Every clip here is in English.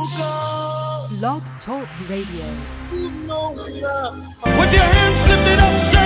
Blog Talk Radio. With your hands lifted up,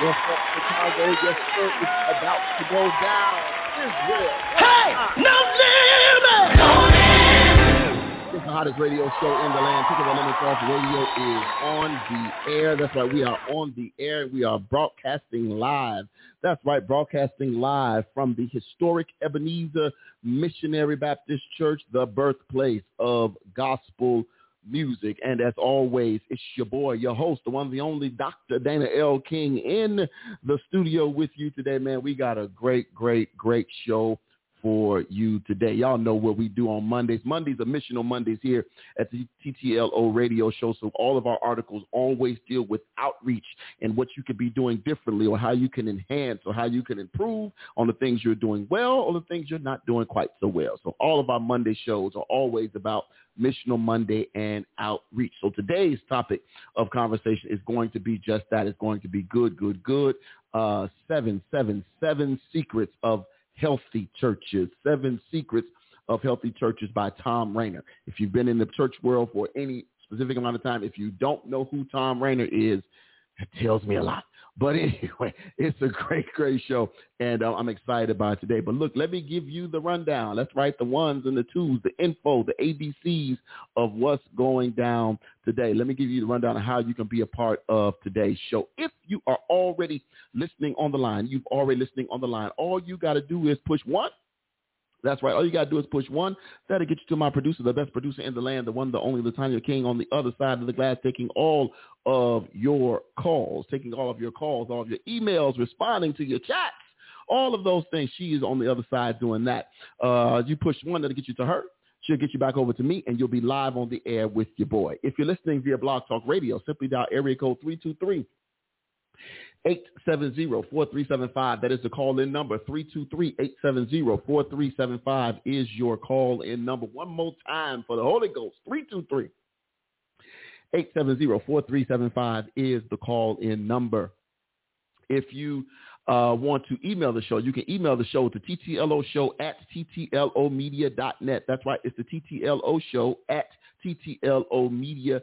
what's up, what's up, Chicago? Yes, sir, it's about to go down. Israel. Hey, no limits. No It's the hottest radio show in the land. Ticket Limits Off Radio is on the air. That's right. We are on the air. We are broadcasting live. That's right. Broadcasting live from the historic Ebenezer Missionary Baptist Church, the birthplace of gospel music. And as always, it's your boy, your host, the one, the only Dr. Dana L. King in the studio with you today, man. We got a great, great, great show for you today. Y'all know what we do on Mondays. Mondays are missional Mondays here at the TTLO radio show. So all of our articles always deal with outreach and what you could be doing differently or how you can enhance or how you can improve on the things you're doing well or the things you're not doing quite so well. So all of our Monday shows are always about Missional Monday and outreach. So today's topic of conversation is going to be just that. It's going to be good, good, good. Uh, seven, seven, seven secrets of healthy churches. Seven secrets of healthy churches by Thom Rainer. If you've been in the church world for any specific amount of time, if you don't know who Thom Rainer is, it tells me a lot. But anyway, it's a great, great show, and uh, I'm excited about it today. But look, let me give you the rundown. Let's write the ones and the twos, the info, the ABCs of what's going down today. Let me give you the rundown of how you can be a part of today's show. If you are already listening on the line, you've already listening on the line, all you got to do is push one. That's right. All you got to do is push one. That'll get you to my producer, the best producer in the land, the one, the only, Latanya King on the other side of the glass, taking all of your calls, taking all of your calls, all of your emails, responding to your chats, all of those things. She is on the other side doing that. Uh, you push one, that'll get you to her. She'll get you back over to me, and you'll be live on the air with your boy. If you're listening via Blog Talk Radio, simply dial area code 323 870-4375. That is the call-in number. 323-870-4375 is your call-in number. One more time for the Holy Ghost. 323-870-4375 is the call-in number. If you uh, want to email the show, you can email the show to TTLO show at TTLOmedia.net. That's right. It's the TTLO show at TTLOmedia.net.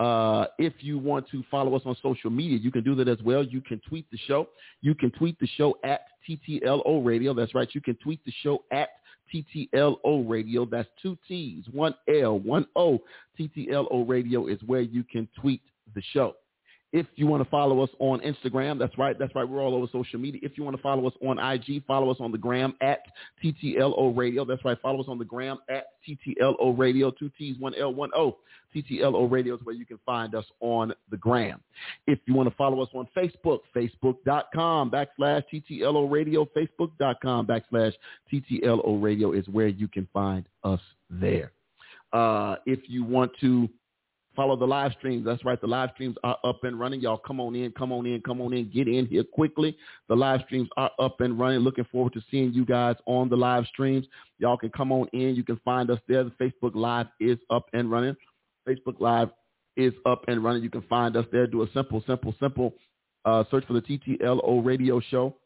Uh, if you want to follow us on social media, you can do that as well. You can tweet the show. You can tweet the show at TTLO Radio. That's right. You can tweet the show at TTLO Radio. That's two T's, one L, one O. TTLO Radio is where you can tweet the show. If you want to follow us on Instagram, that's right. That's right. We're all over social media. If you want to follow us on IG, follow us on the gram at TTLO Radio. That's right. Follow us on the gram at TTLO Radio. Two T's, one L, one O. TTLO Radio is where you can find us on the gram. If you want to follow us on Facebook, facebook.com backslash TTLO Radio, facebook.com backslash TTLO Radio is where you can find us there. Uh, if you want to follow the live streams. That's right. The live streams are up and running. Y'all come on in, come on in, come on in. Get in here quickly. The live streams are up and running. Looking forward to seeing you guys on the live streams. Y'all can come on in. You can find us there. The Facebook Live is up and running. Facebook Live is up and running. You can find us there. Do a simple, simple, simple uh, search for the TTLO radio show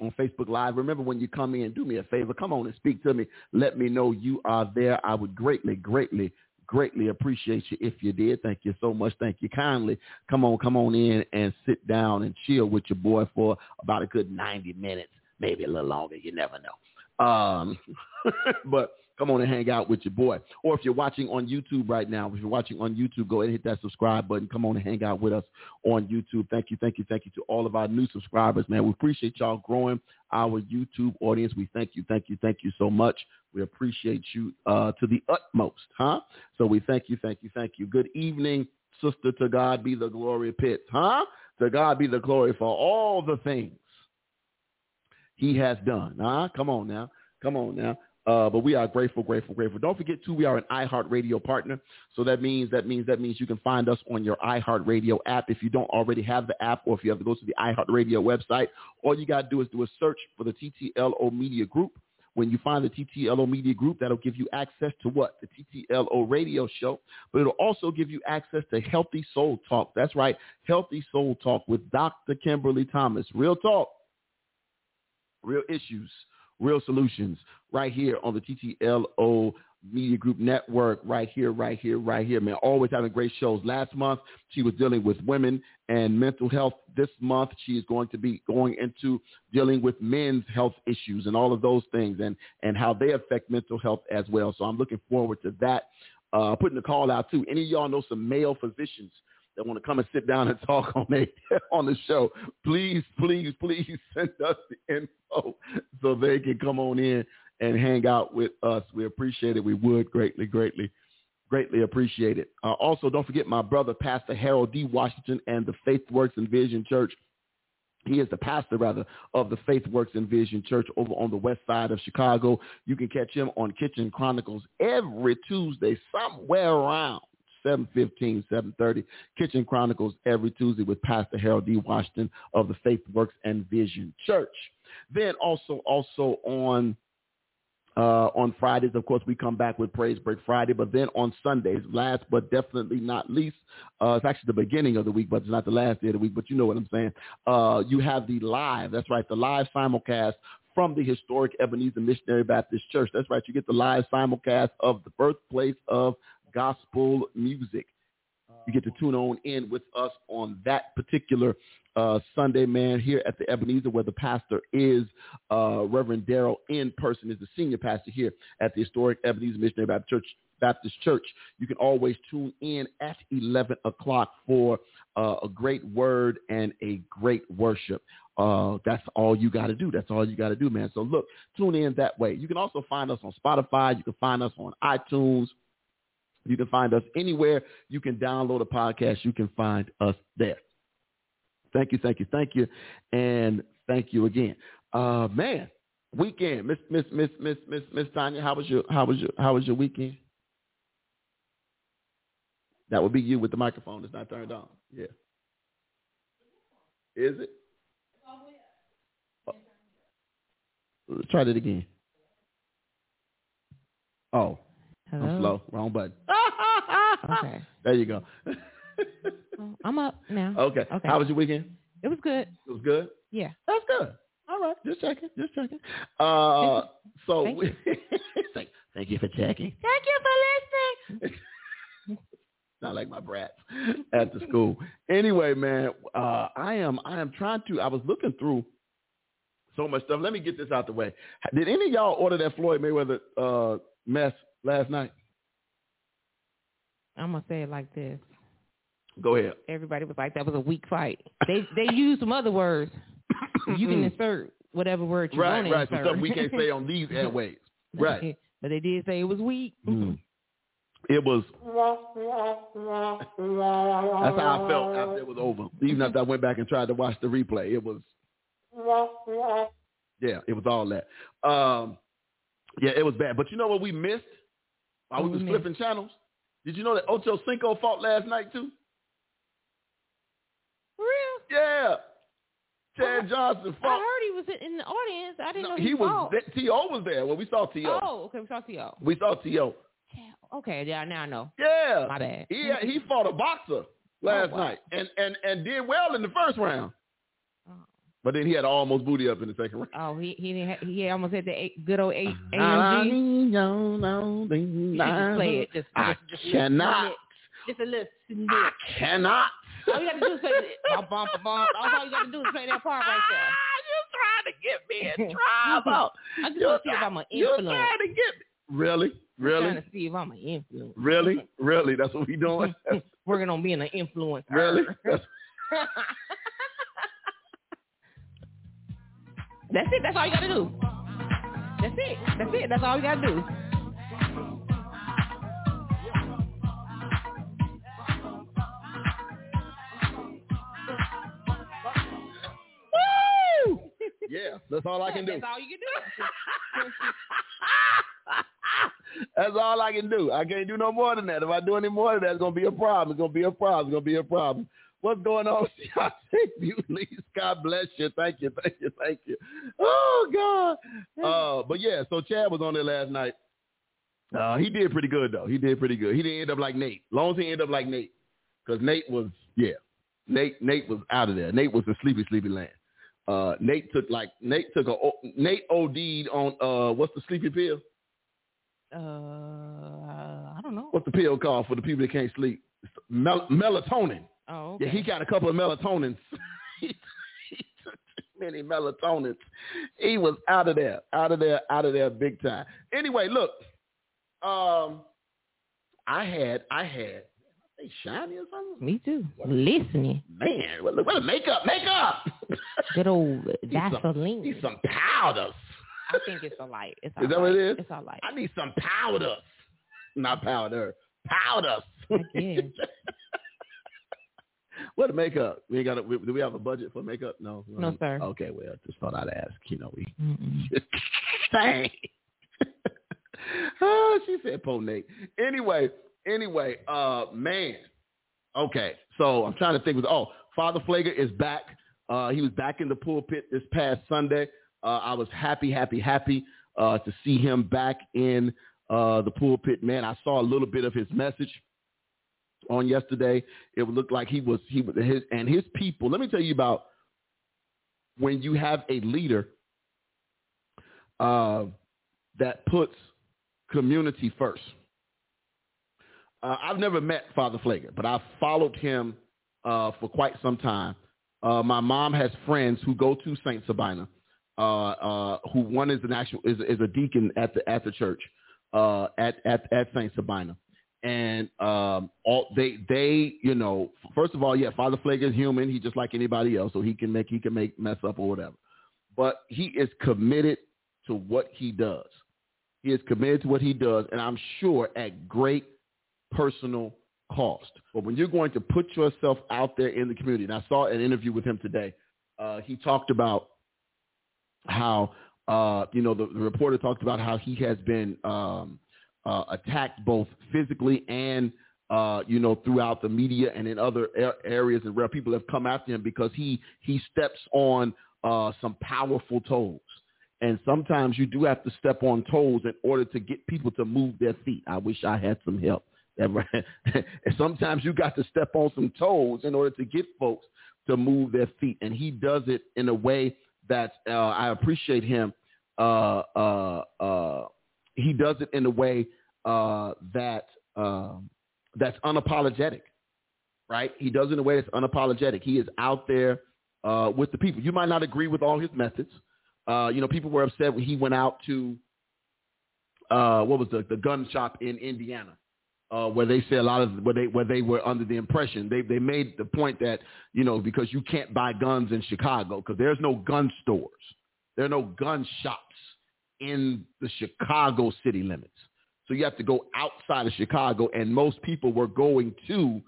on Facebook Live. Remember when you come in, do me a favor. Come on and speak to me. Let me know you are there. I would greatly, greatly greatly appreciate you if you did. Thank you so much. Thank you kindly. Come on, come on in and sit down and chill with your boy for about a good 90 minutes, maybe a little longer. You never know. Um, but come on and hang out with your boy. Or if you're watching on YouTube right now, if you're watching on YouTube, go ahead and hit that subscribe button. Come on and hang out with us on YouTube. Thank you, thank you, thank you to all of our new subscribers, man. We appreciate y'all growing our YouTube audience. We thank you, thank you, thank you so much. We appreciate you uh, to the utmost, huh? So we thank you, thank you, thank you. Good evening, sister. To God be the glory, Pitts, huh? To God be the glory for all the things he has done. Huh? Come on now. Come on now. Uh, but we are grateful, grateful, grateful. Don't forget too, we are an iHeartRadio partner. So that means that means that means you can find us on your iHeartRadio app. If you don't already have the app, or if you have to go to the iHeartRadio website, all you got to do is do a search for the TTLO Media Group. When you find the TTLO Media Group, that'll give you access to what? The TTLO radio show, but it'll also give you access to Healthy Soul Talk. That's right, Healthy Soul Talk with Dr. Kimberly Thomas. Real talk, real issues, real solutions right here on the TTLO Media Group Network right here, right here, right here, man. Always having great shows. Last month, she was dealing with women and mental health. This month, she is going to be going into dealing with men's health issues and all of those things and, and how they affect mental health as well. So I'm looking forward to that. Uh, putting the call out too. Any of y'all know some male physicians that want to come and sit down and talk on a, on the show, please, please, please send us the info so they can come on in and hang out with us. We appreciate it. We would greatly, greatly, greatly appreciate it. Uh, also, don't forget my brother, Pastor Harold D. Washington and the Faith Works and Vision Church. He is the pastor, rather, of the Faith Works and Vision Church over on the west side of Chicago. You can catch him on Kitchen Chronicles every Tuesday, somewhere around 715, 730. Kitchen Chronicles every Tuesday with Pastor Harold D. Washington of the Faith Works and Vision Church. Then also, also on uh, on Fridays, of course, we come back with Praise Break Friday, but then on Sundays, last but definitely not least, uh, it's actually the beginning of the week, but it's not the last day of the week, but you know what I'm saying. Uh, you have the live, that's right, the live simulcast from the historic Ebenezer Missionary Baptist Church. That's right, you get the live simulcast of the birthplace of gospel music. You get to tune on in with us on that particular uh, Sunday, man, here at the Ebenezer, where the pastor is uh, Reverend Daryl in person, is the senior pastor here at the historic Ebenezer Missionary Baptist Church. Baptist Church. You can always tune in at 11 o'clock for uh, a great word and a great worship. Uh, that's all you got to do. That's all you got to do, man. So look, tune in that way. You can also find us on Spotify. You can find us on iTunes. You can find us anywhere you can download a podcast. You can find us there. Thank you, thank you, thank you, and thank you again. Uh, man, weekend, Miss Miss Miss Miss Miss Miss Tanya, how was your how was your how was your weekend? That would be you with the microphone that's not turned on. Yeah. Is it? Oh. Try that again. Oh, Hello? I'm slow. Wrong button. Okay. There you go. I'm up now. okay. Okay. How was your weekend? It was good. It was good. Yeah. That's good. All right. Just checking. Just checking. Uh, so Thank we, thank, thank you for checking. Thank you for listening. Not like my brats at the school. Anyway, man, uh, I am I am trying to. I was looking through so much stuff. Let me get this out the way. Did any of y'all order that Floyd Mayweather uh, mess last night? I'm gonna say it like this. Go ahead. Everybody was like, "That was a weak fight." They they used some other words. You can insert whatever word you right, want to right. Some stuff we can't say on these airways. Right. but they did say it was weak. Mm. It was. That's how I felt after it was over. Even after I went back and tried to watch the replay, it was. Yeah, it was all that. Um, yeah, it was bad. But you know what we missed What was we flipping channels? Did you know that Ocho Cinco fought last night too? For real? Yeah. Chad Johnson I heard he was in the audience. I didn't No, know he he, was. fought. T.O. was there. Well, we saw T.O. Oh, okay. We saw T.O. We saw T.O. Okay, yeah, now I know. Yeah. My bad. He he fought a boxer last Oh, wow. night and, and and did well in the first round. But then he had almost booty up in the second round. Oh, he he didn't ha- he almost had the a, good old a, AMG. I You should just play it. Just, I just, just cannot. Just a little. I cannot. All you got to do is play it. Bum, bum, bum, bum. All you got to do is play that part right there. Ah, You're trying to get me in trouble. I just You want to see if I'm an influence. You influence. trying to get me. Really? I'm Really? trying to see if I'm an influence. Really? Really? That's what we doing? Working on being an influencer. really? That's, it. That's all you gotta do. That's it. That's it. That's all you gotta do. Woo! Yeah, that's all I can do. That's all you can do. That's all I can do. I can't do no more than that. If I do any more than that, it's gonna be a problem. It's gonna be a problem. It's gonna be a problem. What's going on? Thank you, Lise. God bless you. Thank you, thank you, thank you. Oh God. Uh, but yeah, so Chad was on there last night. Uh, he did pretty good though. He did pretty good. He didn't end up like Nate. Long as he ended up like Nate, because Nate was yeah. Nate Nate was out of there. Nate was a sleepy sleepy land. Uh, Nate took like Nate took a Nate OD'd on uh what's the sleepy pill? Uh, I don't know. What's the pill called for the people that can't sleep? Mel- melatonin. Oh, okay. Yeah, he got a couple of melatonins. he, he took too many melatonins. He was out of there, out of there, out of there, big time. Anyway, look, um, I had, I had, they shiny or something. Me too. Listening. Man, what, what makeup, makeup. Good old Need some- Vaseline. Need some powders. I think it's a light. It's Is that what it is? It's a light. I need some powders. Not powder, powders. What a makeup? We got. A, we, do we have a budget for makeup? No. No, sir. Okay, well, just thought I'd ask. You know, we. Dang. oh, she said, "Po Nate." Anyway, anyway, uh, man. Okay, so I'm trying to think. With oh, Father Pfleger is back. Uh, he was back in the pulpit this past Sunday. Uh, I was happy, happy, happy uh, to see him back in uh, the pulpit. Man, I saw a little bit of his message on yesterday. It looked like he was he was his and his people. Let me tell you about when you have a leader uh, that puts community first. Uh, I've never met Father Pfleger, but I've followed him uh, for quite some time. Uh, my mom has friends who go to Saint Sabina, uh, uh, who one is an actual is, is a deacon at the at the church uh, at at at Saint Sabina, and um, all they they you know first of all yeah Father Pfleger is human he's just like anybody else so he can make he can make mess up or whatever, but he is committed to what he does. He is committed to what he does, and I'm sure at great personal cost. But when you're going to put yourself out there in the community, and I saw an interview with him today, uh, he talked about how, uh, you know, the, the reporter talked about how he has been um, uh, attacked both physically and, uh, you know, throughout the media and in other areas and where people have come after him because he he steps on uh, some powerful toes. And sometimes you do have to step on toes in order to get people to move their feet. I wish I had some help. sometimes you got to step on some toes in order to get folks to move their feet. And he does it in a way that uh, I appreciate him. Uh, uh, uh, he does it in a way uh, that um, that's unapologetic, right? He does it in a way that's unapologetic. He is out there uh, with the people. You might not agree with all his methods. Uh, you know, people were upset when he went out to uh, what was the the gun shop in Indiana, uh, where they say a lot of where they where they were under the impression they they made the point that you know because you can't buy guns in Chicago because there's no gun stores, there are no gun shops in the Chicago city limits. So you have to go outside of Chicago, and most people were going to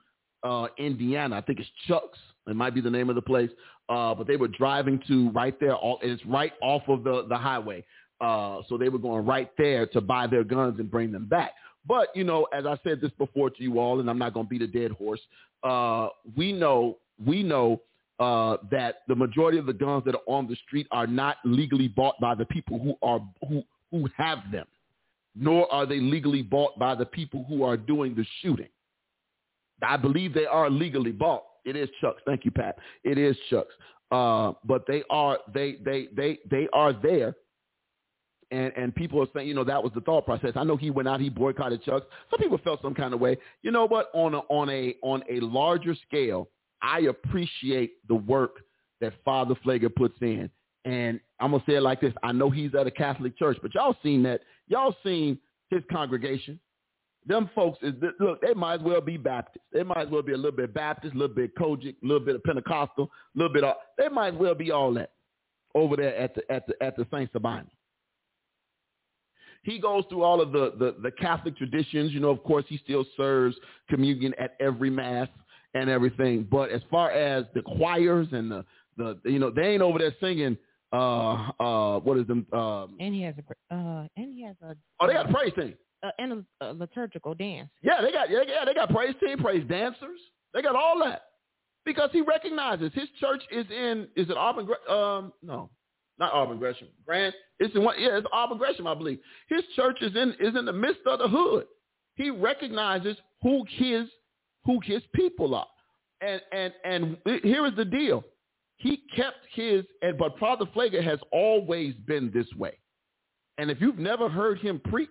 uh, Indiana. I think it's Chuck's. It might be the name of the place. Uh, but they were driving to right there, all, it's right off of the, the highway. Uh, so they were going right there to buy their guns and bring them back. But, you know, as I said this before to you all, and I'm not going to beat a dead horse, uh, we know, we know uh, that the majority of the guns that are on the street are not legally bought by the people who are who who have them, nor are they legally bought by the people who are doing the shooting. I believe they are legally bought. It is Chuck's. Thank you, Pat. It is Chuck's. Uh, but they are they they they they are there. And and people are saying, you know, that was the thought process. I know he went out, he boycotted Chuck's. Some people felt some kind of way. You know what? On a on a on a larger scale, I appreciate the work that Father Pfleger puts in. And I'm gonna say it like this: I know he's at a Catholic church, but y'all seen that y'all seen his congregation. Them folks is look, they might as well be Baptist. They might as well be a little bit Baptist, a little bit COGIC, a little bit of Pentecostal, a little bit of they might as well be all that over there at the at the at the Saint Sabina. He goes through all of the, the, the Catholic traditions. You know, of course, he still serves communion at every mass and everything. But as far as the choirs and the, the you know, they ain't over there singing uh uh what is them um And he has a uh and he has a oh they got a praise team. uh, and a, a liturgical dance. Yeah, they got yeah, yeah, they got praise team, praise dancers. They got all that. Because he recognizes his church is in is it Auburn um no. Not Auburn Gresham. Grant it's in one yeah, it's Auburn Gresham, I believe. His church is in is in the midst of the hood. He recognizes who his who his people are. And and and here is the deal. He kept his and but Father Pfleger has always been this way. And if you've never heard him preach,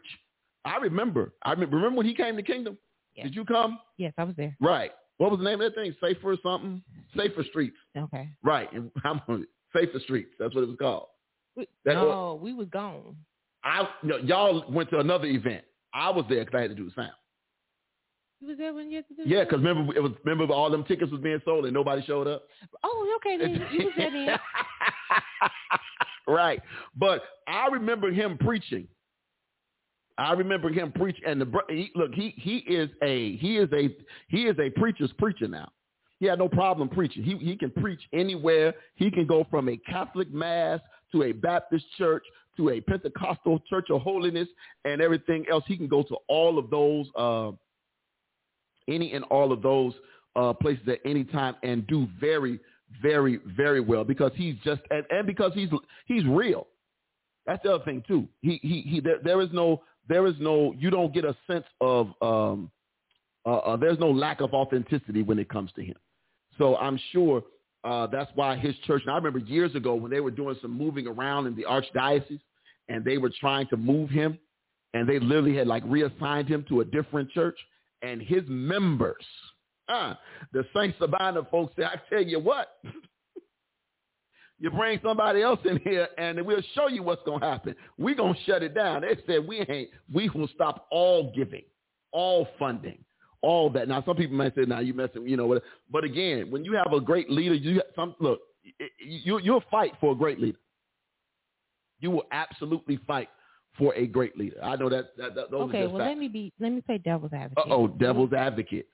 I remember. I remember, when he came to Kingdom? Yes. Did you come? Yes, I was there. Right. What was the name of that thing? Safer or something? Safer Streets. Okay. Right. And I'm on it. Safer Streets. That's what it was called. We, That no, we was gone. I you know, y'all went to another event. I was there because I had to do the sound. You was there when you had to do Yeah, because remember it was remember all them tickets was being sold and nobody showed up. Oh, okay. Then you was there then. right. But I remember him preaching. I remember him preach, and the he, look, he he is a he is a he is a preacher's preacher now. He had no problem preaching. He he can preach anywhere. He can go from a Catholic mass to a Baptist church to a Pentecostal church of holiness and everything else. He can go to all of those, uh, any and all of those uh, places at any time and do very, very, very well because he's just and, and because he's he's real. That's the other thing too. He he he. There, there is no there is no you don't get a sense of um uh, uh, there's no lack of authenticity when it comes to him. So I'm sure uh, that's why his church. And I remember years ago when they were doing some moving around in the archdiocese, and they were trying to move him, and they literally had like reassigned him to a different church, and his members, uh, the Saint Sabina folks say, I tell you what. You bring somebody else in here and we'll show you what's going to happen. We're going to shut it down. They said we ain't, we will stop all giving, all funding, all that. Now, some people might say, now you messing, you know, what? but again, when you have a great leader, you some, look, you, you'll fight for a great leader. You will absolutely fight for a great leader. I know that, that, that those Okay, are just well let me be let me play devil's advocate. Uh-oh, devil's advocate.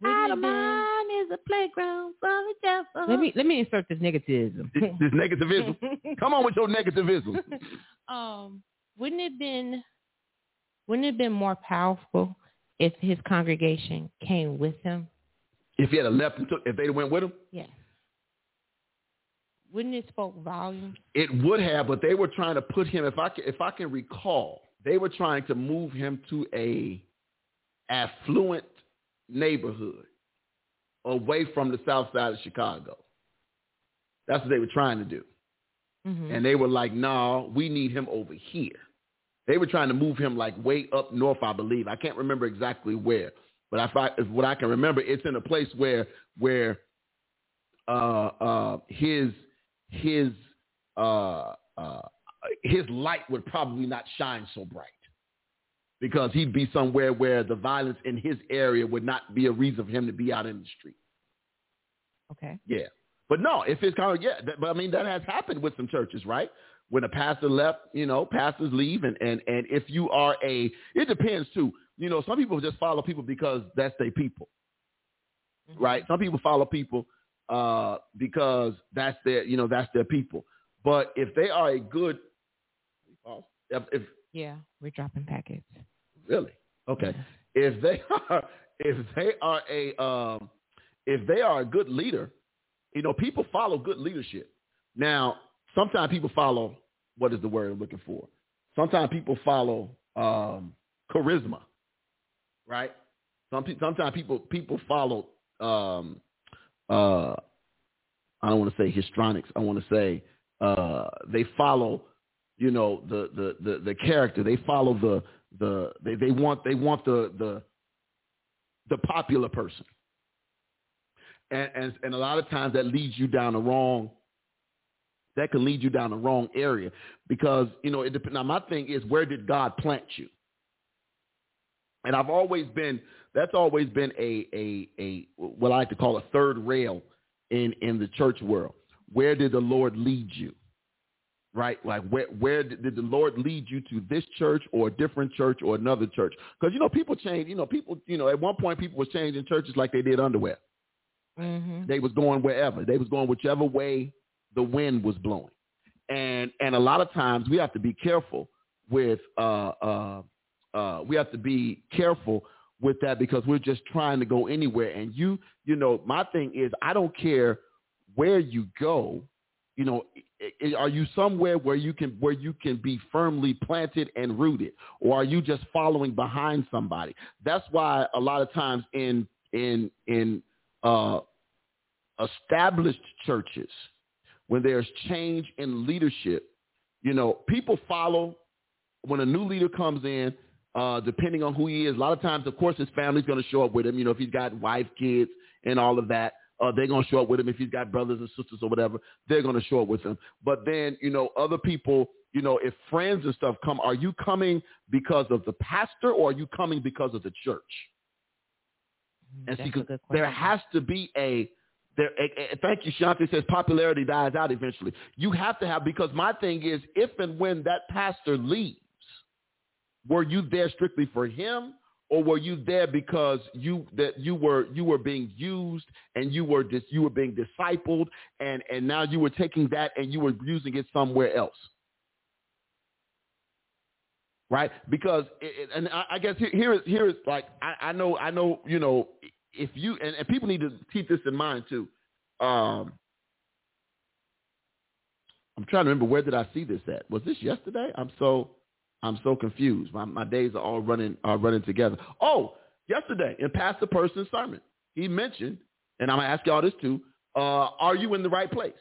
Wouldn't it been- is a playground for the devil. Let me let me insert this negativism. This, this negativism. Come on with your negativism. um, wouldn't it been wouldn't it been more powerful if his congregation came with him? If he had a left and took, if they went with him, Yes. Wouldn't it spoke volumes? It would have, but they were trying to put him. If I can, if I can recall, they were trying to move him to a affluent neighborhood away from the south side of Chicago. That's what they were trying to do, Mm-hmm. and they were like, "No, we need him over here." They were trying to move him like way up north, I believe. I can't remember exactly where, but if I, if what I can remember, it's in a place where where uh, uh, his his uh, uh, his light would probably not shine so bright because he'd be somewhere where the violence in his area would not be a reason for him to be out in the street. okay. Yeah, but no, if it's kind of yeah, that, but I mean that has happened with some churches, right? When a pastor left, you know, pastors leave, and and and if you are a, it depends too. You know, some people just follow people because that's their people, Mm-hmm. right? Some people follow people uh, because that's their, you know, that's their people. But if they are a good, if, if Yeah, we're dropping packets. really okay, if they are, if they are a, um, if they are a good leader, you know, people follow good leadership. Now, sometimes people follow what is the word I'm looking for? Sometimes people follow um, charisma, right? Some sometimes people people follow um, uh, I don't want to say histrionics. I want to say uh, they follow, you know, the, the, the, the character. They follow the the they, they want they want the the the popular person. And, and and a lot of times that leads you down the wrong that can lead you down the wrong area because you know it depends. Now my thing is where did God plant you? And I've always been that's always been a a a what I like to call a third rail in in the church world. Where did the Lord lead you? Right? Like where where did, the Lord lead you to this church or a different church or another church? Because you know people change. You know people. You know at one point people were changing churches like they did underwear. Mm-hmm. They was going wherever. They was going whichever way the wind was blowing. And and a lot of times we have to be careful with uh uh uh we have to be careful with that because we're just trying to go anywhere. And you you know my thing is I don't care where you go. You know, are you somewhere where you can where you can be firmly planted and rooted, or are you just following behind somebody? That's why a lot of times in in in uh, established churches, when there's change in leadership, you know, people follow when a new leader comes in, uh, depending on who he is. A lot of times, of course, his family's going to show up with him. You know, if he's got wife, kids, and all of that, uh, they're going to show up with him. If he's got brothers and sisters or whatever, they're going to show up with him. But then, you know, other people, you know, if friends and stuff come, are you coming because of the pastor or are you coming because of the church? And That's see, a 'cause good there has to be a there. A, a- thank you, Shanti says popularity dies out eventually. You have to have because my thing is if and when that pastor leaves, were you there strictly for him, or were you there because you that you were you were being used and you were dis, you were being discipled and and now you were taking that and you were using it somewhere else right? Because it- and I, I guess here, here is here is like I, I know I know you know if you and, and people need to keep this in mind too. Um, I'm trying to remember where did I see this at? Was this yesterday? I'm so I'm so confused. My my days are all running are running together. Oh, yesterday in Pastor Person's sermon, he mentioned, and I'm gonna ask y'all this too. Uh, are you in the right place?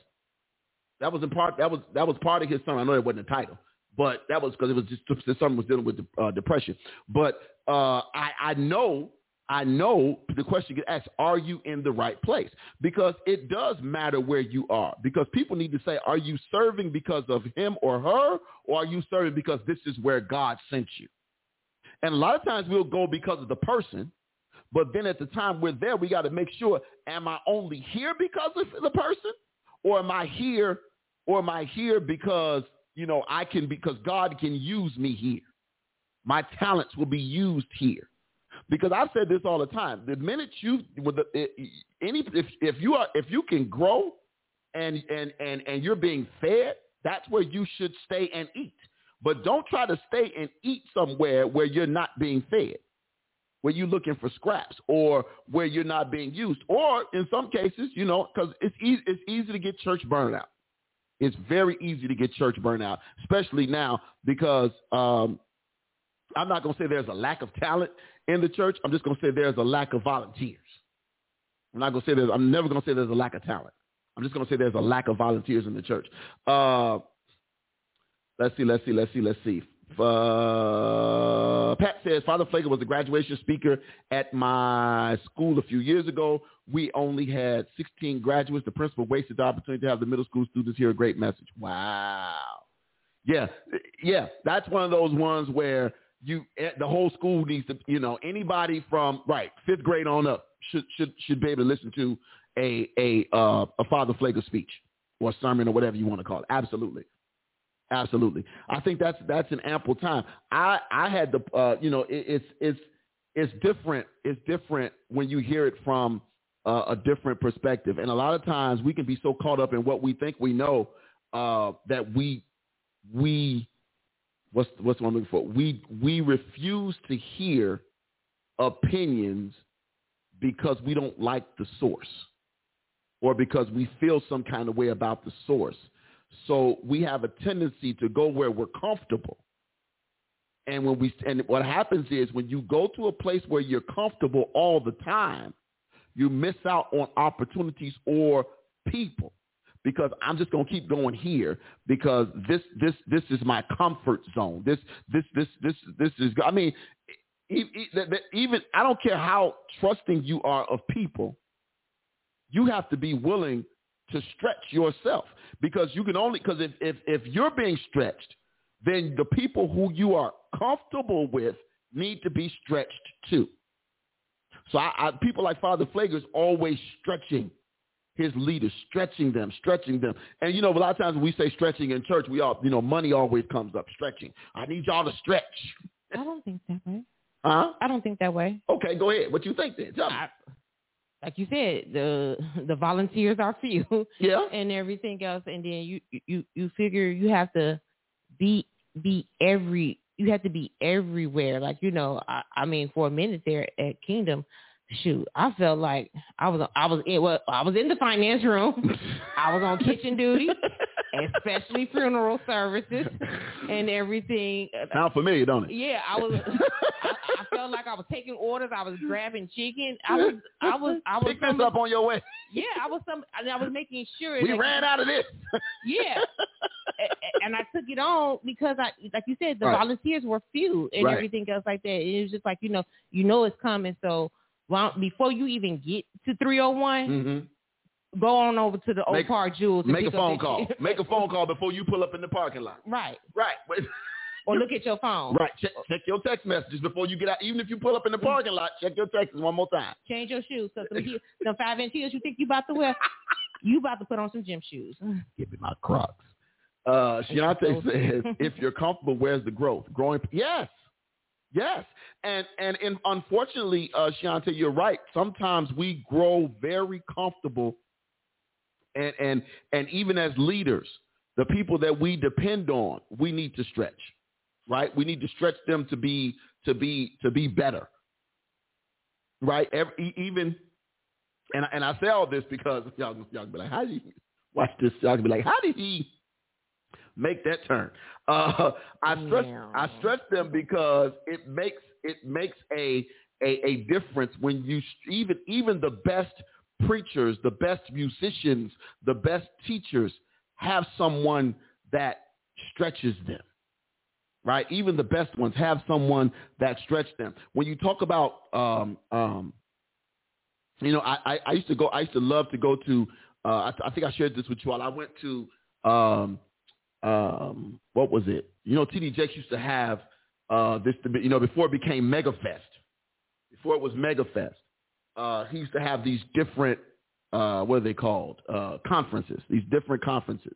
That was in part. That was that was part of his sermon. I know it wasn't a title, but that was because it was just the sermon was dealing with uh, depression. But uh, I I know I know the question gets asked: Are you in the right place? Because it does matter where you are. Because people need to say: Are you serving because of him or her, or are you serving because this is where God sent you? And a lot of times we'll go because of the person, but then at the time we're there, we got to make sure: Am I only here because of the person, or am I here, or am I here because you know I can because God can use me here? My talents will be used here. Because I've said this all the time. The minute you with the, any if if you are if you can grow and and and and you're being fed, that's where you should stay and eat. But don't try to stay and eat somewhere where you're not being fed, where you're looking for scraps, or where you're not being used, or in some cases, you know, because it's easy it's easy to get church burnout. It's very easy to get church burnout, especially now because um, I'm not going to say there's a lack of talent in the church. I'm just going to say there's a lack of volunteers. I'm not going to say there's. I'm never going to say there's a lack of talent. I'm just going to say there's a lack of volunteers in the church. Uh, let's see. Let's see. Let's see. Let's see. Uh, Pat says Father Pfleger was a graduation speaker at my school a few years ago. We only had 16 graduates. The principal wasted the opportunity to have the middle school students hear a great message. Wow. Yeah, yeah, that's one of those ones where you eh, the whole school needs to, you know, anybody from right fifth grade on up should should should be able to listen to a a uh, a Father Pfleger speech or sermon or whatever you want to call it. Absolutely, absolutely. I think that's that's an ample time. I I had the uh, you know it, it's it's it's different. It's different when you hear it from uh, a different perspective, and a lot of times we can be so caught up in what we think we know uh, that we we what's what's what I'm looking for? We we refuse to hear opinions because we don't like the source or because we feel some kind of way about the source. So we have a tendency to go where we're comfortable. And when we and what happens is when you go to a place where you're comfortable all the time, you miss out on opportunities or people because I'm just going to keep going here because this this this is my comfort zone. This this this this this is I mean even I don't care how trusting you are of people, you have to be willing to stretch yourself because you can only because if if if you're being stretched, then the people who you are comfortable with need to be stretched too. So I, I, people like Father Pfleger's always stretching his leaders, stretching them, stretching them. And you know, a lot of times when we say stretching in church, we all, you know, money always comes up. Stretching. I need y'all to stretch. I don't think that way. Huh? I don't think that way. Okay, go ahead. What you think then? Tell me. I, like you said, the the volunteers are few yeah. and everything else, and then you you you figure you have to be be every you have to be everywhere. Like you know, I, I mean, for a minute there at Kingdom, shoot, I felt like I was I was in well, I was in the finance room, I was on kitchen duty, especially funeral services and everything. Sound familiar, don't it? Yeah, I was. I, I felt like I was taking orders. I was grabbing chicken. I was. I was. I was. Pick this up on your way. yeah, I was some. and I was making sure. We that- ran out of this. Yeah, A- a- and I took it on because I, like you said, the Right. volunteers were few and Right. everything else like that. And it was just like you know, you know it's coming. So, well, before you even get to 301, hmm go on over to the Old Make- Park Jewels. Make a phone call. Make a phone call before you pull up in the parking lot. right, Right. Or look at your phone. Right. Check, check your text messages before you get out. Even if you pull up in the parking lot, check your texts one more time. Change your shoes. So some, heels, some five inch heels you think you about to wear, you about to put on some gym shoes. Give me my Crocs. Uh, Shiante says, if you're comfortable, where's the growth? Growing. Yes. Yes. And, and, and unfortunately, uh, Shiante, you're right. Sometimes we grow very comfortable and, and, and even as leaders, the people that we depend on, we need to stretch, right? We need to stretch them to be, to be, to be better, right? Every, even, and, and I say all this because y'all, y'all be like, how did he, watch this, y'all be like, how did he make that turn? Uh, I stress, I stress them because it makes, it makes a, a, a difference when you, even, even the best preachers, the best musicians, the best teachers have someone that stretches them. Right? Even the best ones have someone that stretch them. When you talk about um, um, you know, I, I, I used to go I used to love to go to uh, I, I think I shared this with you all. I went to um, um, what was it? You know, TD Jakes used to have uh, this you know, before it became MegaFest. Before it was MegaFest uh, he used to have these different, uh, what are they called? Uh, conferences, these different conferences.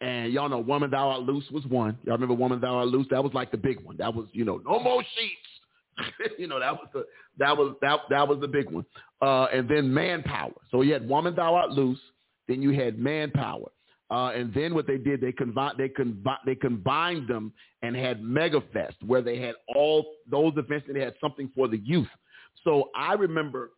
And y'all know Woman Thou Art Loose was one. Y'all remember Woman Thou Art Loose? That was like the big one. That was, you know, no more sheets. you know, that was the, that was, that, that was the big one. Uh, and then Manpower. So you had Woman Thou Art Loose. Then you had Manpower. Uh, and then what they did, they combined, they combined, they combined them and had MegaFest, where they had all those events and they had something for the youth. So I remember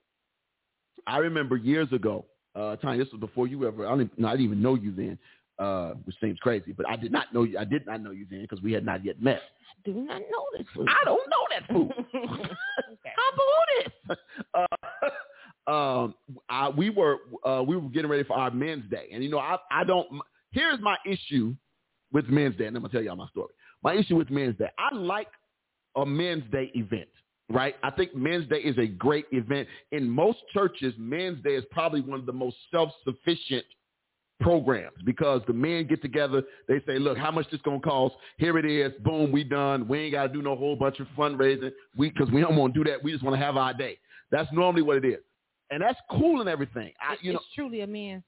I remember years ago, uh, Tanya, this was before you ever, I didn't, no, I didn't even know you then, uh, which seems crazy, but I did not know you, I did not know you then because we had not yet met. I Do not know this. fool. I don't know that fool. okay. How about this? Uh, um, I, we were, uh, we were getting ready for our men's day. And, you know, I, I don't, here's my issue with men's day. And I'm to tell y'all my story. My issue with men's day. I like a men's day event right? I think Men's Day is a great event. In most churches, Men's Day is probably one of the most self-sufficient programs because the men get together. They say, look, how much this going to cost? Here it is. Boom, we done. We ain't got to do no whole bunch of fundraising we because we don't want to do that. We just want to have our day. That's normally what it is. And that's cool and everything. I, It's, know, truly a man's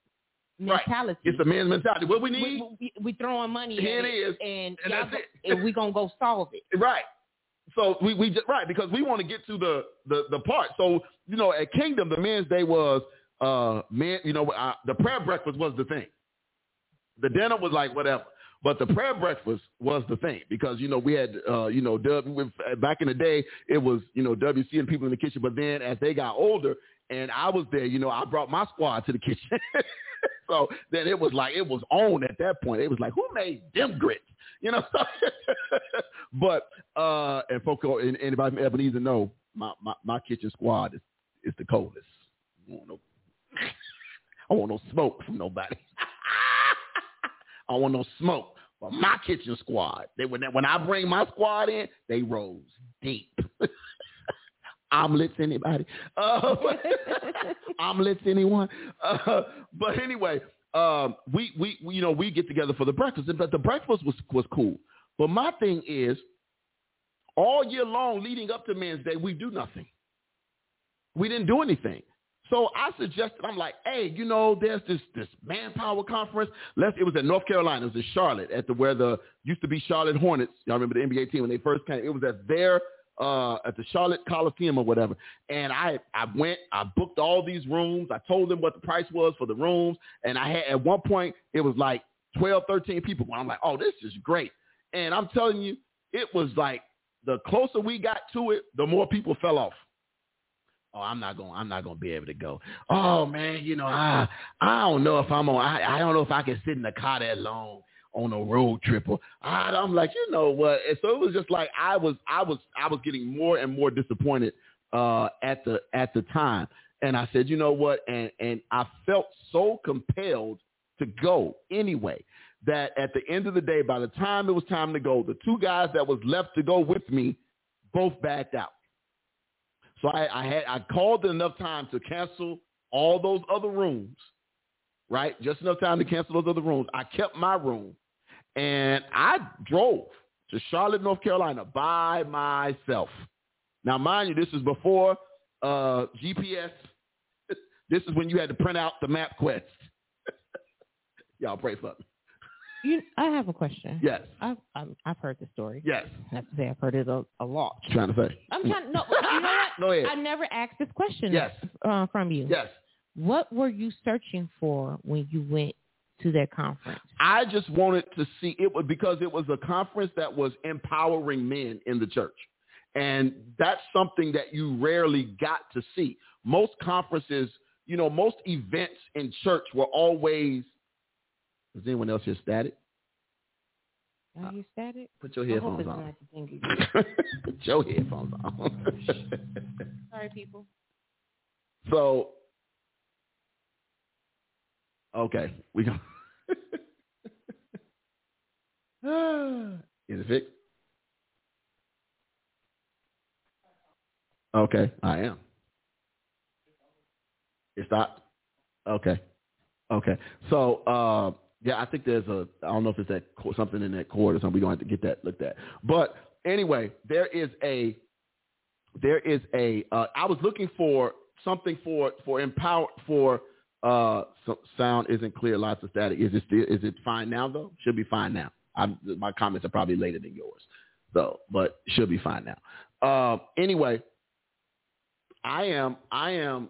Right. mentality. it's a man's mentality. What we need, we, we, we throwing money Here it is, and, and that's go- it. and we gonna go solve it. Right. So we, we just right because we want to get to the, the the part. So you know, at Kingdom, the men's day was uh men. You know, uh, the prayer breakfast was the thing. The dinner was like whatever, but the prayer breakfast was the thing because you know we had uh you know W back in the day it was you know WC and people in the kitchen, but then as they got older and I was there, you know, I brought my squad to the kitchen. so then it was like it was on at that point. It was like who made them grits? You know, but uh, and folks, and anybody from Ebenezer know my, my, my kitchen squad is, is the coldest. I want no, I want no smoke from nobody. I want no smoke. But my kitchen squad, they when when I bring my squad in, they rose deep. Omelets, anybody? Uh, omelets, anyone? Uh, but anyway, um, we, we we you know we get together for the breakfast, but the breakfast was was cool. But my thing is, all year long leading up to Men's Day, we do nothing. We didn't do anything. So I suggested, I'm like, hey, you know, there's this this manpower conference. Let's. It was at North Carolina. It was in Charlotte, at the where the used to be Charlotte Hornets. Y'all remember the NBA team when they first came? It was at their uh, at the Charlotte Coliseum or whatever. And I I went, I booked all these rooms. I told them what the price was for the rooms. And I had at one point it was like 12, 13 people. I'm like, oh, this is great. And I'm telling you, it was like the closer we got to it, the more people fell off. Oh, I'm not going. I'm not going to be able to go. Oh man, you know, I I don't know if I'm on. I I don't know if I can sit in the car that long on a road trip. Or I'm like, you know what? And so it was just like I was I was I was getting more and more disappointed uh, at the at the time. And I said, you know what? And and I felt so compelled to go anyway that at the end of the day, by the time it was time to go, the two guys that was left to go with me both backed out. So I, I had I called enough time to cancel all those other rooms, right? Just enough time to cancel those other rooms. I kept my room, and I drove to Charlotte, North Carolina by myself. Now, mind you, this is before uh, GPS. This is when you had to print out the MapQuest. Y'all pray for me. You, I have a question. Yes. I've I've, I've heard the story. Yes. I have to say I've heard it a, a lot. Trying to say? I'm trying. No, you know what? Go ahead. I never asked this question. Yes. Uh, from you. Yes. What were you searching for when you went to that conference? I just wanted to see it was because it was a conference that was empowering men in the church. And that's something that you rarely got to see. Most conferences, you know, most events in church were always is anyone else here static? Are you static? Put your headphones on. not the thing you Put your headphones on. Sorry, people. so okay, we go. Is it fixed? Okay, I am. It stopped. Okay, okay. So uh, yeah, I think there's a. I don't know if it's that something in that cord or something. We're going to have to get that looked at. But anyway, there is a. There is a. Uh, I was looking for something for for empower for. Uh, so sound isn't clear. Lots of static. Is it still? Is it fine now though? Should be fine now. I'm, my comments are probably later than yours, though, but should be fine now. Uh, anyway, I am. I am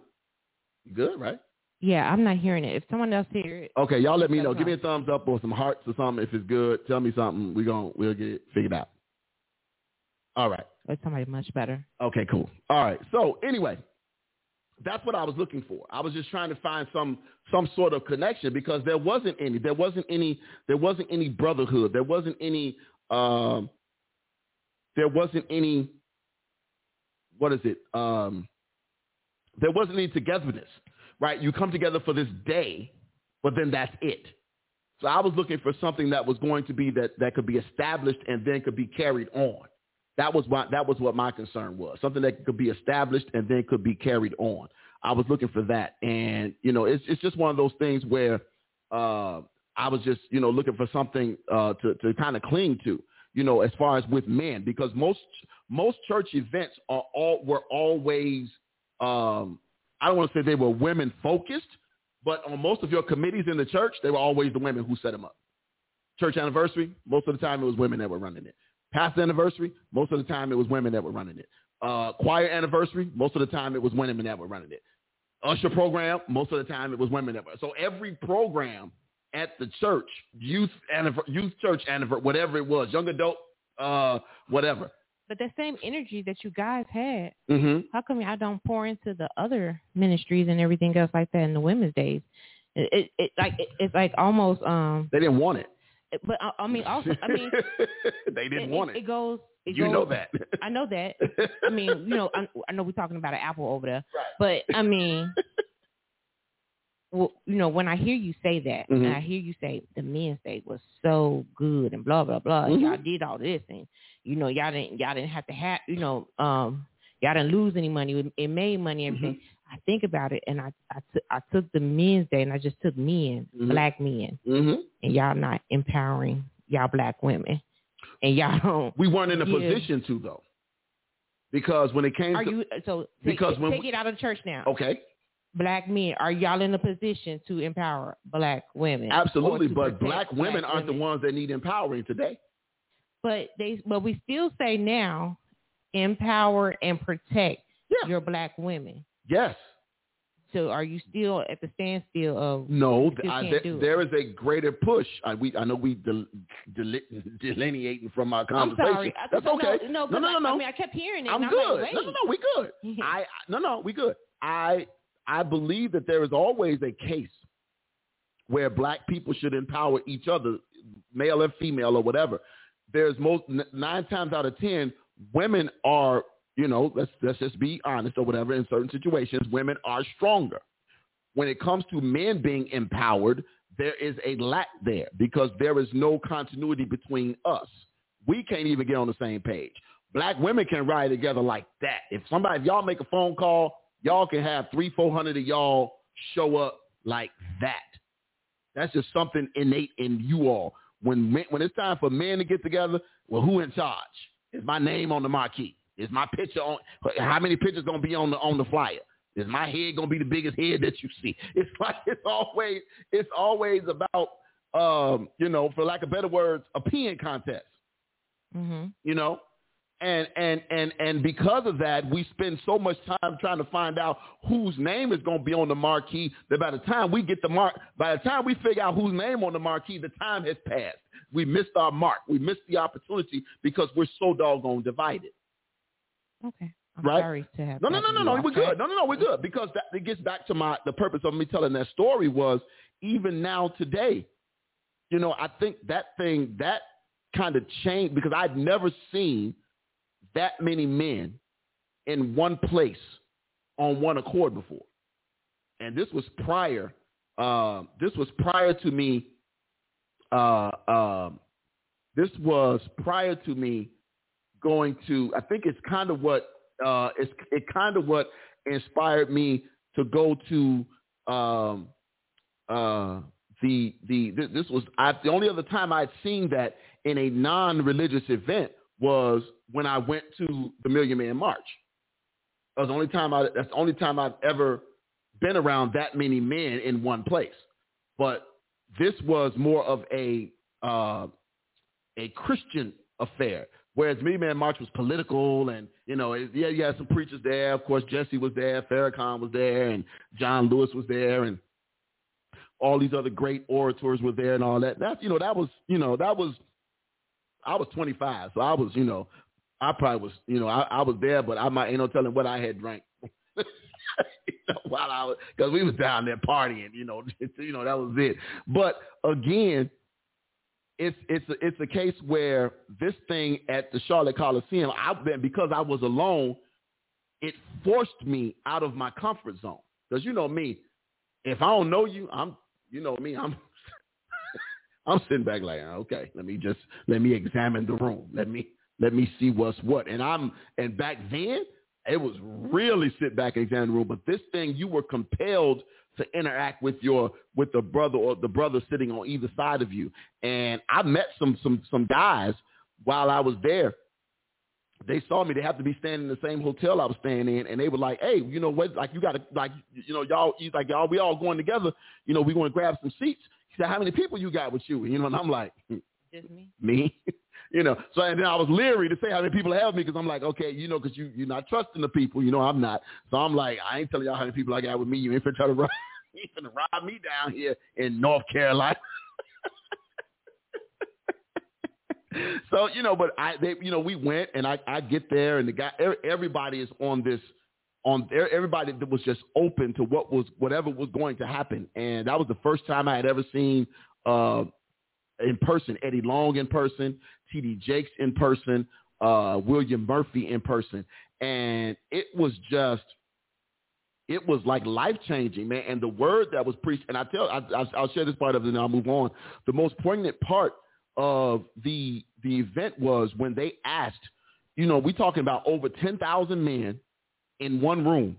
good, right? Yeah, I'm not hearing it. If someone else hear it, Okay, y'all let me know. Give me a thumbs up or some hearts or something if it's good. Tell me something. We gon' we'll get it figured out. All right. it's somebody much better. Okay, cool. All right. So anyway, that's what I was looking for. I was just trying to find some some sort of connection because there wasn't any. There wasn't any. There wasn't any brotherhood. There wasn't any. Um, there wasn't any. What is it? Um, there wasn't any togetherness, right? You come together for this day, but then that's it. So I was looking for something that was going to be that that could be established and then could be carried on. That was what that was what my concern was. Something that could be established and then could be carried on. I was looking for that, and you know, it's it's just one of those things where uh, I was just you know looking for something uh, to to kind of cling to. You know, as far as with men, because most most church events are all were always um, I don't want to say they were women focused, but on most of your committees in the church, they were always the women who set them up. Church anniversary, most of the time it was women that were running it. Pastor anniversary, most of the time it was women that were running it. Uh, choir anniversary, most of the time it was women that were running it. Usher program, most of the time it was women that were. So every program at the church, youth anniver- youth church anniversary, whatever it was, young adult, uh, whatever. But that same energy that you guys had, Mm-hmm. how come y'all don't pour into the other ministries and everything else like that in the women's days? It, it, it like it, it's like almost um. They didn't want it. But I, I mean, also, I mean, they didn't it, want it, it. goes. It you goes, know that. I know that. I mean, you know, I, I know we're talking about an apple over there, but I mean, well, you know, when I hear you say that, Mhm. and I hear you say the men's day was so good and blah blah blah, Mhm. y'all did all this, and you know, y'all didn't y'all didn't have to have, you know, um, y'all didn't lose any money, it- made money, and everything. I think about it, and I I took the men's day, and I just took men, Mhm. black men, mm-hmm. and y'all not empowering y'all black women, and y'all don't We weren't in a position to though. because when it came Are to you so take, because it, when take we- it out of church now? okay, Black men, are y'all in a position to empower black women? absolutely, but black women black aren't the ones that need empowering today. But they, but we still say now, empower and protect Yeah. your black women. Yes. So are you still at the standstill of No, I, can't th- do it. there is a greater push. I, we, I know we del- del- delineating from our conversation. I'm sorry. I- That's okay. No, no, no, no, I, no. I mean, I kept hearing it. I'm good. Like, no, no, no, we good. I, I no, no, we good. I, I believe that there is always a case where black people should empower each other, male and female or whatever. There's most nine times out of ten, women are, you know, let's let's just be honest or whatever. In certain situations, women are stronger. When it comes to men being empowered, there is a lack there because there is no continuity between us. We can't even get on the same page. Black women can ride together like that. If somebody, if y'all make a phone call, y'all can have three, four hundred of y'all show up like that. That's just something innate in you all. When men, when it's time for men to get together, well, who in charge? Is my name on the marquee? Is my picture on? How many pictures gonna be on the on the flyer? Is my head gonna be the biggest head that you see? It's like it's always it's always about um, you know, for lack of better words, a peeing contest hmm you know and and and and because of that we spend so much time trying to find out whose name is going to be on the marquee that by the time we get the mark by the time we figure out whose name on the marquee the time has passed we missed our mark we missed the opportunity because we're so doggone divided Okay. I'm Right? sorry to have. no no no no no we're good no no no we're good because that it gets back to my the purpose of me telling that story was even now today you know i think that thing that kind of changed because i'd never seen that many men in one place on one accord before and this was prior uh, this was prior to me uh, um, this was prior to me going to i think it's kind of what uh, it's it kind of what inspired me to go to um, uh, the the th- this was I, the only other time I'd seen that in a non-religious event was when I went to the Million Man March. That was the only time I that's the only time I've ever been around that many men in one place. But this was more of a uh, a Christian affair. Whereas Me Man March was political and, you know, yeah, you had some preachers there. Of course, Jesse was there, Farrakhan was there, and John Lewis was there, and all these other great orators were there and all that. That's, you know, that was, you know, that was, I was 25. So I was, you know, I probably was, you know, I, I was there, but I might, ain't no telling what I had drank. you know, while I was, because we was down there partying, you know, you know, that was it. But again, it's it's a, it's a case where this thing at the Charlotte Coliseum, been because I was alone, it forced me out of my comfort zone. Because you know me, if I don't know you, I'm you know me, I'm I'm sitting back like, okay, let me just let me examine the room. Let me let me see what's what. And I'm and back then it was really sit back and examine the room. But this thing, you were compelled to interact with your with the brother or the brother sitting on either side of you. And I met some some some guys while I was there. They saw me. They have to be staying in the same hotel I was staying in, and they were like, "Hey, you know what? Like you got to like you know y'all. He's like y'all. We all going together. You know, we going to grab some seats." He said, "How many people you got with you?" You know, and I'm like, Just me. me. you know, so and then I was leery to say how many people have me because I'm like, okay, you know, because you you're not trusting the people, you know, I'm not. So I'm like, I ain't telling y'all how many people I got with me. You ain't finna try to rob, ain't finna rob me down here in North Carolina. so you know, but I, they, you know, we went and I, I get there and the guy, er- everybody is on this, on there, everybody that was just open to what was whatever was going to happen, and that was the first time I had ever seen. Uh, in person, Eddie Long in person, T.D. Jakes in person, uh, William Murphy in person, and it was just, it was like life changing, man. And the word that was preached, and I tell, I, I, I'll share this part of it, and I'll move on. The most poignant part of the the event was when they asked, you know, we talking about over ten thousand men in one room.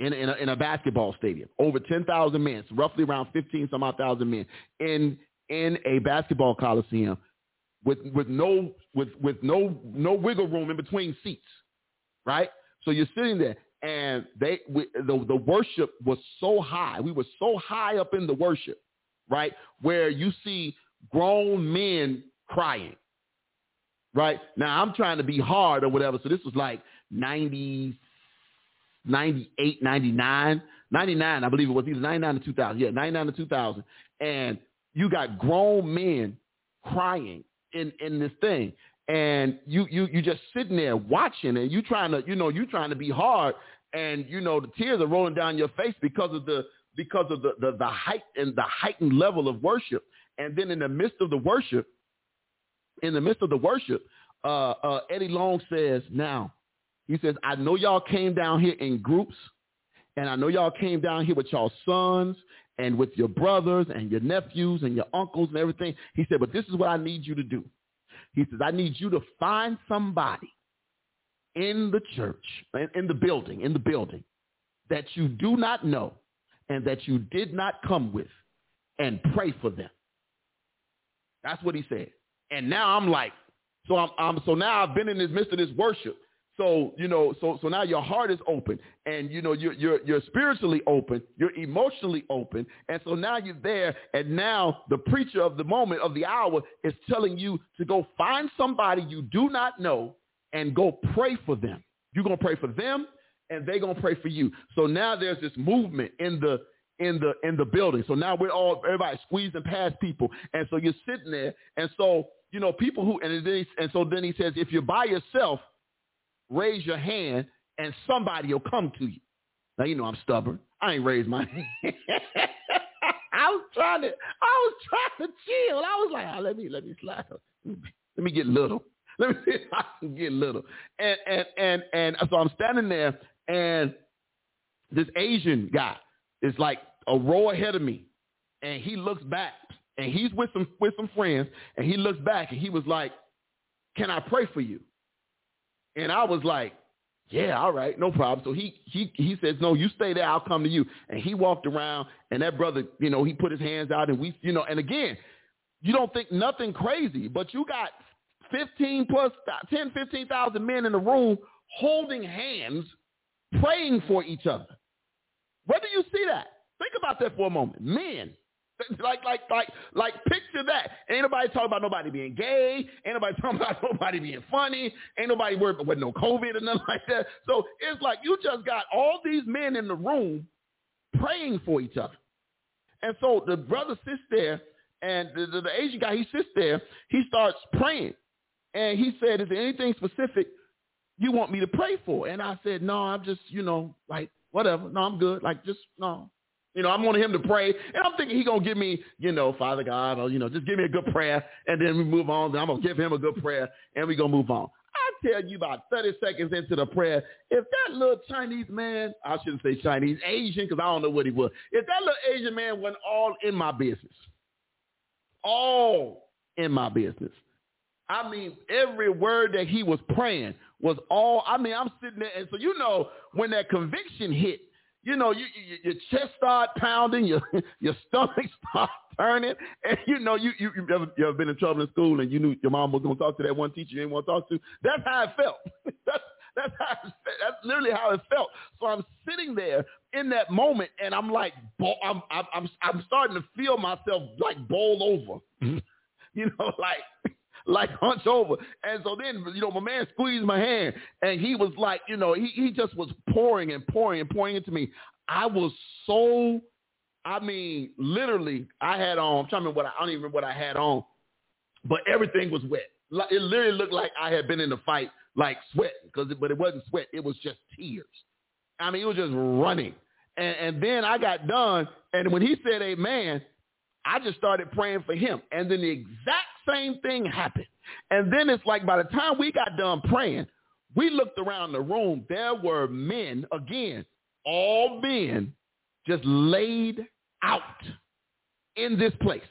In, in, a, in a basketball stadium, over 10,000 men, so roughly around 15 some odd thousand men in in a basketball coliseum with with no with with no no wiggle room in between seats. right? So you're sitting there, and they we, the the worship was so high. We were so high up in the worship, right, where you see grown men crying. Right now, I'm trying to be hard or whatever. So this was like 90, 98, 99, 99, I believe it was either 99 to 2000. Yeah, 99 to 2000. And you got grown men crying in, in this thing. And you, you, you just sitting there watching and you trying to, you know, you trying to be hard and, you know, the tears are rolling down your face because of the, because of the, the, the height and the heightened level of worship. And then in the midst of the worship, in the midst of the worship, uh, uh, Eddie Long says, now, he says, I know y'all came down here in groups, and I know y'all came down here with y'all sons and with your brothers and your nephews and your uncles and everything. He said, but this is what I need you to do. He says, I need you to find somebody in the church, in the building, in the building, that you do not know and that you did not come with and pray for them. That's what he said. And now I'm like, so I'm, I'm so now I've been in this midst of this worship. So, you know, so so now your heart is open and you know you're you're you're spiritually open, you're emotionally open. And so now you're there and now the preacher of the moment of the hour is telling you to go find somebody you do not know and go pray for them. You're going to pray for them and they're going to pray for you. So now there's this movement in the in the in the building. So now we're all everybody squeezing past people. And so you're sitting there and so you know people who and then he, and so then he says if you're by yourself raise your hand and somebody will come to you. Now, you know I'm stubborn. I ain't raised my hand. I was trying to, I was trying to chill. I was like, oh, let me, let me slide. Let me get little. Let me see if I can get little. And, and, and, and so I'm standing there and this Asian guy is like a row ahead of me. And he looks back and he's with some, with some friends and he looks back and he was like, can I pray for you? And I was like, yeah, all right, no problem. So he he he says, no, you stay there. I'll come to you. And he walked around, and that brother, you know, he put his hands out, and we, you know, and again, you don't think nothing crazy, but you got 15 plus 10, 15,000 men in the room holding hands, praying for each other. Where do you see that? Think about that for a moment. Men Like, like, like, like, picture that. Ain't nobody talking about nobody being gay. Ain't nobody talking about nobody being funny. Ain't nobody worried about no COVID or nothing like that. So it's like you just got all these men in the room praying for each other. And so the brother sits there, and the, the, the Asian guy, he sits there. He starts praying. And he said, is there anything specific you want me to pray for? And I said, no, I'm just, you know, like, whatever. No, I'm good. Like, just, no, you know, I'm wanting him to pray, and I'm thinking he gonna give me, you know, Father God, or you know, just give me a good prayer, and then we move on. Then I'm gonna give him a good prayer, and we gonna move on. I tell you, about 30 seconds into the prayer, if that little Chinese man, I shouldn't say Chinese, Asian, because I don't know what he was. If that little Asian man went all in my business, all in my business. I mean, every word that he was praying was all. I mean, I'm sitting there, and so you know, when that conviction hit, you know, you, you, your chest start pounding, your your stomach start turning, and you know, you you you ever, you ever been in trouble in school and you knew your mom was going to talk to that one teacher you didn't want to talk to. That's how it felt. that's that's how it, that's literally how it felt. So I'm sitting there in that moment, and I'm like, I'm I'm I'm starting to feel myself like bowl over, you know, like like hunch over. And so then, you know, my man squeezed my hand and he was like, you know, he, he just was pouring and pouring and pouring into me. I was so, I mean, literally, I had on, I'm trying to remember what I, I don't even remember what I had on, but everything was wet. It literally looked like I had been in a fight, like sweat, because but it wasn't sweat. It was just tears. I mean, it was just running. And, and then I got done, and when he said amen, I just started praying for him. And then the exact same thing happened. And then it's like by the time we got done praying, we looked around the room. There were men, again, all men, just laid out in this place.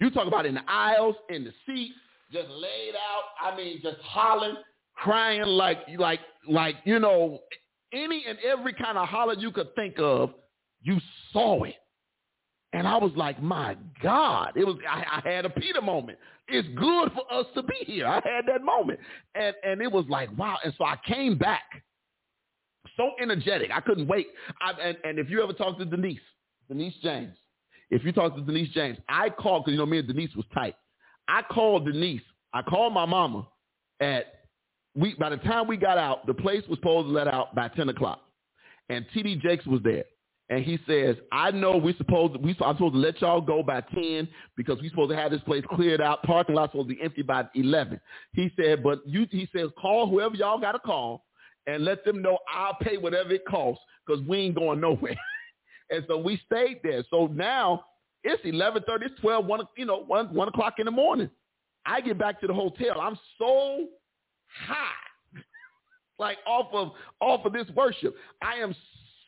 You talk about in the aisles, in the seats, just laid out. I mean, just hollering, crying like, like, like, you know, any and every kind of holler you could think of, you saw it. And I was like, my God, it was. I, I had a Peter moment. It's good for us to be here. I had that moment, and and it was like, wow. And so I came back, so energetic. I couldn't wait. I, and and if you ever talk to Denise, Denise James, if you talk to Denise James, I called because you know me and Denise was tight. I called Denise. I called my mama at we. By the time we got out, the place was supposed to let out by ten o'clock, and TD Jakes was there and he says, "I know we supposed we I'm supposed to let y'all go by ten because we supposed to have this place cleared out. Parking lot supposed to be empty by eleven. He said, but you he says call whoever y'all got to call and let them know I'll pay whatever it costs because we ain't going nowhere. and so we stayed there. So now it's eleven thirty, it's twelve, one you know one one o'clock in the morning. I get back to the hotel. I'm so high, like off of off of this worship. I am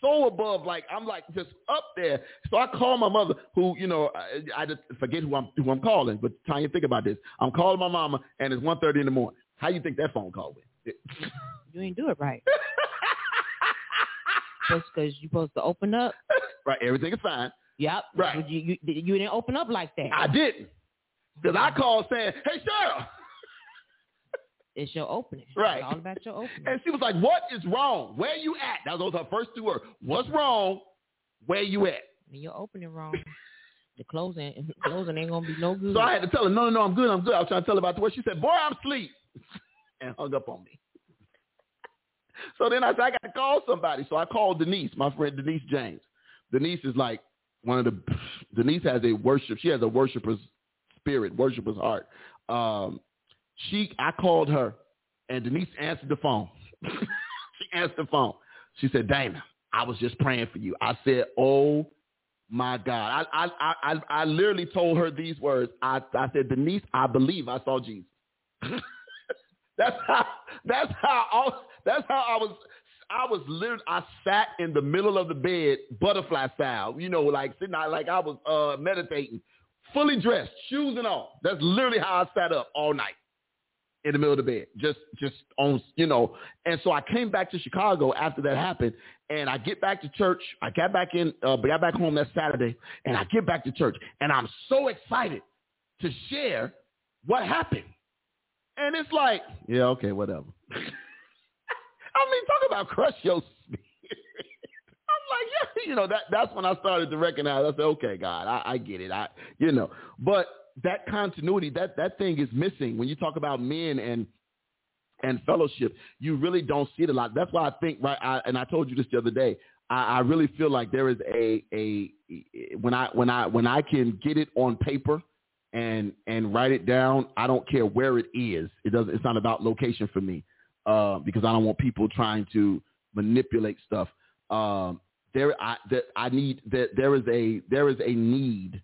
so above, like I'm like just up there. So I call my mother, who you know I, I just forget who I'm who I'm calling. But to think about this, I'm calling my mama, and it's 1.30 in the morning. How you think that phone call went? You ain't do it right. Just because you're supposed to open up. right, everything is fine. Yep. Right. You, you, you didn't open up like that. I didn't, because I called saying, "Hey, Cheryl." It's your opening. Right. It's all about your opening. And she was like, "What is wrong? Where you at?" That was her first two words. What's wrong? Where you at? When you're opening wrong, the closing the closing ain't gonna be no good. So I had to tell her, "No, no, no, I'm good, I'm good." I was trying to tell her about the word. She said, "Boy, I'm asleep," and hung up on me. So then I said, "I got to call somebody." So I called Denise, my friend Denise James. Denise is like one of the. Denise has a worship. She has a worshiper's spirit, worshiper's heart. Um, she, I called her, and Denise answered the phone. she answered the phone. She said, "Dana, I was just praying for you." I said, "Oh my God!" I, I, I, I literally told her these words. I, I said, "Denise, I believe I saw Jesus." that's how. That's how. I, that's how I was. I was literally. I sat in the middle of the bed, butterfly style. You know, like sitting out, like I was uh, meditating, fully dressed, shoes and all. That's literally how I sat up all night in the middle of the bed, just just on you know. And so I came back to Chicago after that happened, and I get back to church. I got back in, uh, got back home that Saturday, and I get back to church, and I'm so excited to share what happened. And it's like, yeah, okay, whatever. I mean, talk about crush your spirit. I'm like, yeah, you know, that that's when I started to recognize. I said, okay, God, I, I get it. I, you know, but that continuity, that that thing is missing when you talk about men and and fellowship. You really don't see it a lot. That's why I think, right? I, and I told you this the other day. I, I really feel like there is a a when I when I when I can get it on paper and and write it down. I don't care where it is. It doesn't. It's not about location for me uh, because I don't want people trying to manipulate stuff. Um, there, I that I need that there is a there is a need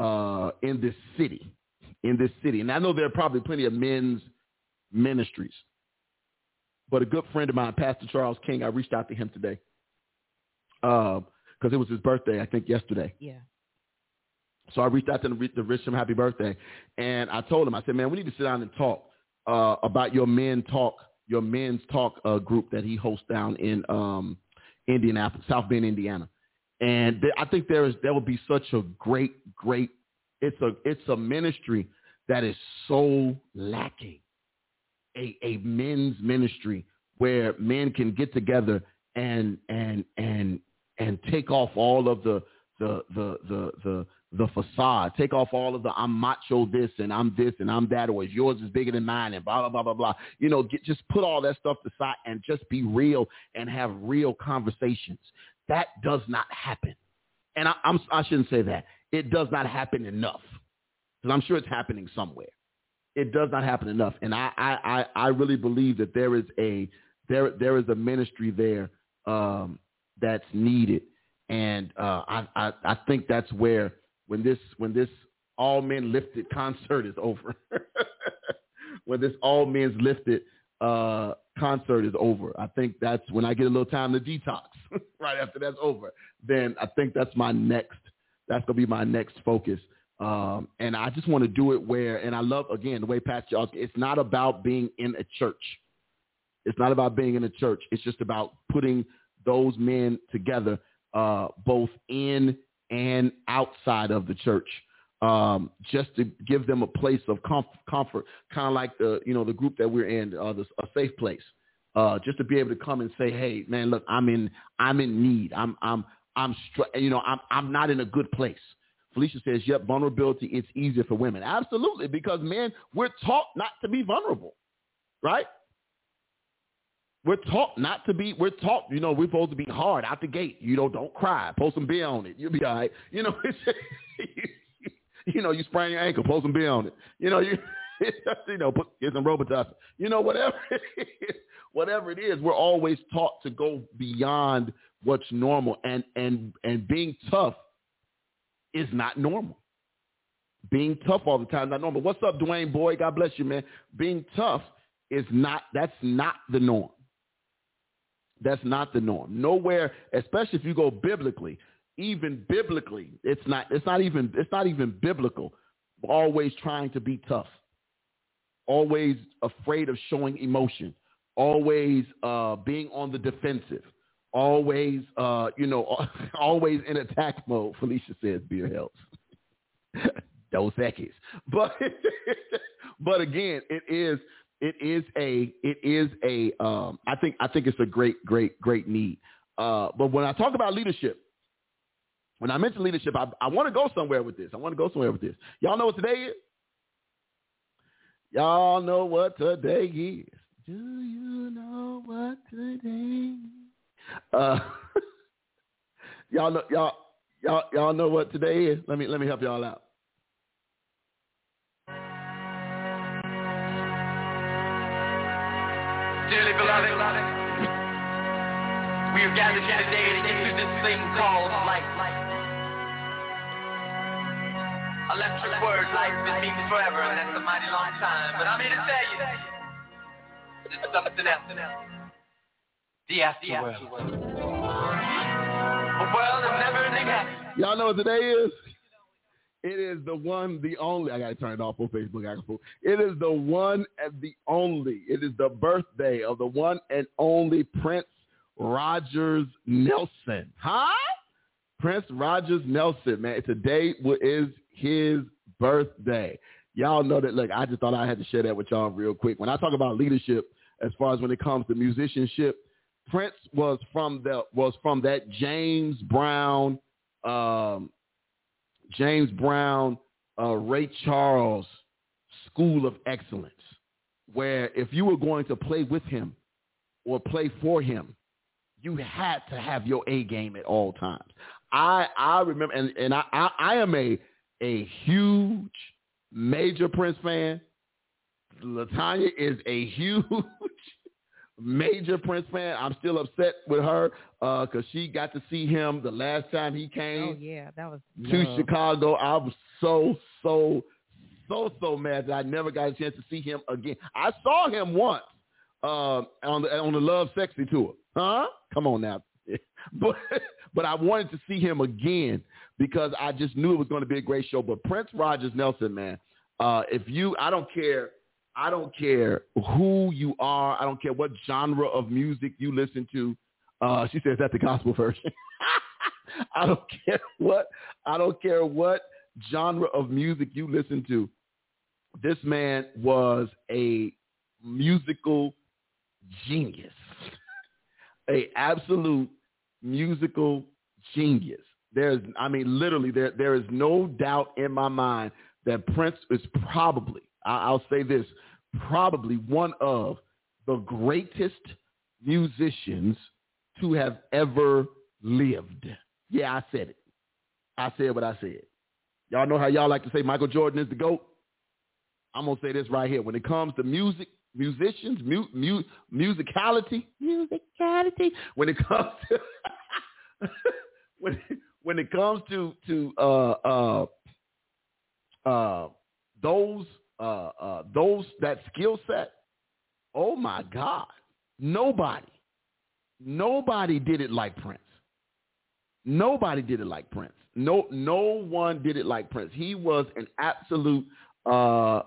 uh, in this city, in this city, and I know there are probably plenty of men's ministries, but a good friend of mine, Pastor Charles King, I reached out to him today because it was his birthday, I think yesterday. yeah. So I reached out to him to wish him happy birthday, and I told him, I said, man, we need to sit down and talk uh, about your men talk, your men's talk uh, group that he hosts down in um, Indianapolis, South Bend, Indiana. And I think there is there will be such a great, great. It's a it's a ministry that is so lacking. A a men's ministry where men can get together and and and and take off all of the the the the the the facade. Take off all of the I'm macho this and I'm this and I'm that or yours is bigger than mine and blah blah blah blah blah. You know, get, just put all that stuff aside and just be real and have real conversations. That does not happen. And I, I'm I shouldn't say that. It does not happen enough. Because I'm sure it's happening somewhere. It does not happen enough. And I I I, I really believe that there is a there there is a ministry there um, that's needed. And uh, I, I I think that's where when this when this all men lifted concert is over, when this all men's lifted uh, concert is over, I think that's when I get a little time to detox. right after that's over, then I think that's my next. That's gonna be my next focus. Um, and I just want to do it where, and I love again the way Pastor. It's not about being in a church. It's not about being in a church. It's just about putting those men together, uh, both in and outside of the church um, just to give them a place of comf- comfort, kind of like the you know the group that we're in, uh, the, a safe place, uh, just to be able to come and say, hey man, look, I'm in I'm in need, I'm I'm I'm str- you know I'm I'm not in a good place. Felicia says, yep, vulnerability it's easier for women, absolutely, because men we're taught not to be vulnerable, right? We're taught not to be. We're taught, you know, we're supposed to be hard out the gate. You know, don't cry. Post some beer on it. You'll be all right. You know, you know, you sprain your ankle, post some beer on it. You know, you you know, put get some Robitussin. You know, whatever it is, whatever it is, we're always taught to go beyond what's normal, and and and being tough is not normal. Being tough all the time is not normal. What's up, Dwayne Boy? God bless you, man. Being tough is not. That's not the norm. That's not the norm. Nowhere, especially if you go biblically, even biblically, it's not it's not even it's not even biblical. Always trying to be tough. Always afraid of showing emotion. Always uh, being on the defensive. Always uh, you know always in attack mode. Felicia says beer helps. Those seconds. But but again, it is it is a it is a um, I think I think it's a great great great need. Uh, but when I talk about leadership, when I mention leadership, I, I want to go somewhere with this. I want to go somewhere with this. Y'all know what today is? Y'all know what today is. Do you know what today? Uh, y'all know y'all y'all y'all know what today is. Let me let me help y'all out. Dearly beloved, we are gathered here today to get through this thing called life. Electric word, life, it means forever, and that's a mighty long time. But I'm here to tell you, there's something else. The afterworld. A world of never-ending happiness. Y'all know what today is? It is the one, the only. I gotta turn it off on Facebook. It is the one and the only. It is the birthday of the one and only Prince Rogers Nelson. Huh? Prince Rogers Nelson, man. Today is his birthday. Y'all know that. Look, I just thought I had to share that with y'all real quick. When I talk about leadership, as far as when it comes to musicianship, Prince was from the was from that James Brown, um, James Brown, uh, Ray Charles school of excellence, where if you were going to play with him or play for him, you had to have your A game at all times. I I remember, and and I I, I am a a huge major Prince fan. Latanya is a huge major Prince fan. I'm still upset with her because uh, she got to see him the last time he came Oh yeah, that was to love. Chicago. I was so, so, so, so mad that I never got a chance to see him again. I saw him once uh, on the on the Lovesexy tour. Huh? Come on now. but but I wanted to see him again because I just knew it was going to be a great show. But Prince Rogers Nelson, man, uh, if you, I don't care. I don't care who you are. I don't care what genre of music you listen to. Uh, she says that's the gospel version. I don't care what I don't care what genre of music you listen to. This man was a musical genius, a absolute musical genius. There's, I mean, literally, there there is no doubt in my mind that Prince is probably, I'll say this, probably one of the greatest musicians to have ever lived. Yeah, I said it. I said what I said. Y'all know how y'all like to say Michael Jordan is the GOAT? I'm going to say this right here. When it comes to music, musicians, mu- mu- musicality, musicality, when it comes to, when, when it comes to, to, uh, uh, uh, those, uh, uh, those, that skill set, oh my God, nobody, nobody did it like Prince. Nobody did it like Prince. No, no one did it like Prince. He was an absolute uh,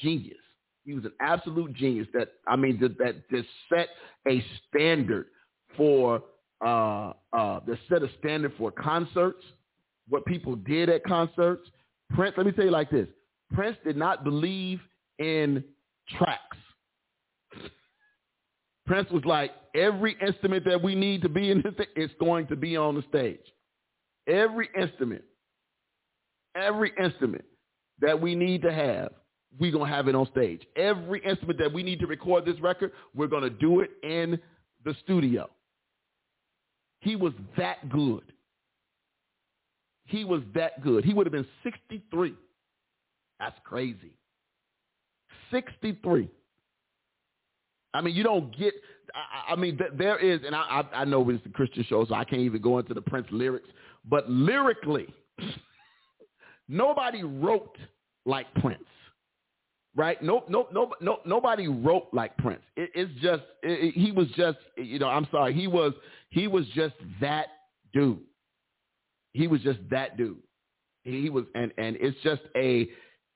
genius. He was an absolute genius. That I mean, that, that just set a standard for uh, uh, that set a standard for concerts. what people did at concerts. Prince, let me tell you like this. Prince did not believe in tracks. Prince was like, every instrument that we need to be in this thing, it's going to be on the stage. Every instrument, every instrument that we need to have, we're going to have it on stage. Every instrument that we need to record this record, we're going to do it in the studio. He was that good. He was that good. He would have been 63. That's crazy. 63. I mean, you don't get. I, I mean, th- there is, and I, I, I know it's a Christian show, so I can't even go into the Prince lyrics. But lyrically, nobody wrote like Prince, right? No, no, no, no. Nobody wrote like Prince. It, it's just it, he was just, you know. I'm sorry. He was he was just that dude. He was just that dude. He was, and and it's just a,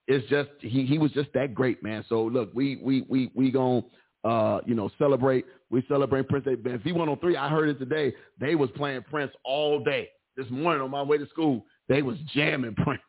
it's just he he was just that great, man. So look, we we we we gonna uh, you know, celebrate. We celebrate Prince Day. Man, V103, I heard it today. They was playing Prince all day. This morning on my way to school, they was jamming Prince.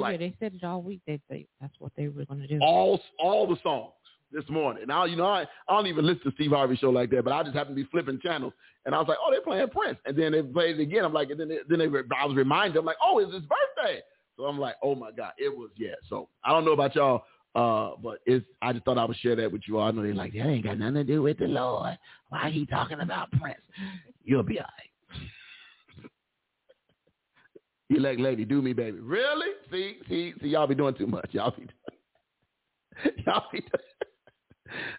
Like, yeah, they said it all week. They, they that's what they were going to do. All all the songs this morning. Now you know I, I don't even listen to Steve Harvey show like that, but I just happen to be flipping channels, and I was like, oh, they're playing Prince, and then they played it again. I'm like, and then they, then they I was reminded, I'm like, oh, it's his birthday. So I'm like, oh my god, it was yeah. So I don't know about y'all. Uh, but it's I just thought I would share that with you all. I know they're like, that ain't got nothing to do with the Lord. Why he talking about Prince? You'll be all right. Elect lady, do me, baby. Really? See, see, see, y'all be doing too much. Y'all be doing, y'all be.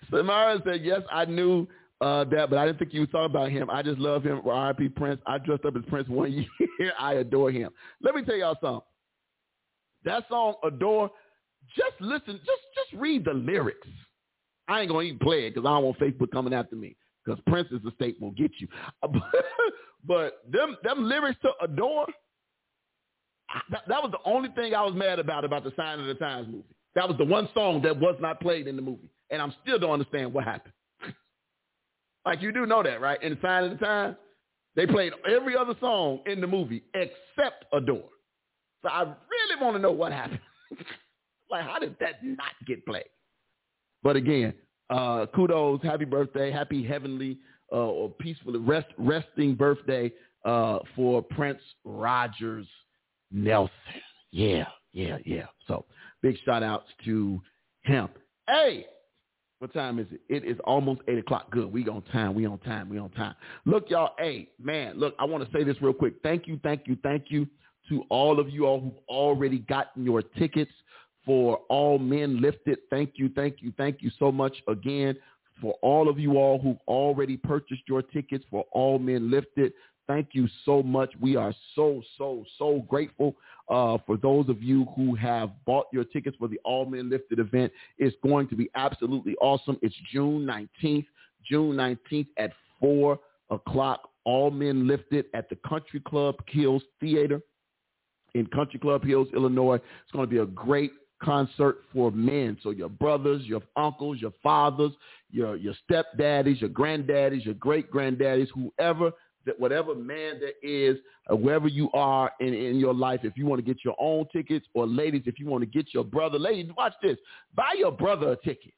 Samara said, yes, I knew uh, that, but I didn't think you thought about him. I just love him. R.I.P. Prince. I dressed up as Prince one year. I adore him. Let me tell y'all something. That song, Adore, just listen, just just read the lyrics. I ain't gonna even play it because I don't want Facebook coming after me. Because Prince's estate will get you. but them them lyrics to adore, that, that was the only thing I was mad about about the Sign of the Times movie. That was the one song that was not played in the movie, and I'm still don't understand what happened. like you do know that, right? In the Sign of the Times, they played every other song in the movie except Adore. So I really want to know what happened. Like, how did that not get played? But again, uh, kudos, happy birthday, happy heavenly uh, or peaceful rest, resting birthday uh, for Prince Rogers Nelson. Yeah, yeah, yeah. So big shout outs to him. Hey, what time is it? It is almost eight o'clock. Good. We on time. We on time. We on time. Look, y'all. Hey, man. Look, I want to say this real quick. Thank you, thank you, thank you to all of you all who've already gotten your tickets for all men lifted. Thank you, thank you, thank you so much again for all of you all who've already purchased your tickets for all men lifted. Thank you so much. We are so, so, so grateful uh, for those of you who have bought your tickets for the All Men Lifted event. It's going to be absolutely awesome. It's June 19th, June 19th at 4 o'clock. All Men Lifted at the Country Club Hills Theater in Country Club Hills, Illinois. It's going to be a great concert for men. So your brothers, your uncles, your fathers, your your stepdaddies, your granddaddies, your great granddaddies, whoever that whatever man there is, uh, wherever you are in, in your life, if you want to get your own tickets, or ladies, if you want to get your brother, ladies, watch this. Buy your brother a ticket.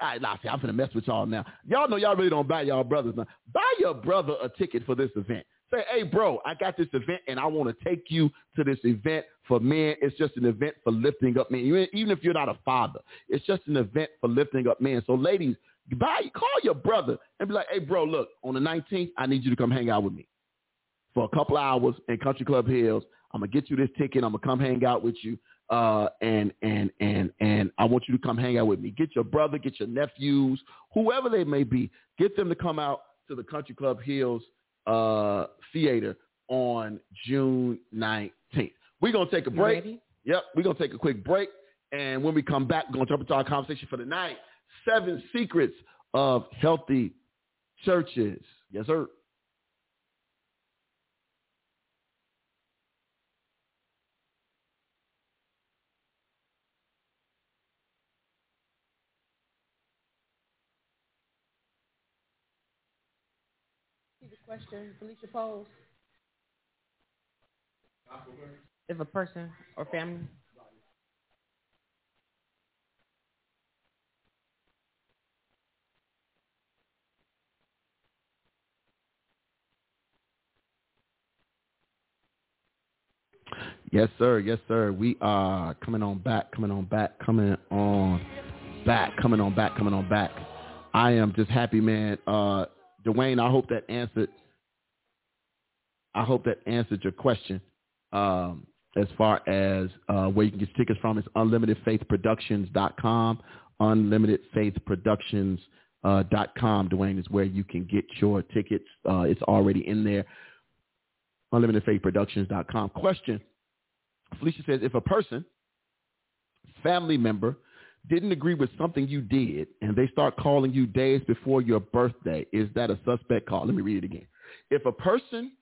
Now, see, I'm gonna mess with y'all now. Y'all know y'all really don't buy y'all brothers now. Buy your brother a ticket for this event. Say, hey, bro, I got this event and I want to take you to this event for men. It's just an event for lifting up men. Even if you're not a father, it's just an event for lifting up men. So ladies, buy, call your brother and be like, hey, bro, look, on the 19th, I need you to come hang out with me for a couple hours in Country Club Hills. I'm gonna get you this ticket. I'm gonna come hang out with you. Uh, and and and and I want you to come hang out with me. Get your brother, get your nephews, whoever they may be. Get them to come out to the Country Club Hills uh, Theater on June 19th. We're going to take a break. Yep, we're going to take a quick break. And when we come back, we're going to jump into our conversation for the night. Seven secrets of healthy churches. Yes, sir. question Felicia posed? If a person or family. Yes, sir. Yes, sir. We are coming on back, coming on back, coming on back, coming on back, coming on back. I am just happy, man. Uh, Dwayne, I hope that answered. I hope that answered your question. Um, as far as uh, where you can get tickets from, it's unlimitedfaithproductions.com. Unlimitedfaithproductions.com. Uh, dot com, Dwayne, is where you can get your tickets. Uh, it's already in there. Unlimitedfaithproductions.com. Question. Felicia says, if a person, family member, didn't agree with something you did and they start calling you days before your birthday, is that a suspect call? Let me read it again. If a person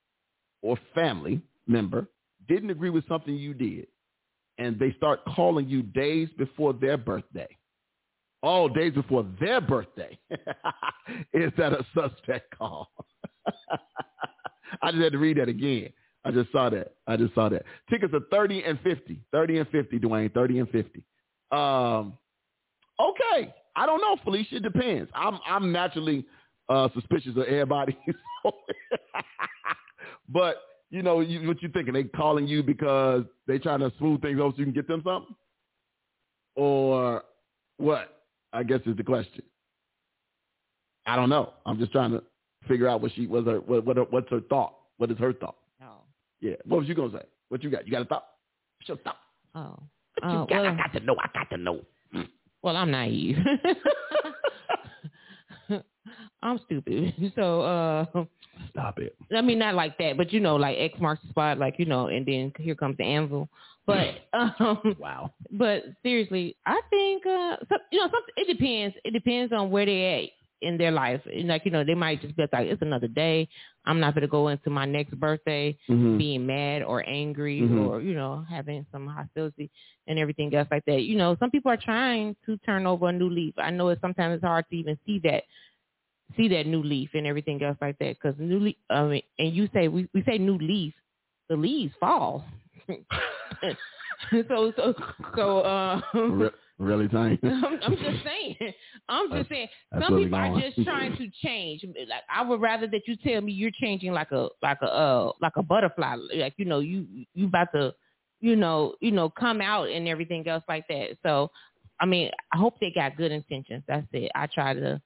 or family member didn't agree with something you did and they start calling you days before their birthday, all days before their birthday, is that a suspect call? I just had to read that again. I just saw that. I just saw that. Tickets are 30 and 50. 30 and 50, Dwayne. 30 and 50. Um, okay. I don't know, Felicia. It depends. I'm I'm naturally uh, suspicious of everybody. but, you know, you, what you thinking? They calling you because they trying to smooth things over so you can get them something? Or what? I guess is the question. I don't know. I'm just trying to figure out what she was her what, what what's her thought. What is her thought? Oh. Yeah. What was you gonna say? What you got? You got a thought? What's your thought? Oh. What you Uh, got? well, I got to know. I got to know. well, I'm naive. I'm stupid. So, uh, Stop it. I mean, not like that, but you know, like X marks the spot, like you know, and then here comes the anvil. But, um, Wow. but seriously, I think, uh, so, you know, some, it depends. It depends on where they at in their life. And like, you know, they might just be like, it's another day. I'm not going to go into my next birthday Mhm. being mad or angry Mhm. or, you know, having some hostility and everything else like that. You know, some people are trying to turn over a new leaf. I know it's sometimes it's hard to even see that see that new leaf and everything else like that because new leaf. I mean, and you say we we say new leaf, the leaves fall. so so so. Uh, Re- really, Tiny? I'm, I'm just saying. I'm just saying. that's Some people are just trying to change. Like I would rather that you tell me you're changing like a like a uh like a butterfly. Like you know you you about to you know you know come out and everything else like that. So I mean I hope they got good intentions. That's it. I try to.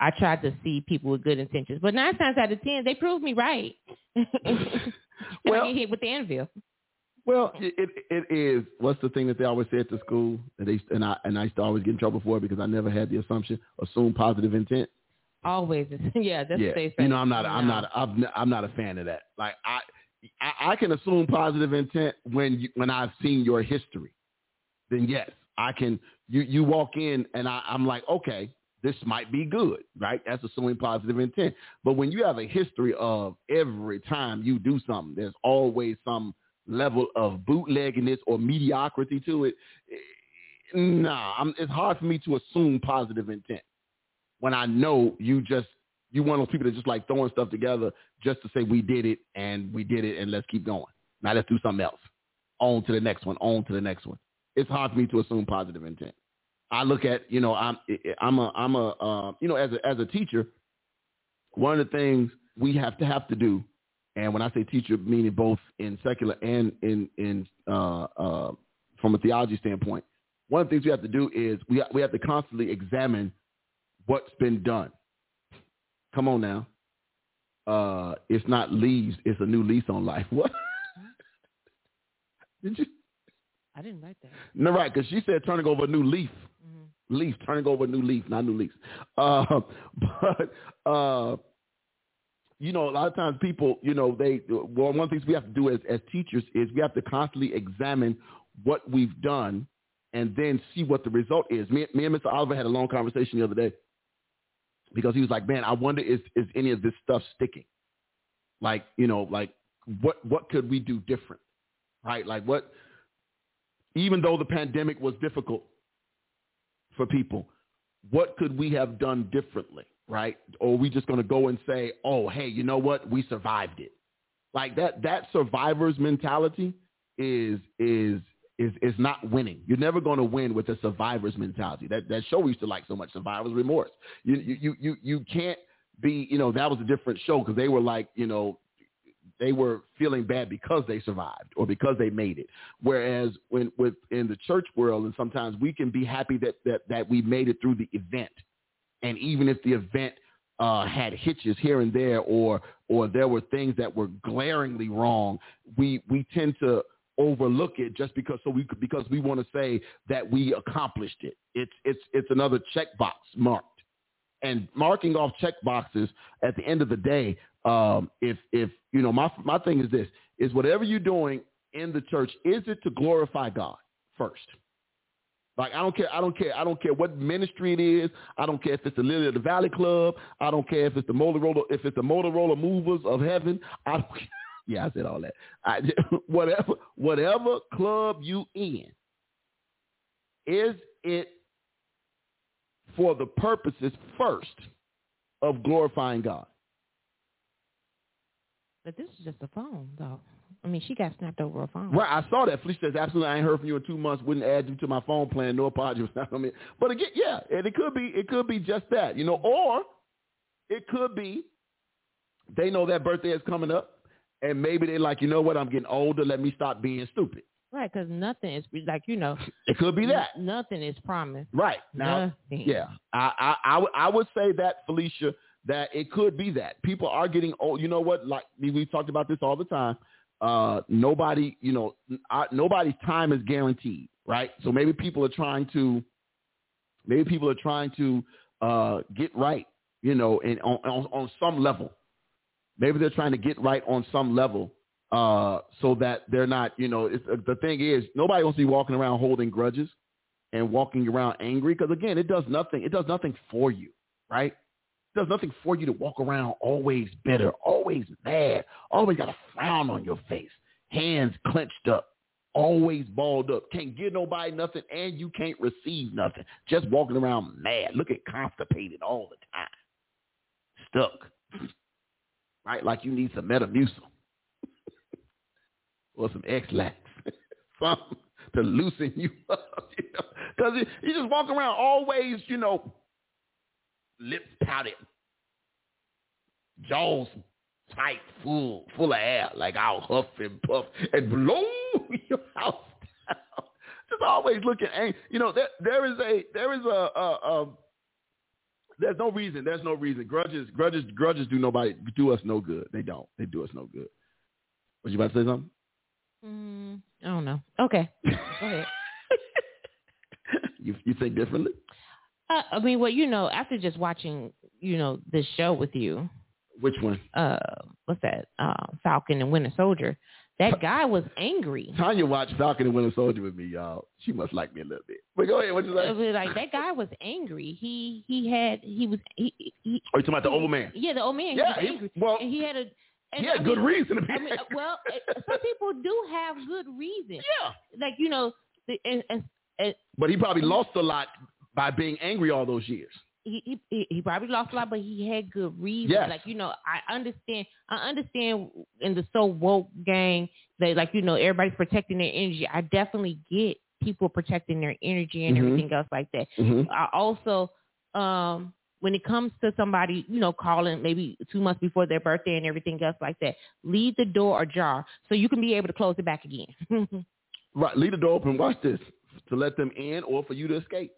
I tried to see people with good intentions, but nine times out of ten, they proved me right. Well- I get hit with the anvil. Well, oh. it, it it is. What's the thing that they always say at the school? And they and I and I used to always get in trouble for it because I never had the assumption assume positive intent. Always, yeah, that's yeah, what they say. you know, I'm not. I'm not. I'm, not- I'm not a fan of that. Like I, I, I can assume positive intent when you, when I've seen your history. Then yes, I can. You you walk in and I, I'm like, okay, this might be good, right? That's assuming positive intent. But when you have a history of every time you do something, there's always some level of bootleggedness or mediocrity to it. eh, Nah, I'm, it's hard for me to assume positive intent when I know you just you one of those people that just like throwing stuff together just to say we did it and we did it and let's keep going. Now let's do something else. On to the next one. On to the next one. It's hard for me to assume positive intent. I look at you know I'm I'm a I'm a uh, you know as a as a teacher, one of the things we have to have to do, and when I say teacher, meaning both in secular and in in uh, uh, from a theology standpoint, one of the things we have to do is we ha- we have to constantly examine what's been done. Come on now. Uh, it's not leaves, it's a new lease on life. What? Did you? I didn't like that. No, right, because she said turning over a new leaf. Mhm. Leaf, turning over a new leaf, not new leaves. Uh, but, uh, you know, a lot of times people, you know, they, well, one of the things we have to do as, as teachers is we have to constantly examine what we've done and then see what the result is. Me, me and Mr. Oliver had a long conversation the other day because he was like, man, I wonder is, is any of this stuff sticking? Like, you know, like what, what could we do different? Right? Like what, even though the pandemic was difficult for people, what could we have done differently? Right? Or we just going to go and say, oh, hey, you know what? We survived it. Like that, that survivor's mentality is is is is not winning. You're never going to win with a survivor's mentality. That that show we used to like so much, survivor's remorse. You you you you, you can't be. You know that was a different show because they were like you know they were feeling bad because they survived or because they made it. Whereas when with in the church world, and sometimes we can be happy that that that we made it through the event, and even if the event uh, had hitches here and there, or or there were things that were glaringly wrong, we we tend to overlook it just because so we because we want to say that we accomplished it. It's it's it's another checkbox marked, and marking off check boxes at the end of the day. Um, if if you know my my thing is this is whatever you're doing in the church, is it to glorify God first? Like I don't care. I don't care. I don't care what ministry it is. I don't care if it's the Lily of the Valley Club. I don't care if it's the Motorola. If it's the Motorola Movers of Heaven. I don't. Care. Yeah, I said all that. I, whatever, whatever club you in, is it for the purposes first of glorifying God? But this is just a phone, though. I mean, she got snapped over a phone. Right, I saw that. Felicia says, absolutely, I ain't heard from you in two months. Wouldn't add you to my phone plan. No apologies. I mean, but again, yeah, and it could be, it could be just that, you know, or it could be they know that birthday is coming up, and maybe they're like, you know what, I'm getting older. Let me stop being stupid. Right, because nothing is like you know. It could be that. Nothing is promised. Right now, Nothing. yeah, I, I, I, would- I would say that Felicia, that it could be that people are getting old. You know what? Like we we talked about this all the time. Uh, nobody, you know, I, nobody's time is guaranteed, right? So maybe people are trying to, maybe people are trying to uh, get right, you know, and on, on on some level. Maybe they're trying to get right on some level, uh, so that they're not, you know, it's, uh, the thing is nobody wants to be walking around holding grudges and walking around angry because again, it does nothing. It does nothing for you, right? Does nothing for you to walk around always bitter, always mad, always got a frown on your face, hands clenched up, always balled up, can't give nobody nothing, and you can't receive nothing. Just walking around mad, looking constipated all the time, stuck, right? Like you need some Metamucil or some Ex-Lax, something to loosen you up, you know, because you just walk around always, you know, lips pouted, jaws tight, full, full of air, like I'll huff and puff and blow your house down. Just always looking angry. You know, there, there is a, there is a, a, a, there's no reason. There's no reason. Grudges, grudges, grudges do nobody, do us no good. They don't. They do us no good. Was you about to say something? Mm, I don't know. Okay, go ahead. you, you think differently? Uh, I mean, well, you know, after just watching, you know, this show with you, Which one? uh, what's that? Uh, Falcon and Winter Soldier. That guy was angry. Tanya watched Falcon and Winter Soldier with me, y'all. She must like me a little bit. But go ahead. What you It like? was like that guy was angry. He he had he was he, he Are you talking about the old man? yeah the old man. Yeah, he he- well, and he had a. And He had I good mean, reason to be I mean, well, uh, some people do have good reason. Yeah. Like you know, the, and, and, and But he probably lost a lot by being angry all those years. he, he he probably lost a lot, but he had good reasons. Yes. Like you know, I understand. I understand in the so woke gang that like you know everybody's protecting their energy. I definitely get people protecting their energy and Mhm. everything else like that. Mm-hmm. I also, um, when it comes to somebody, you know, calling maybe two months before their birthday and everything else like that, leave the door ajar so you can be able to close it back again. Right. Leave the door open. Watch this. To let them in or for you to escape.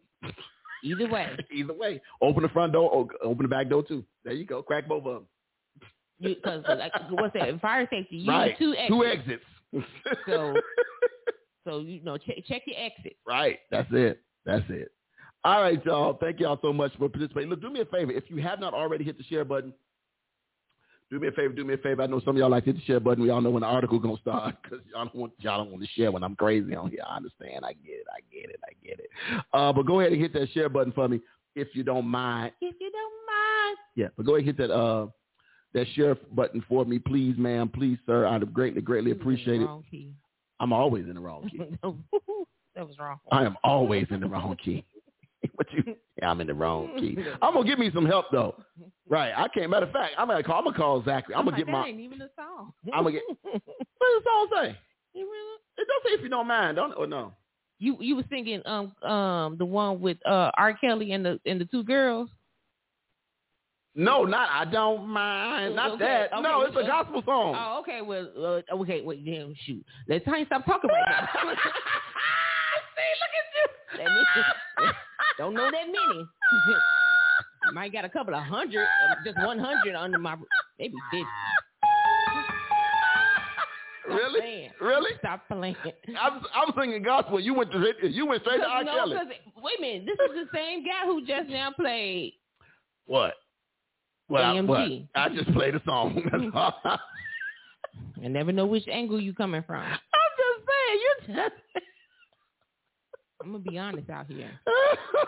Either way, Either way. Open the front door or open the back door too. There you go. Crack both of them. because uh, like what's that? Fire safety, you right. need two exits. Two exits. So- So you know, check check your exit. Right. That's it. That's it. All right, y'all. Thank y'all so much for participating. Look, do me a favor. If you have not already hit the share button, do me a favor. Do me a favor. I know some of y'all like to hit the share button. We all know when the article gonna start because y'all don't want y'all don't want to share when I'm crazy on here. I understand. I get it. I get it. I get it. Uh, but go ahead and hit that share button for me if you don't mind. If you don't mind. Yeah, but go ahead and hit that uh that share button for me, please, ma'am, please, sir. I'd greatly, greatly appreciate it. I'm always in the wrong key. that was wrong. I am always in the wrong key. what you? Yeah, I'm in the wrong key. I'm gonna give me some help though. Right. I can't. Matter of fact, I'm gonna call. I'm gonna call Zachary. I'm, gonna like, get my. That ain't even a song. I'm gonna get. What does the song say? It really- It just say if you don't mind, don't or no? You you were singing um um the one with uh R. Kelly and the and the two girls. No, not I don't mind. Not Okay, that. okay, no, it's a uh, gospel song. Oh, okay. Well, uh, okay. Wait, damn, shoot. Let's time stop talking right now. See, look at you. Don't know that many. Might got a couple of hundred, uh, just one hundred under my maybe fifty. Stop Really? playing. Really? Stop playing. I'm I'm singing gospel. You went to you went straight to R. no, Kelly. wait a minute. This is the same guy who just now played. What? What? I, what? I just played a song. I never know which angle you coming from. I'm just saying. You just. I'm gonna be honest out here.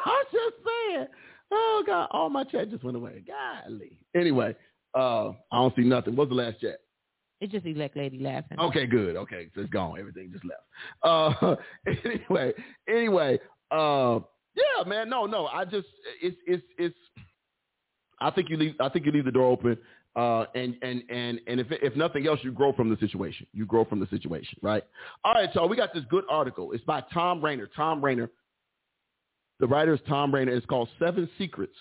I'm just saying. Oh God! All my chat just went away. Golly. Anyway, uh, I don't see nothing. What's the last chat? It's just elect lady laughing. Okay, good. Okay, so it's gone. Everything just left. Uh, anyway, anyway, uh, yeah, man. No, no. I just it's it's it's. I think you leave. I think you leave the door open. Uh, and and and and if if nothing else, you grow from the situation. You grow from the situation, right? All right, so we got this good article. It's by Thom Rainer. Thom Rainer. The writer is Thom Rainer. It's called Seven Secrets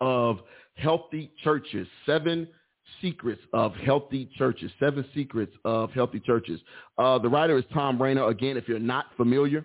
of Healthy Churches. Seven secrets of healthy churches. Seven secrets of healthy churches. Uh, the writer is Thom Rainer. Again, if you're not familiar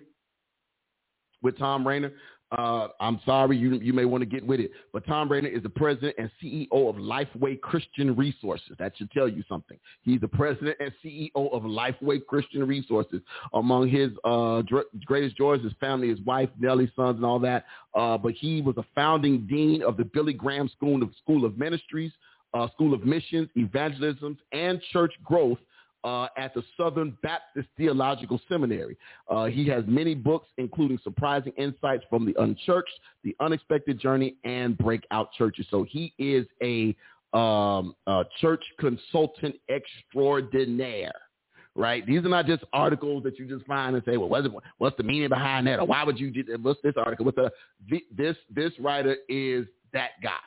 with Thom Rainer, uh, I'm sorry, you you may want to get with it. But Thom Rainer is the president and CEO of Lifeway Christian Resources. That should tell you something. He's the president and CEO of Lifeway Christian Resources. Among his uh, dr- greatest joys, is his family, his wife, Nellie, sons, and all that. Uh, but he was a founding dean of the Billy Graham School of School of Ministries, uh, School of Missions, Evangelism, and Church Growth uh, at the Southern Baptist Theological Seminary. Uh, he has many books, including Surprising Insights from the Unchurched, The Unexpected Journey, and Breakout Churches. So he is a, um, a church consultant extraordinaire. Right, these are not just articles that you just find and say, "Well, what's, what's the meaning behind that?" Or why would you do that? What's this article? What's the, this this writer is that guy.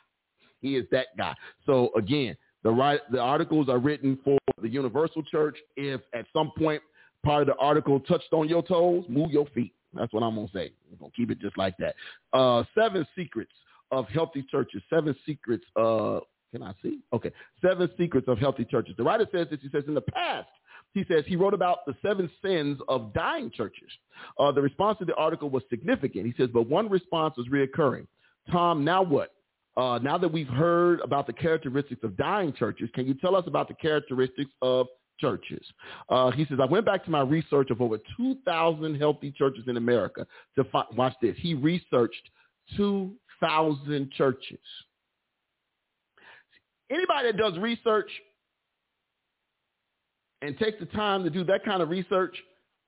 He is that guy. So again, the right the articles are written for the Universal Church. If at some point part of the article touched on your toes, move your feet. That's what I'm gonna say. I'm gonna keep it just like that. Uh, seven secrets of healthy churches. Seven secrets. Uh, can I see? Okay. Seven secrets of healthy churches. The writer says this. He says in the past. He says he wrote about the seven sins of dying churches. Uh, the response to the article was significant. He says, but one response was reoccurring. Tom, now what? Uh, now that we've heard about the characteristics of dying churches, can you tell us about the characteristics of churches? Uh, he says, I went back to my research of over 2,000 healthy churches in America to find, watch this. He researched 2,000 churches. Anybody that does research and takes the time to do that kind of research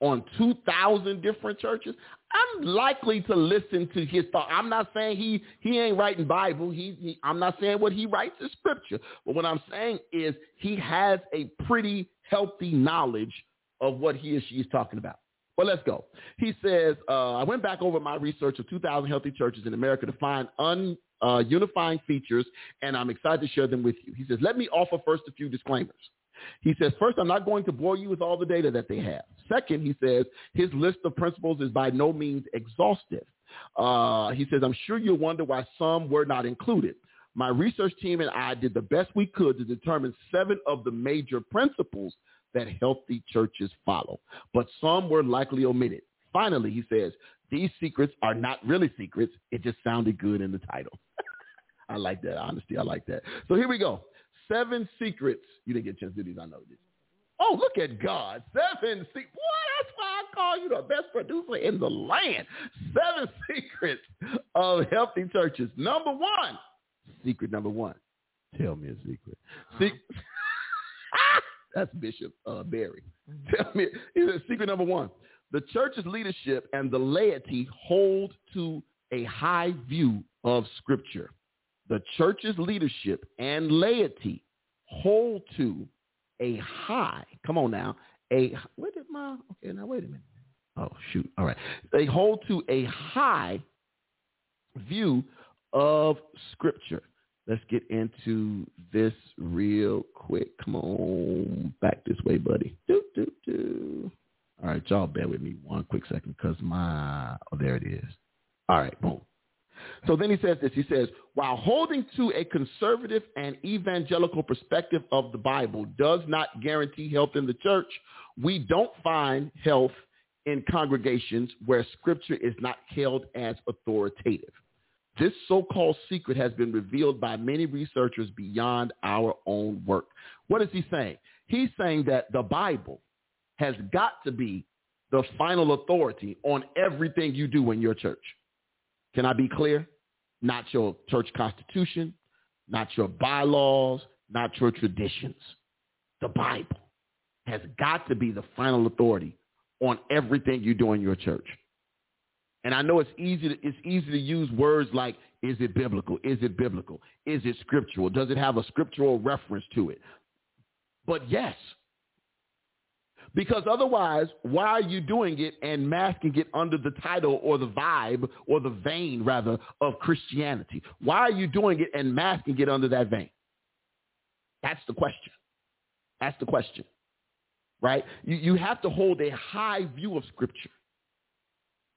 on 2,000 different churches, I'm likely to listen to his thought. I'm not saying he he ain't writing Bible. He, he I'm not saying what he writes is scripture. But what I'm saying is he has a pretty healthy knowledge of what he or she is talking about. But let's go. He says, uh, I went back over my research of 2,000 healthy churches in America to find un, uh, unifying features, and I'm excited to share them with you. He says, let me offer first a few disclaimers. He says, first, I'm not going to bore you with all the data that they have. Second, he says, his list of principles is by no means exhaustive. Uh, he says, I'm sure you'll wonder why some were not included. My research team and I did the best we could to determine seven of the major principles that healthy churches follow, but some were likely omitted. Finally, he says, these secrets are not really secrets. It just sounded good in the title. I like that honesty. I like that. So here we go. Seven secrets. You didn't get a chance to do these. I know this. Oh, look at God. Seven secrets. Boy, that's why I call you the best producer in the land. Seven secrets of healthy churches. Number one. Secret number one. Tell me a secret. Se- that's Bishop uh, Barry. Tell me. He said, secret number one. The church's leadership and the laity hold to a high view of Scripture. The church's leadership and laity hold to a high, come on now, a, where did my, okay, now wait a minute. Oh, shoot. All right. They hold to a high view of Scripture. Let's get into this real quick. Come on, back this way, buddy. Do, do, do. All right, y'all bear with me one quick second because my, oh, there it is. All right, boom. So then he says this. He says, while holding to a conservative and evangelical perspective of the Bible does not guarantee health in the church, we don't find health in congregations where scripture is not held as authoritative. This so-called secret has been revealed by many researchers beyond our own work. What is he saying? He's saying that the Bible has got to be the final authority on everything you do in your church. Can I be clear? Not your church constitution, not your bylaws, not your traditions. The Bible has got to be the final authority on everything you do in your church. And I know it's easy to, it's easy to use words like is it biblical? Is it biblical? Is it scriptural? Does it have a scriptural reference to it? But yes. Because otherwise, why are you doing it and masking it under the title or the vibe or the vein rather of Christianity? Why are you doing it and masking it under that vein? That's the question. That's the question. Right? You, you have to hold a high view of scripture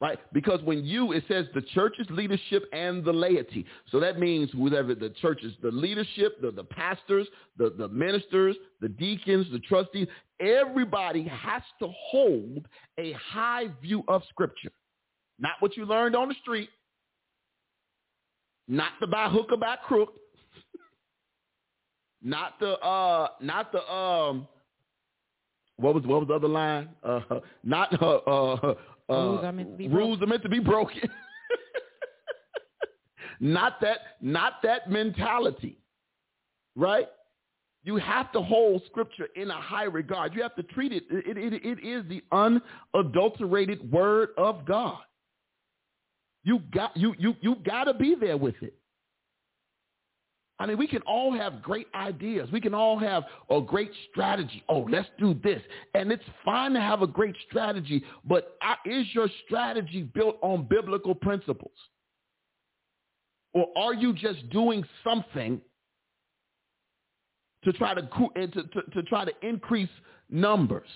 right? Because when you, it says the church's leadership and the laity. So that means whatever the church's, the leadership, the, the pastors, the, the ministers, the deacons, the trustees, everybody has to hold a high view of scripture. Not what you learned on the street, not the by hook or by crook, not the, uh, not the, um, what was what was the other line? Uh, not uh, uh, rules uh, are meant to be rules are meant to be broken. not that, not that mentality, right? You have to hold Scripture in a high regard. You have to treat it. It, it, it is the unadulterated Word of God. You got you you you got to be there with it. I mean, we can all have great ideas. We can all have a great strategy. Oh, let's do this. And it's fine to have a great strategy, but is your strategy built on biblical principles? Or are you just doing something to try to, eh, to, to, to try to increase numbers?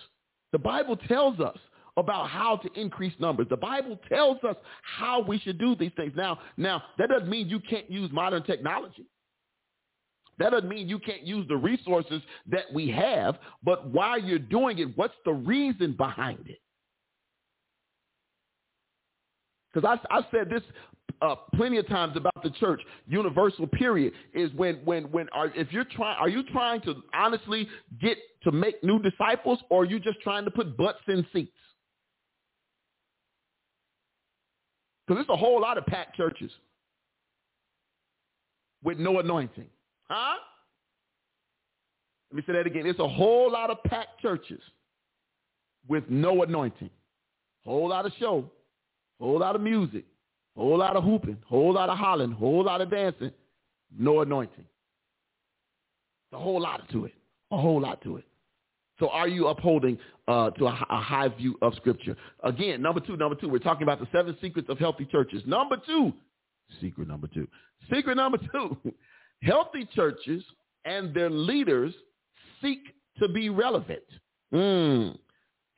The Bible tells us about how to increase numbers. The Bible tells us how we should do these things. Now, now that doesn't mean you can't use modern technology. That doesn't mean you can't use the resources that we have, but while you're doing it, what's the reason behind it? Because I, I said this uh, plenty of times about the church. Universal period is when when when are if you're trying are you trying to honestly get to make new disciples or are you just trying to put butts in seats? Because there's a whole lot of packed churches with no anointing. Huh? Let me say that again. It's a whole lot of packed churches with no anointing. Whole lot of show, whole lot of music, whole lot of hooping, whole lot of hollering, whole lot of dancing, no anointing. a whole lot to it. A whole lot to it. So are you upholding uh, to a, a, high view of Scripture? Again, number two, number two, we're talking about the seven secrets of healthy churches. Number two, secret number two. Secret number two, Healthy churches and their leaders seek to be relevant. Mm.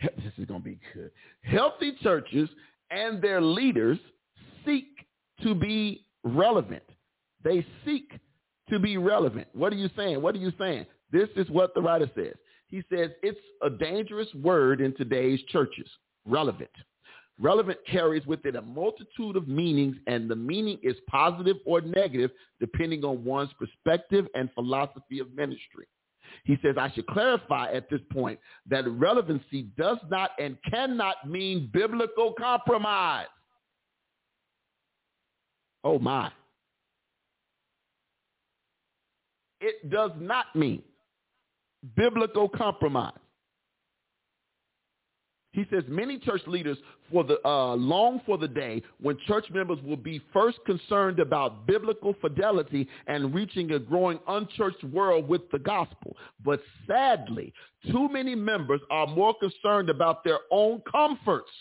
This is going to be good. Healthy churches and their leaders seek to be relevant. They seek to be relevant. What are you saying? What are you saying? This is what the writer says. He says it's a dangerous word in today's churches, relevant. Relevant carries with it a multitude of meanings, and the meaning is positive or negative depending on one's perspective and philosophy of ministry. He says, I should clarify at this point that relevancy does not and cannot mean biblical compromise. Oh my. It does not mean biblical compromise. He says many church leaders for the uh, long for the day when church members will be first concerned about biblical fidelity and reaching a growing unchurched world with the gospel. But sadly, too many members are more concerned about their own comforts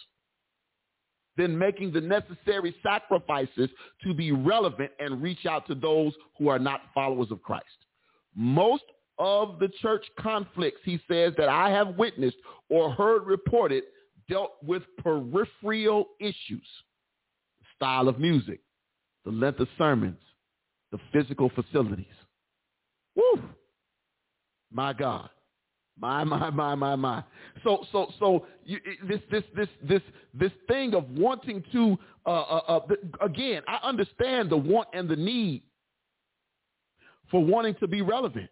than making the necessary sacrifices to be relevant and reach out to those who are not followers of Christ. Most of the church conflicts, he says, that I have witnessed or heard reported dealt with peripheral issues, style of music, the length of sermons, the physical facilities. Woo! My God. My, my, my, my, my. So, so, so you, this, this, this, this, this thing of wanting to, uh, uh, uh, again, I understand the want and the need for wanting to be relevant,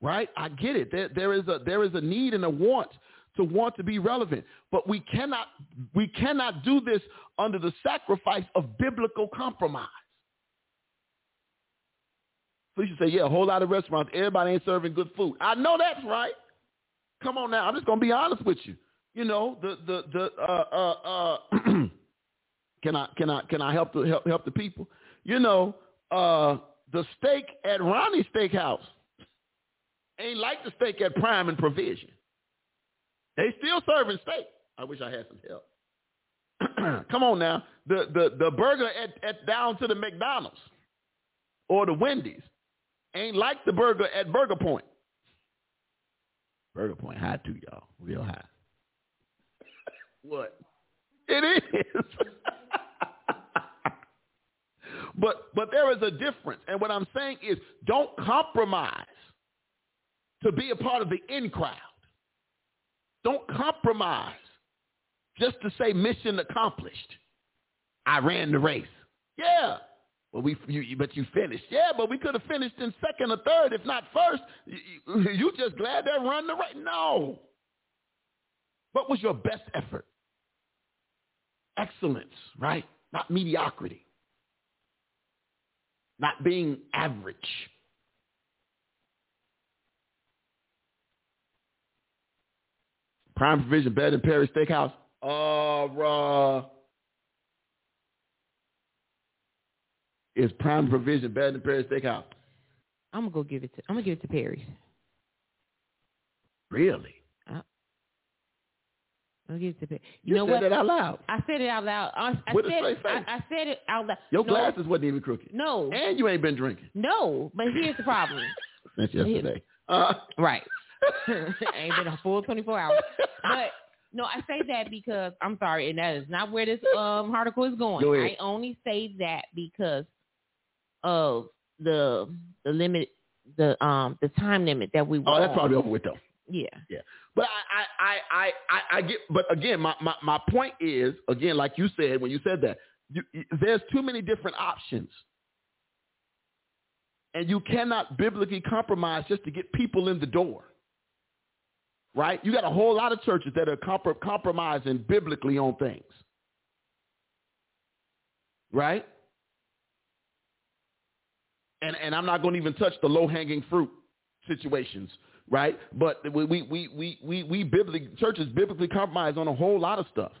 right? I get it. There, there is a, there is a need and a want to want to be relevant, but we cannot, we cannot do this under the sacrifice of biblical compromise. So you say, yeah, a whole lot of restaurants, everybody ain't serving good food. I know that's right. Come on now, I'm just gonna be honest with you. You know, the the the uh uh uh can I can I can I help the help help the people? You know, uh the steak at Ronnie's Steakhouse ain't like the steak at Prime and Provision. They still serving steak. I wish I had some help. Come on now. The the the burger at, at down to the McDonald's or the Wendy's ain't like the burger at Burger Point. Burger Point high too, y'all. Real high. what? It is. but but there is a difference. And what I'm saying is don't compromise to be a part of the in crowd. Don't compromise just to say mission accomplished. I ran the race. Yeah, well, we, you, but you finished. Yeah, but we could have finished in second or third, if not first. You, you just glad they run the race? No. What was your best effort? Excellence, right? Not mediocrity. Not being average. Prime provision bed in Perry Steakhouse. Uh, uh is prime provision better than Perry's Steakhouse? I'm gonna go give it to. I'm gonna give it to Perry's. Really? Uh, I'll give it to Perry. You, You, know said what? that out loud. I said it out loud. I, I With a said straight it, I, face. I said it out loud. Your no, glasses wasn't even crooked. No, And you ain't been drinking no. But here's the problem. since yesterday. Uh, right. Ain't been a full 24 hours. But no, I say that because I'm sorry, and that is not where this um article is going. Go. I only say that because of the the limit, the um the time limit that we. Oh, that's on. probably over with though. Yeah. Yeah. But I, I, I, I, I get. But again, my, my, my point is again, like you said when you said that, you- there's too many different options, and you cannot biblically compromise just to get people in the door. Right? You got a whole lot of churches that are compro- compromising biblically on things. Right? And and I'm not going to even touch the low hanging fruit situations right? But we we we we we, we biblically churches biblically compromise on a whole lot of stuff.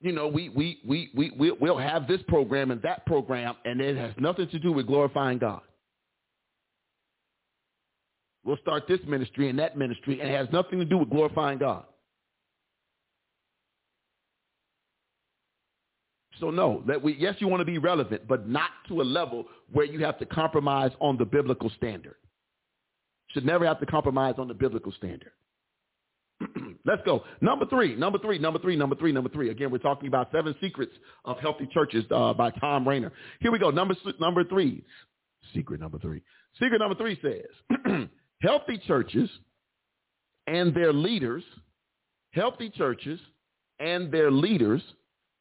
You know, we we we we- we'll have this program and that program, and it has nothing to do with glorifying God. We'll start this ministry and that ministry, and it has nothing to do with glorifying God. So no, that we yes, you want to be relevant, but not to a level where you have to compromise on the biblical standard. Should never have to compromise on the biblical standard. Let's go. Number three, number three, number three, number three, number three. Again, we're talking about seven secrets of healthy churches uh, by Thom Rainer. Here we go. Number number three. Secret number three. Secret number three says healthy churches and their leaders, healthy churches and their leaders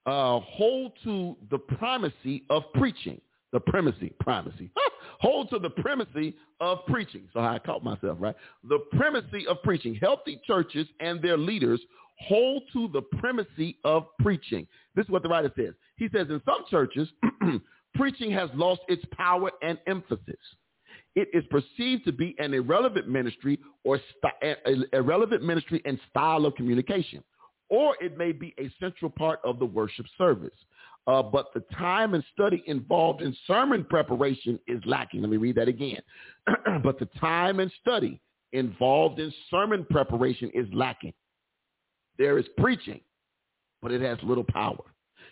uh, hold to the primacy of preaching. The primacy, primacy. hold to the primacy of preaching. So I caught myself, right? The primacy of preaching. Healthy churches and their leaders hold to the primacy of preaching. This is what the writer says. He says in some churches, preaching has lost its power and emphasis. It is perceived to be an irrelevant ministry or st- irrelevant ministry and style of communication or it may be a central part of the worship service. Uh, but the time and study involved in sermon preparation is lacking. Let me read that again. but the time and study involved in sermon preparation is lacking. There is preaching, but it has little power.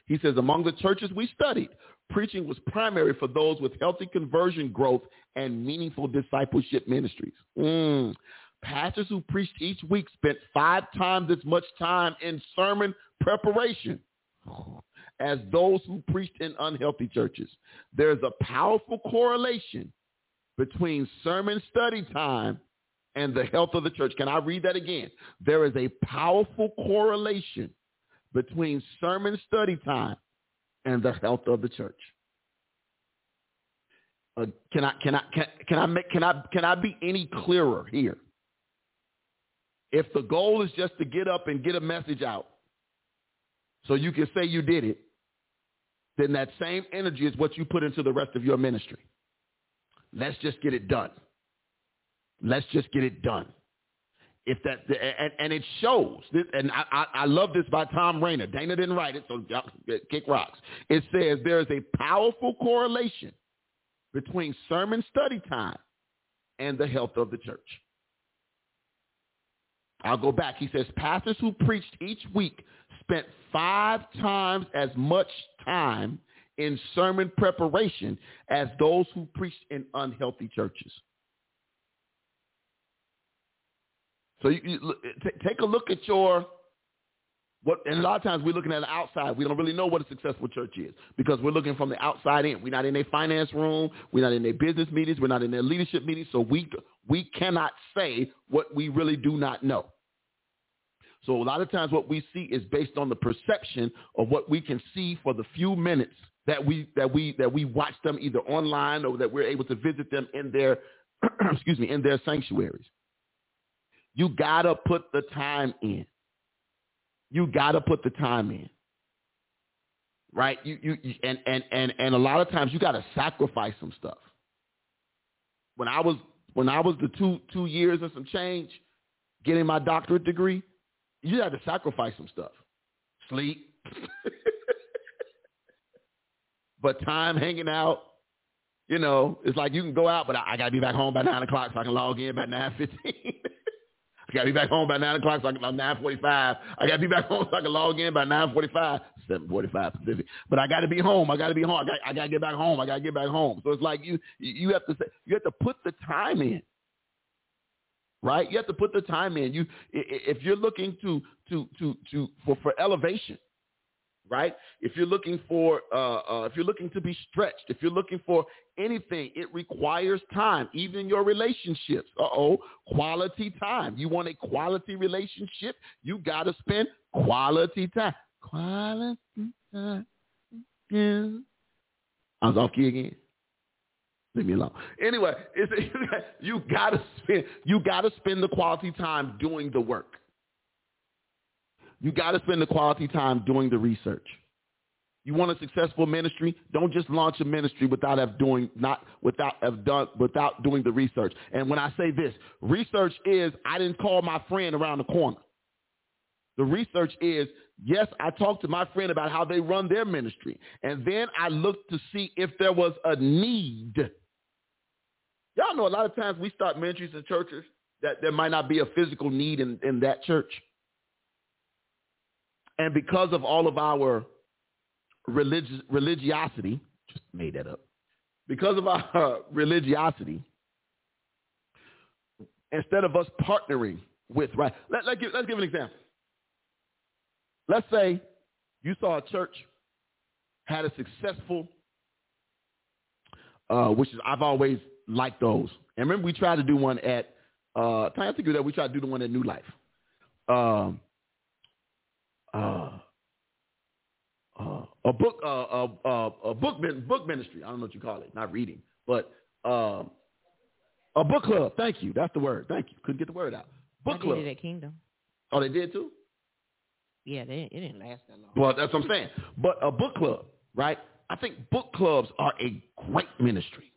He says, among the churches we studied, preaching was primary for those with healthy conversion growth and meaningful discipleship ministries. Mm. pastors who preached each week spent five times as much time in sermon preparation as those who preached in unhealthy churches. There's a powerful correlation between sermon study time and the health of the church. Can I read that again? There is a powerful correlation between sermon study time and the health of the church. Uh, can I can I can, can I make can I can I be any clearer here? If the goal is just to get up and get a message out, so you can say you did it, then that same energy is what you put into the rest of your ministry. Let's just get it done. Let's just get it done. If that and, and it shows, and I, I, I love this by Thom Rainer. Dana didn't write it, so kick rocks. It says there is a powerful correlation between sermon study time and the health of the church. I'll go back. He says pastors who preached each week spent five times as much time in sermon preparation as those who preached in unhealthy churches. So you, you eh, t- take a look at your what, and a lot of times we're looking at the outside. We don't really know what a successful church is because we're looking from the outside in. We're not in their finance room. We're not in their business meetings. We're not in their leadership meetings. So we we cannot say what we really do not know. So a lot of times what we see is based on the perception of what we can see for the few minutes that we that we that we watch them either online or that we're able to visit them in their excuse me in their sanctuaries. You gotta put the time in. You gotta put the time in. Right? You you, you and, and and and a lot of times you gotta sacrifice some stuff. When I was when I was the two two years and some change getting my doctorate degree, you had to sacrifice some stuff. Sleep. but time hanging out, you know, it's like you can go out, but I, I got to be back home by 9 o'clock so I can log in by 9.15. I got to be back home by 9 o'clock so I can, 9.45. I got to be back home so I can log in by 9.45, 7.45 Pacific. But I got to be home. I got to be home. I got, I got to get back home. I got to get back home. So it's like you, you have to say, you have to put the time in right? You have to put the time in. You, if you're looking to to to to for for elevation, right? If you're looking for uh, uh, if you're looking to be stretched, if you're looking for anything, it requires time. Even your relationships. Uh oh, quality time. You want a quality relationship? You got to spend quality time. Quality time. Yeah. I was off key again. Leave me alone. Anyway, you gotta spend you gotta spend the quality time doing the work. You gotta spend the quality time doing the research. You want a successful ministry? Don't just launch a ministry without have doing not without have done without doing the research. And when I say this, research is I didn't call my friend around the corner. The research is, yes, I talked to my friend about how they run their ministry. And then I looked to see if there was a need Y'all know a lot of times we start ministries in churches that there might not be a physical need in, in that church. And because of all of our religiosity, just made that up. Because of our religiosity, instead of us partnering with right, let, let give, let's give an example. Let's say you saw a church had a successful, uh, which is I've always liked those. And remember, we tried to do one at uh, I think that we tried to do the one at New Life. Um, uh, uh, a book, uh, uh, a book, book ministry. I don't know what you call it. Not reading, but uh, a book club. Thank you. That's the word. Thank you. Couldn't get the word out. Book I club. did it at Kingdom. Oh, they did too. Yeah, they, it didn't last that long. Well, that's what I'm saying. But a book club, right? I think book clubs are a great ministry,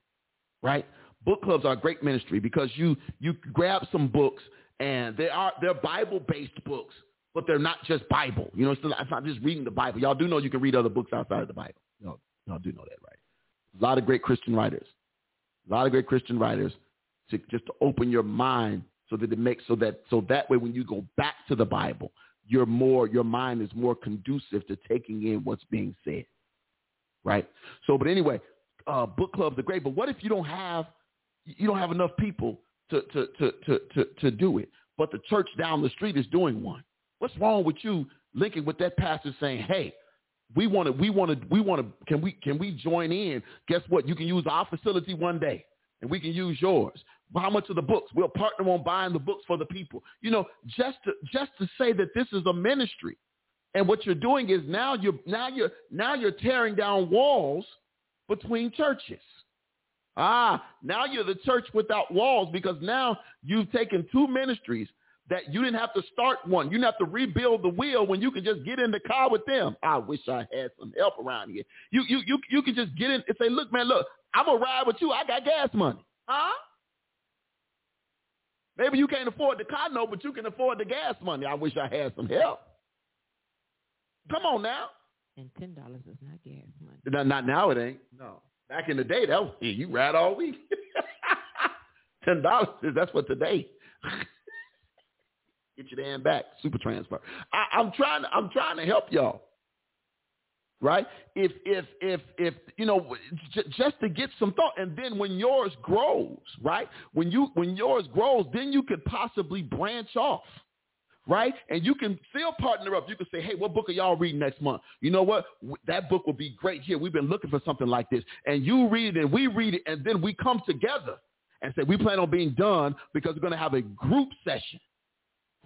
right? book clubs are a great ministry because you you grab some books and they are they're Bible based books, but they're not just Bible. You know, it's not, it's not just reading the Bible. Y'all do know you can read other books outside of the Bible. Y'all, y'all do know that, right? A lot of great Christian writers, a lot of great Christian writers, to just to open your mind so that it makes so that so that way when you go back to the Bible, you're more your mind is more conducive to taking in what's being said, right? So, but anyway, uh, book clubs are great. But what if you don't have you don't have enough people to, to, to, to, to, to do it, but the church down the street is doing one. What's wrong with you linking with that pastor saying, hey, we want to, we want to, we want to, can we, can we join in? Guess what? You can use our facility one day and we can use yours. How much of the books? We'll partner on buying the books for the people. You know, just to, just to say that this is a ministry. And what you're doing is now you're, now you're, now you're tearing down walls between churches. Ah, now you're the church without walls because now you've taken two ministries that you didn't have to start one. You didn't have to rebuild the wheel when you can just get in the car with them. I wish I had some help around here. You you you you could just get in and say, look, man, look, I'm gonna ride with you. I got gas money. Huh? Maybe you can't afford the car note, but you can afford the gas money. I wish I had some help. Come on now. And ten dollars is not gas money. Not, not now it ain't. No. Back in the day, that was, you ride all week. Ten dollars, that's what today. Get your damn back. Super transfer. I, I'm trying. I'm trying to help y'all. Right? If if if if you know, j- just to get some thought, and then when yours grows, right? When you when yours grows, then you could possibly branch off right? And you can still partner up. You can say, hey, what book are y'all reading next month? You know what? That book will be great here. We've been looking for something like this. And you read it and we read it and then we come together and say, we plan on being done because we're going to have a group session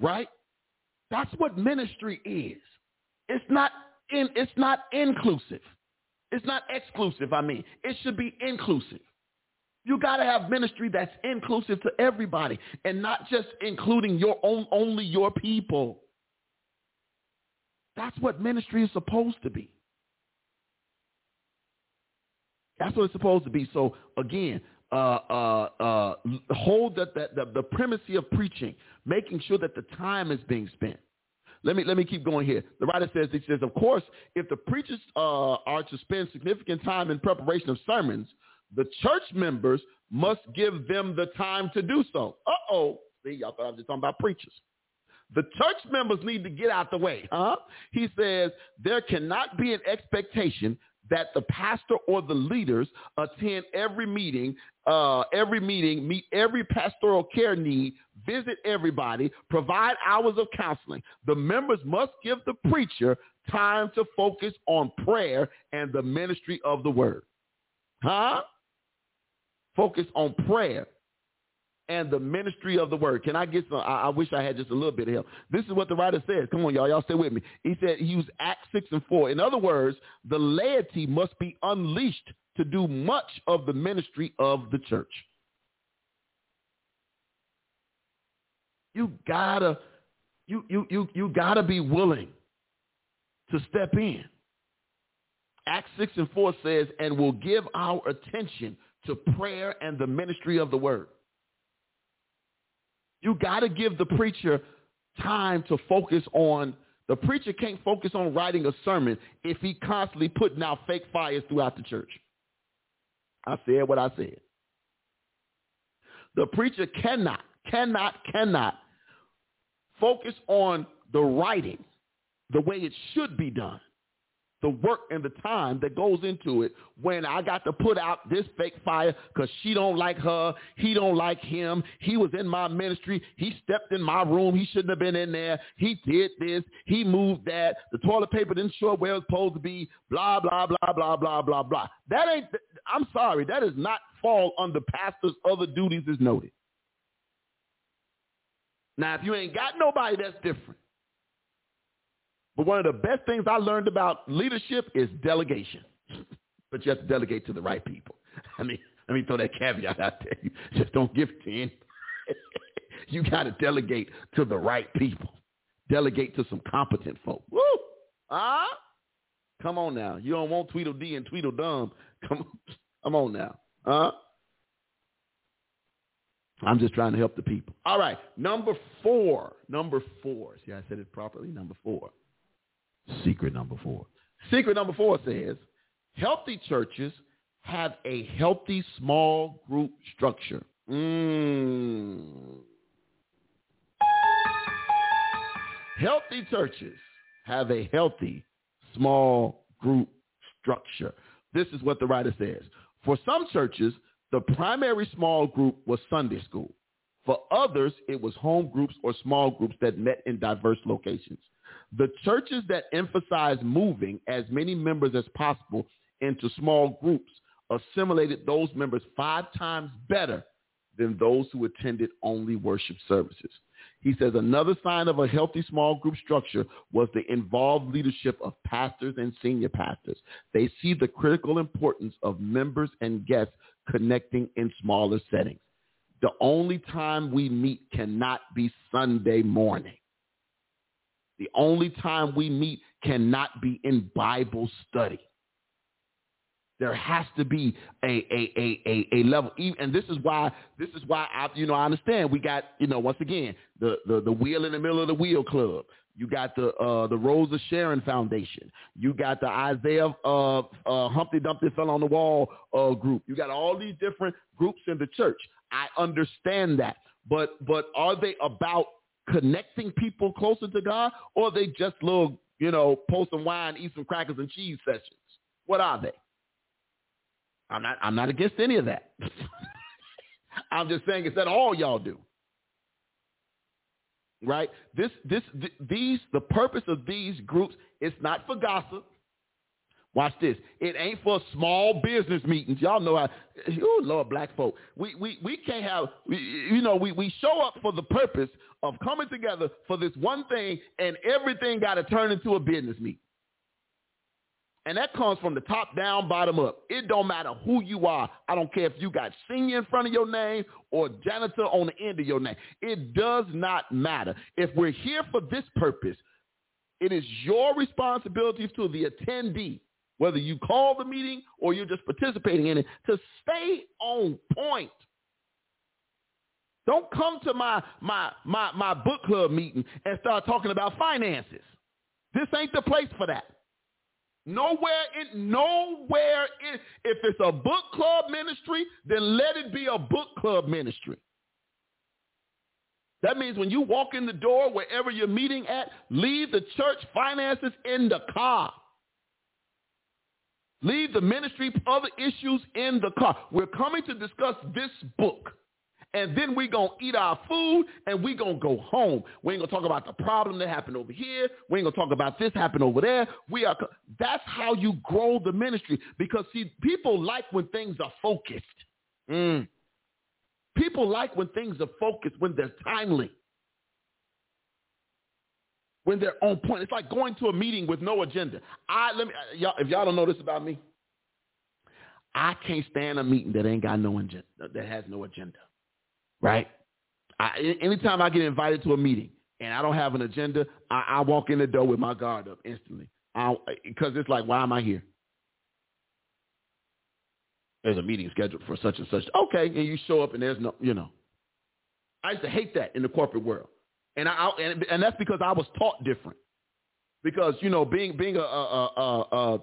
right? That's what ministry is. It's not in, it's not inclusive. It's not exclusive, I mean. It should be inclusive. You got to have ministry that's inclusive to everybody and not just including your own only your people. That's what ministry is supposed to be. That's what it's supposed to be. So again, uh, uh, uh, hold that, that the, the primacy of preaching, making sure that the time is being spent. Let me let me keep going here. The writer says he says, of course, if the preachers uh, are to spend significant time in preparation of sermons, the church members must give them the time to do so. Uh oh, see, y'all thought I was just talking about preachers. The church members need to get out the way, huh? He says there cannot be an expectation that the pastor or the leaders attend every meeting, uh, every meeting, meet every pastoral care need, visit everybody, provide hours of counseling. The members must give the preacher time to focus on prayer and the ministry of the word. Huh? Focus on prayer and the ministry of the word. Can I get some? I, I, wish I had just a little bit of help. This is what the writer says. Come on, y'all. Y'all stay with me. He said he used Acts 6 and 4. In other words, the laity must be unleashed to do much of the ministry of the church. You gotta, you, you, you, you gotta be willing to step in. Acts 6 and 4 says, and will give our attention to prayer and the ministry of the word. You got to give the preacher time to focus on the preacher can't focus on writing a sermon if he constantly putting out fake fires throughout the church. I said what I said. The preacher cannot, cannot, cannot focus on the writing the way it should be done the work and the time that goes into it when I got to put out this fake fire because she don't like her, he don't like him, he was in my ministry, he stepped in my room, he shouldn't have been in there, he did this, he moved that, the toilet paper didn't show where it was supposed to be, blah, blah, blah, blah, blah, blah, blah. That ain't, I'm sorry, that does not fall under pastor's other duties as noted. Now, if you ain't got nobody that's different, but one of the best things I learned about leadership is delegation. but you have to delegate to the right people. I mean, let me throw that caveat out there. You just don't give it to any. you got to delegate to the right people. Delegate to some competent folk. Woo! Ah, come on now. You don't want Tweedledee and Tweedledum. Come, on. come on now. Huh? I'm just trying to help the people. All right, number four. Number four. See, I said it properly. Number four. Secret number four. Secret number four says, healthy churches have a healthy small group structure. Mm. Healthy churches have a healthy small group structure. This is what the writer says. For some churches, the primary small group was Sunday school. For others, it was home groups or small groups that met in diverse locations. The churches that emphasized moving as many members as possible into small groups assimilated those members five times better than those who attended only worship services. He says another sign of a healthy small group structure was the involved leadership of pastors and senior pastors. They see the critical importance of members and guests connecting in smaller settings. The only time we meet cannot be Sunday morning. The only time we meet cannot be in Bible study. There has to be a a a a, a level, and this is why this is why I you know I understand we got you know once again the the the wheel in the middle of the wheel club. You got the uh, the Rose of Sharon Foundation. You got the Isaiah uh, uh, Humpty Dumpty fell on the wall uh, group. You got all these different groups in the church. I understand that, but but are they about connecting people closer to God, or they just little you know post some wine, eat some crackers and cheese sessions? What are they? I'm not I'm not against any of that. I'm just saying it's that all y'all do. Right? This this th- these the purpose of these groups is not for gossip. Watch this. It ain't for small business meetings. Y'all know how oh Lord black folk. We we we can't have we, you know, we, we show up for the purpose of coming together for this one thing and everything gotta turn into a business meeting. And that comes from the top down, bottom up. It don't matter who you are. I don't care if you got senior in front of your name or janitor on the end of your name. It does not matter. If we're here for this purpose, it is your responsibility to the attendee, whether you call the meeting or you're just participating in it, to stay on point. Don't come to my my my my book club meeting and start talking about finances. This ain't the place for that. Nowhere in nowhere in if it's a book club ministry, then let it be a book club ministry. That means when you walk in the door, wherever you're meeting at, leave the church finances in the car. Leave the ministry, other issues in the car. We're coming to discuss this book and then we going to eat our food and we going to go home. We ain't going to talk about the problem that happened over here. We ain't going to talk about this happened over there. We are, that's how you grow the ministry because see, people like when things are focused. Mm. People like when things are focused, when they're timely, when they're on point. It's like going to a meeting with no agenda. I let me uh, y'all, if y'all don't know this about me, I can't stand a meeting that ain't got no agenda, that has no agenda right? I, anytime I get invited to a meeting and I don't have an agenda, I, I walk in the door with my guard up instantly. Because uh, it's like, why am I here? There's a meeting scheduled for such and such. Okay, and you show up and there's no, you know. I used to hate that in the corporate world, and I and, and that's because I was taught different. Because you know, being being a a, a, a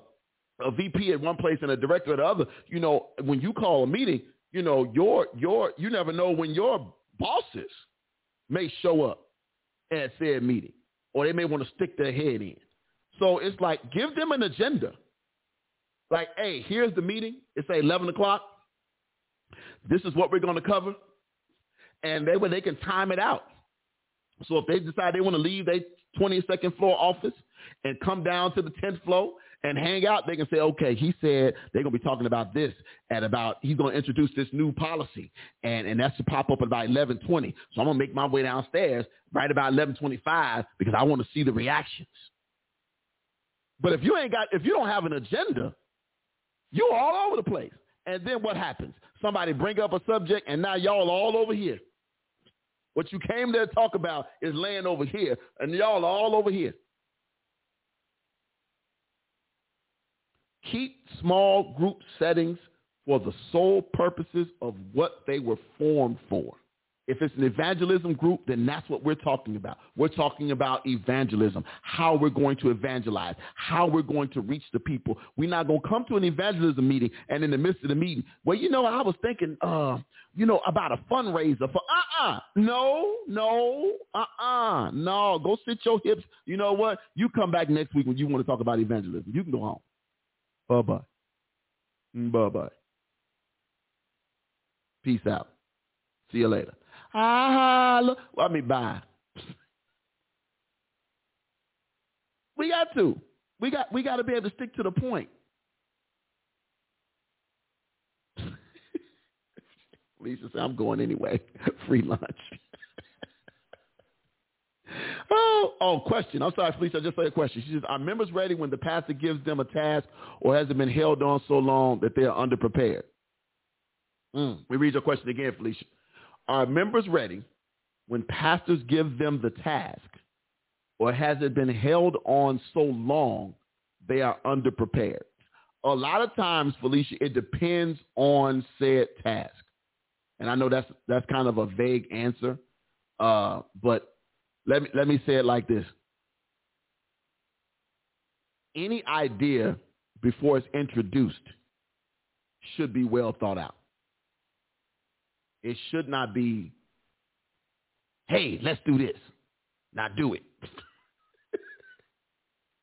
a VP at one place and a director at the other, you know, when you call a meeting, you know, your your you never know when your bosses may show up at said meeting, or they may want to stick their head in. So it's like give them an agenda. Like, hey, here's the meeting. It's at eleven o'clock. This is what we're going to cover, and they when they can time it out. So if they decide they want to leave their 22nd floor office and come down to the 10th floor and hang out, they can say, okay, he said they're going to be talking about this at about, he's going to introduce this new policy. And, and that's to pop up at about 1120. So I'm going to make my way downstairs right about 1125 because I want to see the reactions. But if you ain't got, if you don't have an agenda, you're all over the place. And then what happens? Somebody bring up a subject and now y'all all over here. What you came there to talk about is laying over here and y'all are all over here. keep small group settings for the sole purposes of what they were formed for. If it's an evangelism group, then that's what we're talking about. We're talking about evangelism, how we're going to evangelize, how we're going to reach the people. We're not going to come to an evangelism meeting and in the midst of the meeting, well, you know, I was thinking, uh, you know, about a fundraiser for, uh-uh, no, no, uh-uh, no, go sit your hips. You know what? You come back next week when you want to talk about evangelism. You can go home. Bye-bye. Bye-bye. Peace out. See you later. Holla. Well, I mean, bye. we got to. We got we got to be able to stick to the point. Lisa said, I'm going anyway. Free lunch. oh, oh, question. I'm sorry, Felicia. I just said a question. She says, are members ready when the pastor gives them a task or has it been held on so long that they are underprepared? Mm. We read your question again, Felicia. Are members ready when pastors give them the task or has it been held on so long they are underprepared? A lot of times, Felicia, it depends on said task. And I know that's that's kind of a vague answer, uh, but let me let me say it like this: any idea before it's introduced should be well thought out. It should not be, hey, let's do this. Now do it.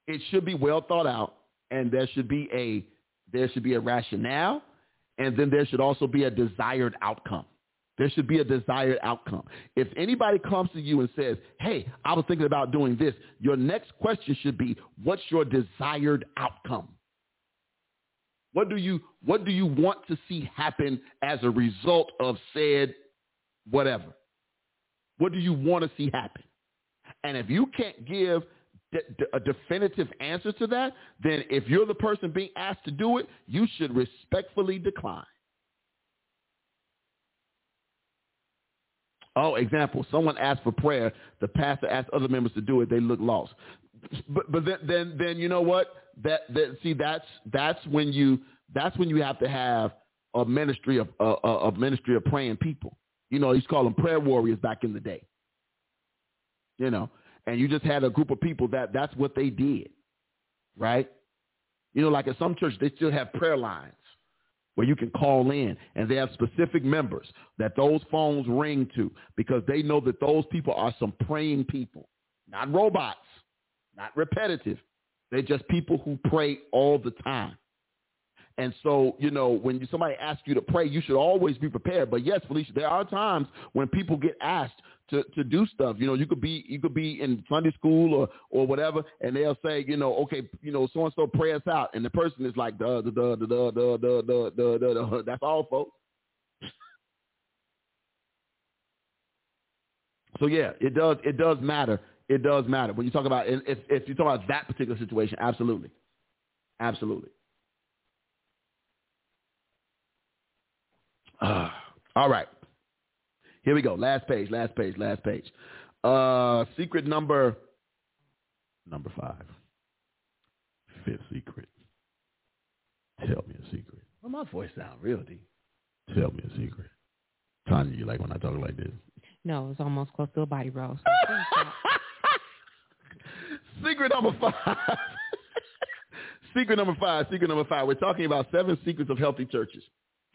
it should be well thought out, and there should be a there should be a rationale, and then there should also be a desired outcome. There should be a desired outcome. If anybody comes to you and says, hey, I was thinking about doing this, your next question should be, what's your desired outcome? What do you what do you want to see happen as a result of said whatever? What do you want to see happen? And if you can't give a definitive answer to that, then if you're the person being asked to do it, you should respectfully decline. Oh, example, someone asked for prayer, the pastor asked other members to do it, they look lost. But but then then, then you know what? That, that see that's that's when you that's when you have to have a ministry of a, a ministry of praying people. You know, he's called them prayer warriors back in the day. You know, and you just had a group of people that that's what they did, right? You know, like at some churches, they still have prayer lines where you can call in and they have specific members that those phones ring to because they know that those people are some praying people, not robots, not repetitive. They're just people who pray all the time. And so, you know, when somebody asks you to pray, you should always be prepared. But yes, Felicia, there are times when people get asked to, to do stuff. You know, you could be you could be in Sunday school or or whatever, and they'll say, you know, okay, you know, so and so pray us out, and the person is like, duh, duh, duh, duh, duh, duh, duh, duh, duh, duh. That's all, folks. So yeah, it does it does matter. It does matter when you talk about if if you talk about that particular situation. Absolutely, absolutely. Uh, all right. Here we go. Last page, last page, last page. Uh, secret number number five. Fifth secret. Tell me a secret. Well, my voice sound real deep. Tell me a secret. Tanya, you like when I talk like this? No, it's almost close to a body roll. So secret number five. secret number five. Secret number five. We're talking about seven secrets of healthy churches.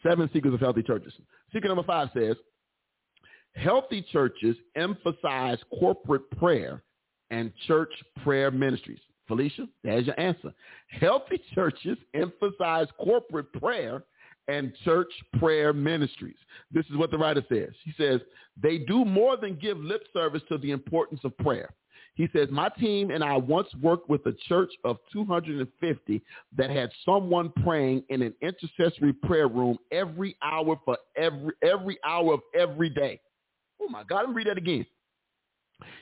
Seven secrets of healthy churches. Secret number five says, healthy churches emphasize corporate prayer and church prayer ministries. Felicia, there's your answer. Healthy churches emphasize corporate prayer and church prayer ministries. This is what the writer says. He says, they do more than give lip service to the importance of prayer. He says, my team and I once worked with a church of 250 that had someone praying in an intercessory prayer room every hour for every, every hour of every day. Oh my God, let me read that again.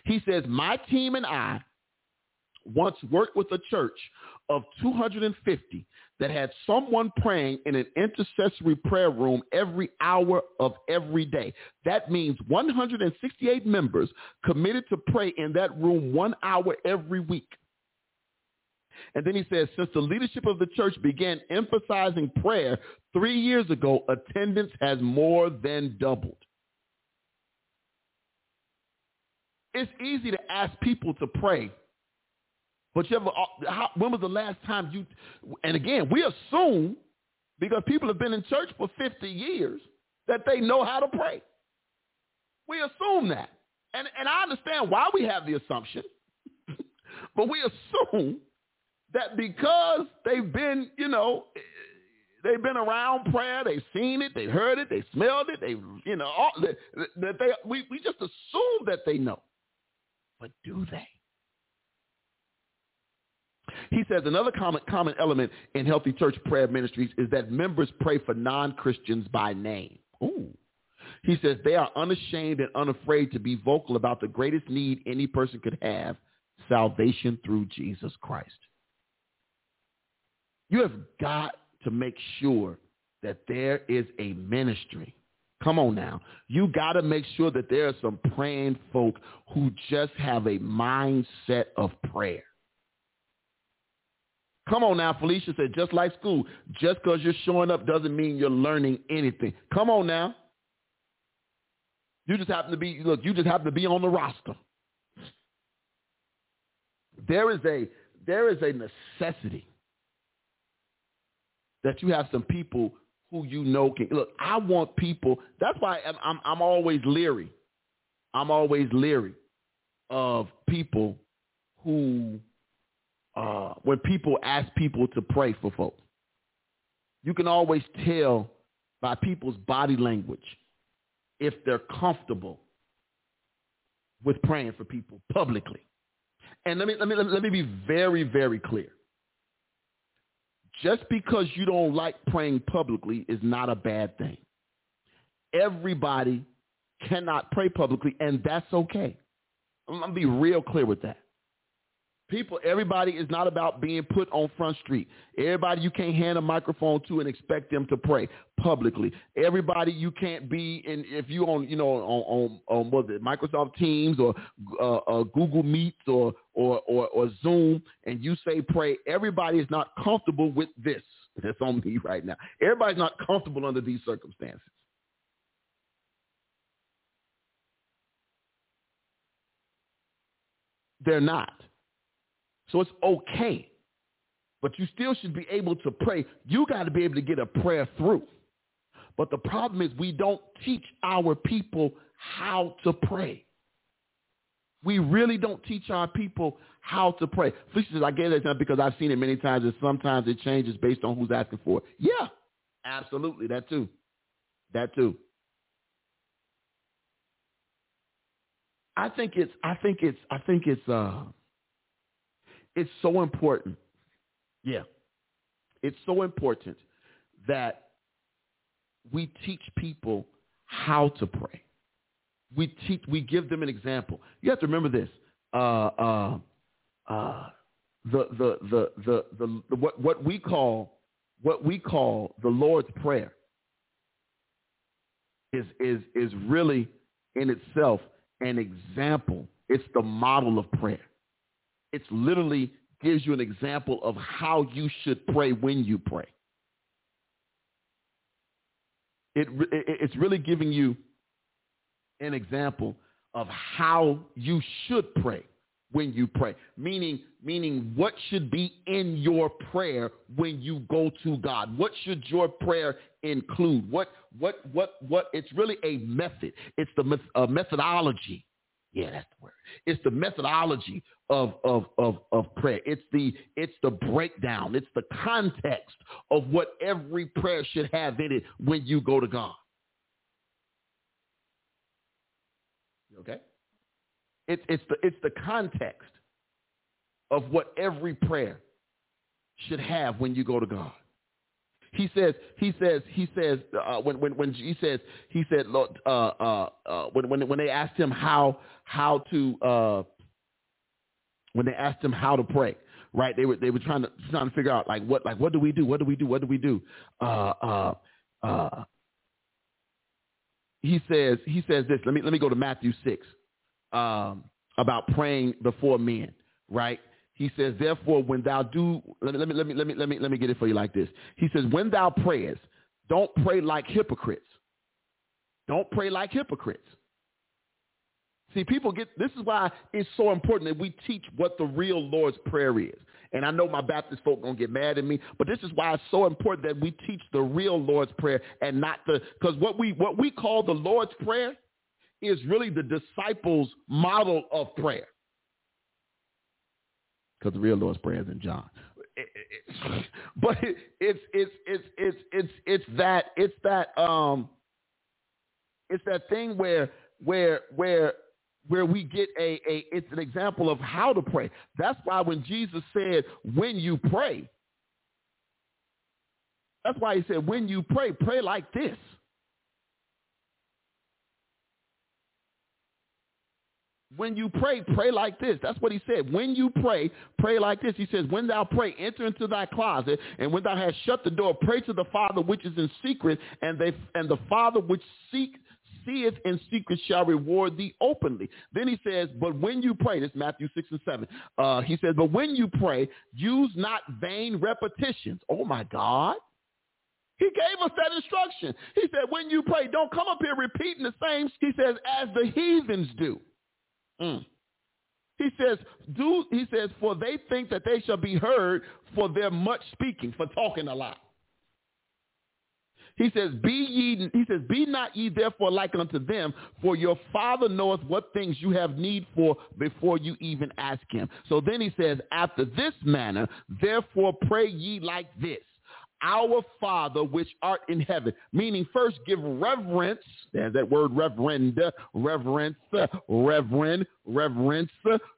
He says, my team and I once worked with a church of 250 that had someone praying in an intercessory prayer room every hour of every day. That means 168 members committed to pray in that room one hour every week. And then he says, since the leadership of the church began emphasizing prayer three years ago, attendance has more than doubled. It's easy to ask people to pray but you ever, uh, how, when was the last time you, and again, we assume because people have been in church for 50 years that they know how to pray. We assume that. And, and I understand why we have the assumption, but we assume that because they've been, you know, they've been around prayer. They've seen it. They heard it. They smelled it. They, you know, all, that, that they, we, we just assume that they know. But do they? He says another common, common element in healthy church prayer ministries is that members pray for non-Christians by name. Ooh. He says they are unashamed and unafraid to be vocal about the greatest need any person could have, salvation through Jesus Christ. You have got to make sure that there is a ministry. Come on now. You got to make sure that there are some praying folk who just have a mindset of prayer. Come on now, Felicia said, just like school, just because you're showing up doesn't mean you're learning anything. Come on now. You just happen to be, look, you just happen to be on the roster. There is a, there is a necessity that you have some people who you know can, look, I want people, that's why I'm, I'm, I'm always leery. I'm always leery of people who uh, when people ask people to pray for folks. You can always tell by people's body language if they're comfortable with praying for people publicly. And let me, let me, let me be very, very clear. Just because you don't like praying publicly is not a bad thing. Everybody cannot pray publicly, and that's okay. I'm going to be real clear with that. People, everybody is not about being put on front street. Everybody you can't hand a microphone to and expect them to pray publicly. Everybody you can't be in if you on you know on on, on was it Microsoft Teams or uh, uh, Google Meets or, or or or Zoom and you say pray. Everybody is not comfortable with this. That's on me right now. Everybody's not comfortable under these circumstances. They're not. So it's okay. But you still should be able to pray. You got to be able to get a prayer through. But the problem is we don't teach our people how to pray. We really don't teach our people how to pray. Felicia says, I get that because I've seen it many times and sometimes it changes based on who's asking for it. Yeah, absolutely. That too. That too. I think it's I think it's I think it's uh it's so important. Yeah. It's so important that we teach people how to pray. We teach, we give them an example. You have to remember this. Uh, uh, uh, the, the, the, the, the, the, what, what we call, what we call the Lord's Prayer is, is, is really in itself an example. It's the model of prayer. It's literally gives you an example of how you should pray when you pray. It, it, it's really giving you an example of how you should pray when you pray. Meaning, meaning what should be in your prayer when you go to God? What should your prayer include? What, what, what, what? It's really a method. It's the methodology yeah, that's the word. It's the methodology of, of, of, of prayer. It's the, it's the breakdown. It's the context of what every prayer should have in it when you go to God. Okay? It's, it's, the, it's the context of what every prayer should have when you go to God. He says, he says, he says, uh, when, when, when he says, he said, Lord, uh, uh, uh, when, when, when they asked him how, how to, uh, when they asked him how to pray, right? They were, they were trying to, trying to figure out like, what, like, what do we do? What do we do? What do we do? Uh, uh, uh, he says, he says this, let me, let me go to Matthew 6, um, about praying before men, right? He says, therefore, when thou do, let me, let me, let me, let me, let me, let me get it for you like this. He says, when thou prayest, don't pray like hypocrites. Don't pray like hypocrites. See, people get, this is why it's so important that we teach what the real Lord's Prayer is. And I know my Baptist folk going to get mad at me, but this is why it's so important that we teach the real Lord's Prayer and not the, because what we, what we call the Lord's Prayer is really the disciples' model of prayer because the real Lord's Prayer is in John. it, it, but it, it's it's it's it's it's it's that it's that um it's that thing where where where where we get a, a it's an example of how to pray. That's why when Jesus said, when you pray, that's why he said, when you pray, pray like this. When you pray, pray like this. That's what he said. When you pray, pray like this. He says, when thou pray, enter into thy closet, and when thou hast shut the door, pray to the Father which is in secret, and they and the Father which seek seeth in secret shall reward thee openly. Then he says, but when you pray, this is Matthew 6 and 7. Uh, he says, but when you pray, use not vain repetitions. Oh my God. He gave us that instruction. He said, when you pray, don't come up here repeating the same, he says, as the heathens do. Mm. He says, do, he says, for they think that they shall be heard for their much speaking, for talking a lot. He says, be ye, he says, be not ye therefore like unto them, for your father knoweth what things you have need for before you even ask him. So then he says, after this manner, therefore pray ye like this our Father which art in heaven. Meaning first give reverence. There's that word reverend, reverence, reverend, reverence,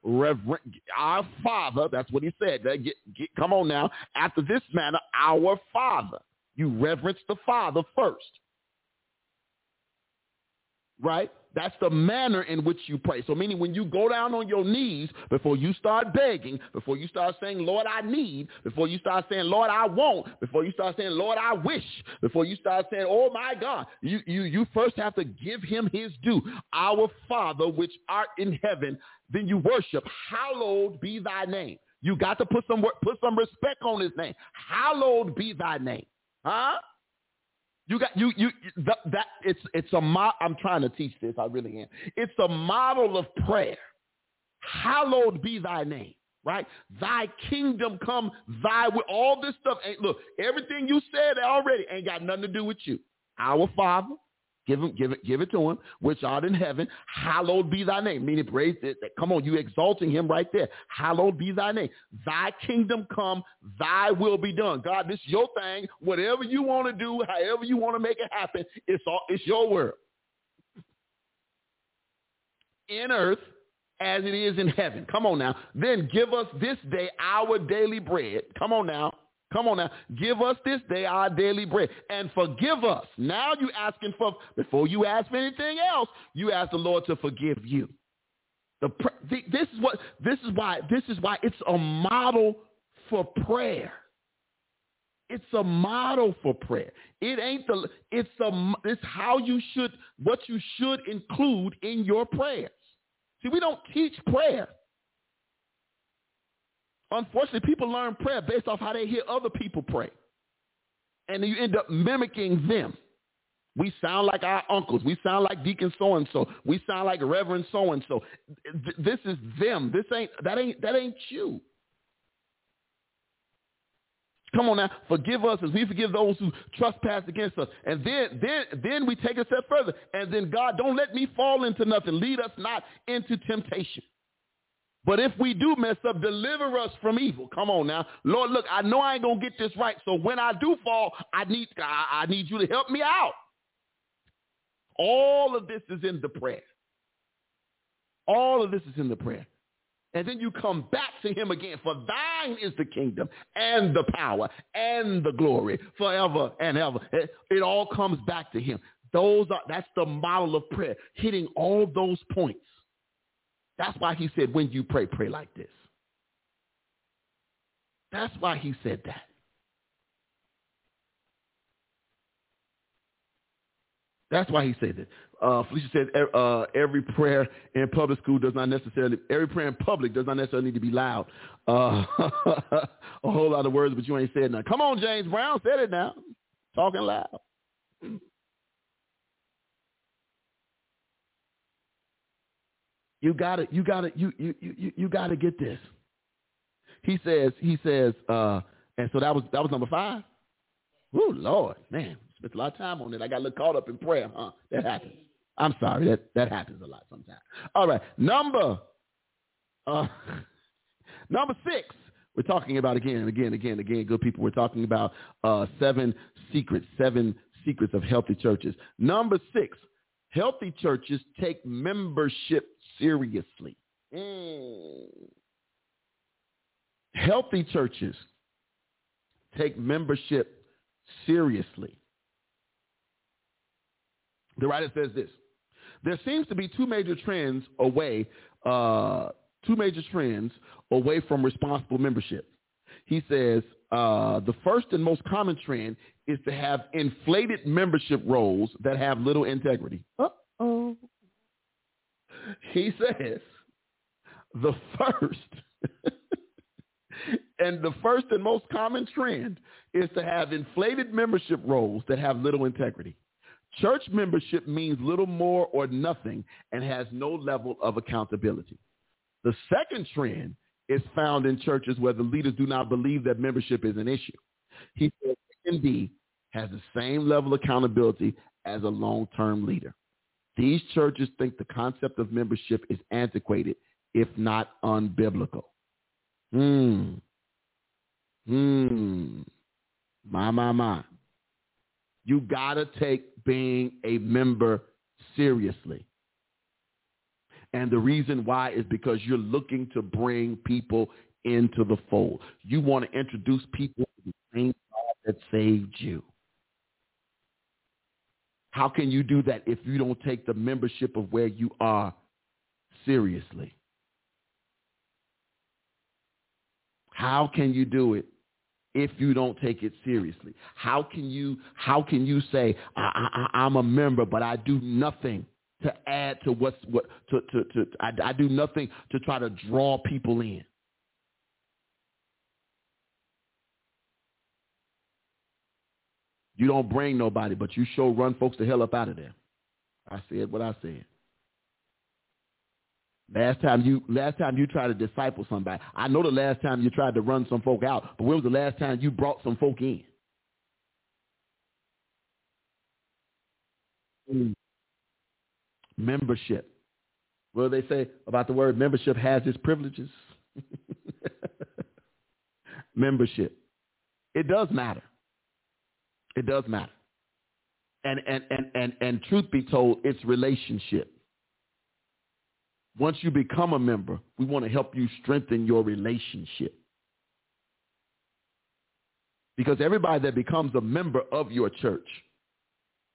reverend. Our Father, that's what he said. Get, get, come on now. After this manner, our Father. You reverence the Father first. Right? That's the manner in which you pray. So meaning when you go down on your knees before you start begging, before you start saying, Lord, I need, before you start saying, Lord, I want, before you start saying, Lord, I wish, before you start saying, oh my God, you, you, you first have to give him his due. Our Father, which art in heaven, then you worship. Hallowed be thy name. You got to put some, put some respect on his name. Hallowed be thy name. Huh? You got you you that, that it's it's a mo- I'm trying to teach this. I really am. It's a model of prayer. Hallowed be thy name. Right? Thy kingdom come, thy with all this stuff. Ain't look, everything you said already ain't got nothing to do with you. Our Father, Give him, give it, give it to him, which art in heaven. Hallowed be thy name. Meaning, praise it. Come on, you exalting him right there. Hallowed be thy name. Thy kingdom come, thy will be done. God, this is your thing. Whatever you want to do, however you want to make it happen, it's all, it's your world. In earth as it is in heaven. Come on now. Then give us this day our daily bread. Come on now. Come on now. Give us this day our daily bread and forgive us. Now you asking for, before you ask for anything else, you ask the Lord to forgive you. The, this is what, this is why, this is why it's a model for prayer. It's a model for prayer. It ain't the, it's a, it's how you should, what you should include in your prayers. See, we don't teach prayer. Unfortunately, people learn prayer based off how they hear other people pray. And you end up mimicking them. We sound like our uncles. We sound like Deacon so and so. We sound like Reverend so and so. This is them. This ain't that ain't that ain't you. Come on now, forgive us as we forgive those who trespass against us. And then then then we take a step further. And then God, don't let me fall into nothing. Lead us not into temptation. But if we do mess up, deliver us from evil. Come on now. Lord, look, I know I ain't going to get this right. So when I do fall, I need, I, I need you to help me out. All of this is in the prayer. All of this is in the prayer. And then you come back to him again. For thine is the kingdom and the power and the glory forever and ever. It, it all comes back to him. Those are, that's the model of prayer, hitting all those points. That's why he said, when you pray, pray like this. That's why he said that. That's why he said that. Uh, Felicia says uh, every prayer in public school does not necessarily, every prayer in public does not necessarily need to be loud. Uh, a whole lot of words, but you ain't said nothing. Come on, James Brown, said it now. Talking loud. You gotta, you gotta, you you you you gotta get this. He says, he says, uh, and so that was that was number five. Oh Lord, man, spent a lot of time on it. I got a little caught up in prayer, huh? That happens. I'm sorry, that that happens a lot sometimes. All right, number uh, number six. We're talking about again and again and again again, good people. We're talking about uh, seven secrets, seven secrets of healthy churches. Number six, healthy churches take membership seriously. Mm. Healthy churches take membership seriously. The writer says this. There seems to be two major trends away, uh, two major trends away from responsible membership. He says uh, the first and most common trend is to have inflated membership rolls that have little integrity. Uh-oh. He says the first and the first and most common trend is to have inflated membership rolls that have little integrity. Church membership means little more or nothing and has no level of accountability. The second trend is found in churches where the leaders do not believe that membership is an issue. He says ND has the same level of accountability as a long-term leader. These churches think the concept of membership is antiquated, if not unbiblical. Hmm. Hmm. My, my, my. You got to take being a member seriously. And the reason why is because you're looking to bring people into the fold. You want to introduce people to the same God that saved you. How can you do that if you don't take the membership of where you are seriously? How can you do it if you don't take it seriously? How can you how can you say I, I, I'm a member but I do nothing to add to what's what to to, to I, I do nothing to try to draw people in. You don't bring nobody, but you sure run folks the hell up out of there. I said what I said. Last time you last time you tried to disciple somebody. I know the last time you tried to run some folk out, but when was the last time you brought some folk in? Mm. Membership. What do they say about the word membership has its privileges? membership. It does matter. It does matter. And and and and and truth be told, it's relationship. Once you become a member, we want to help you strengthen your relationship. Because everybody that becomes a member of your church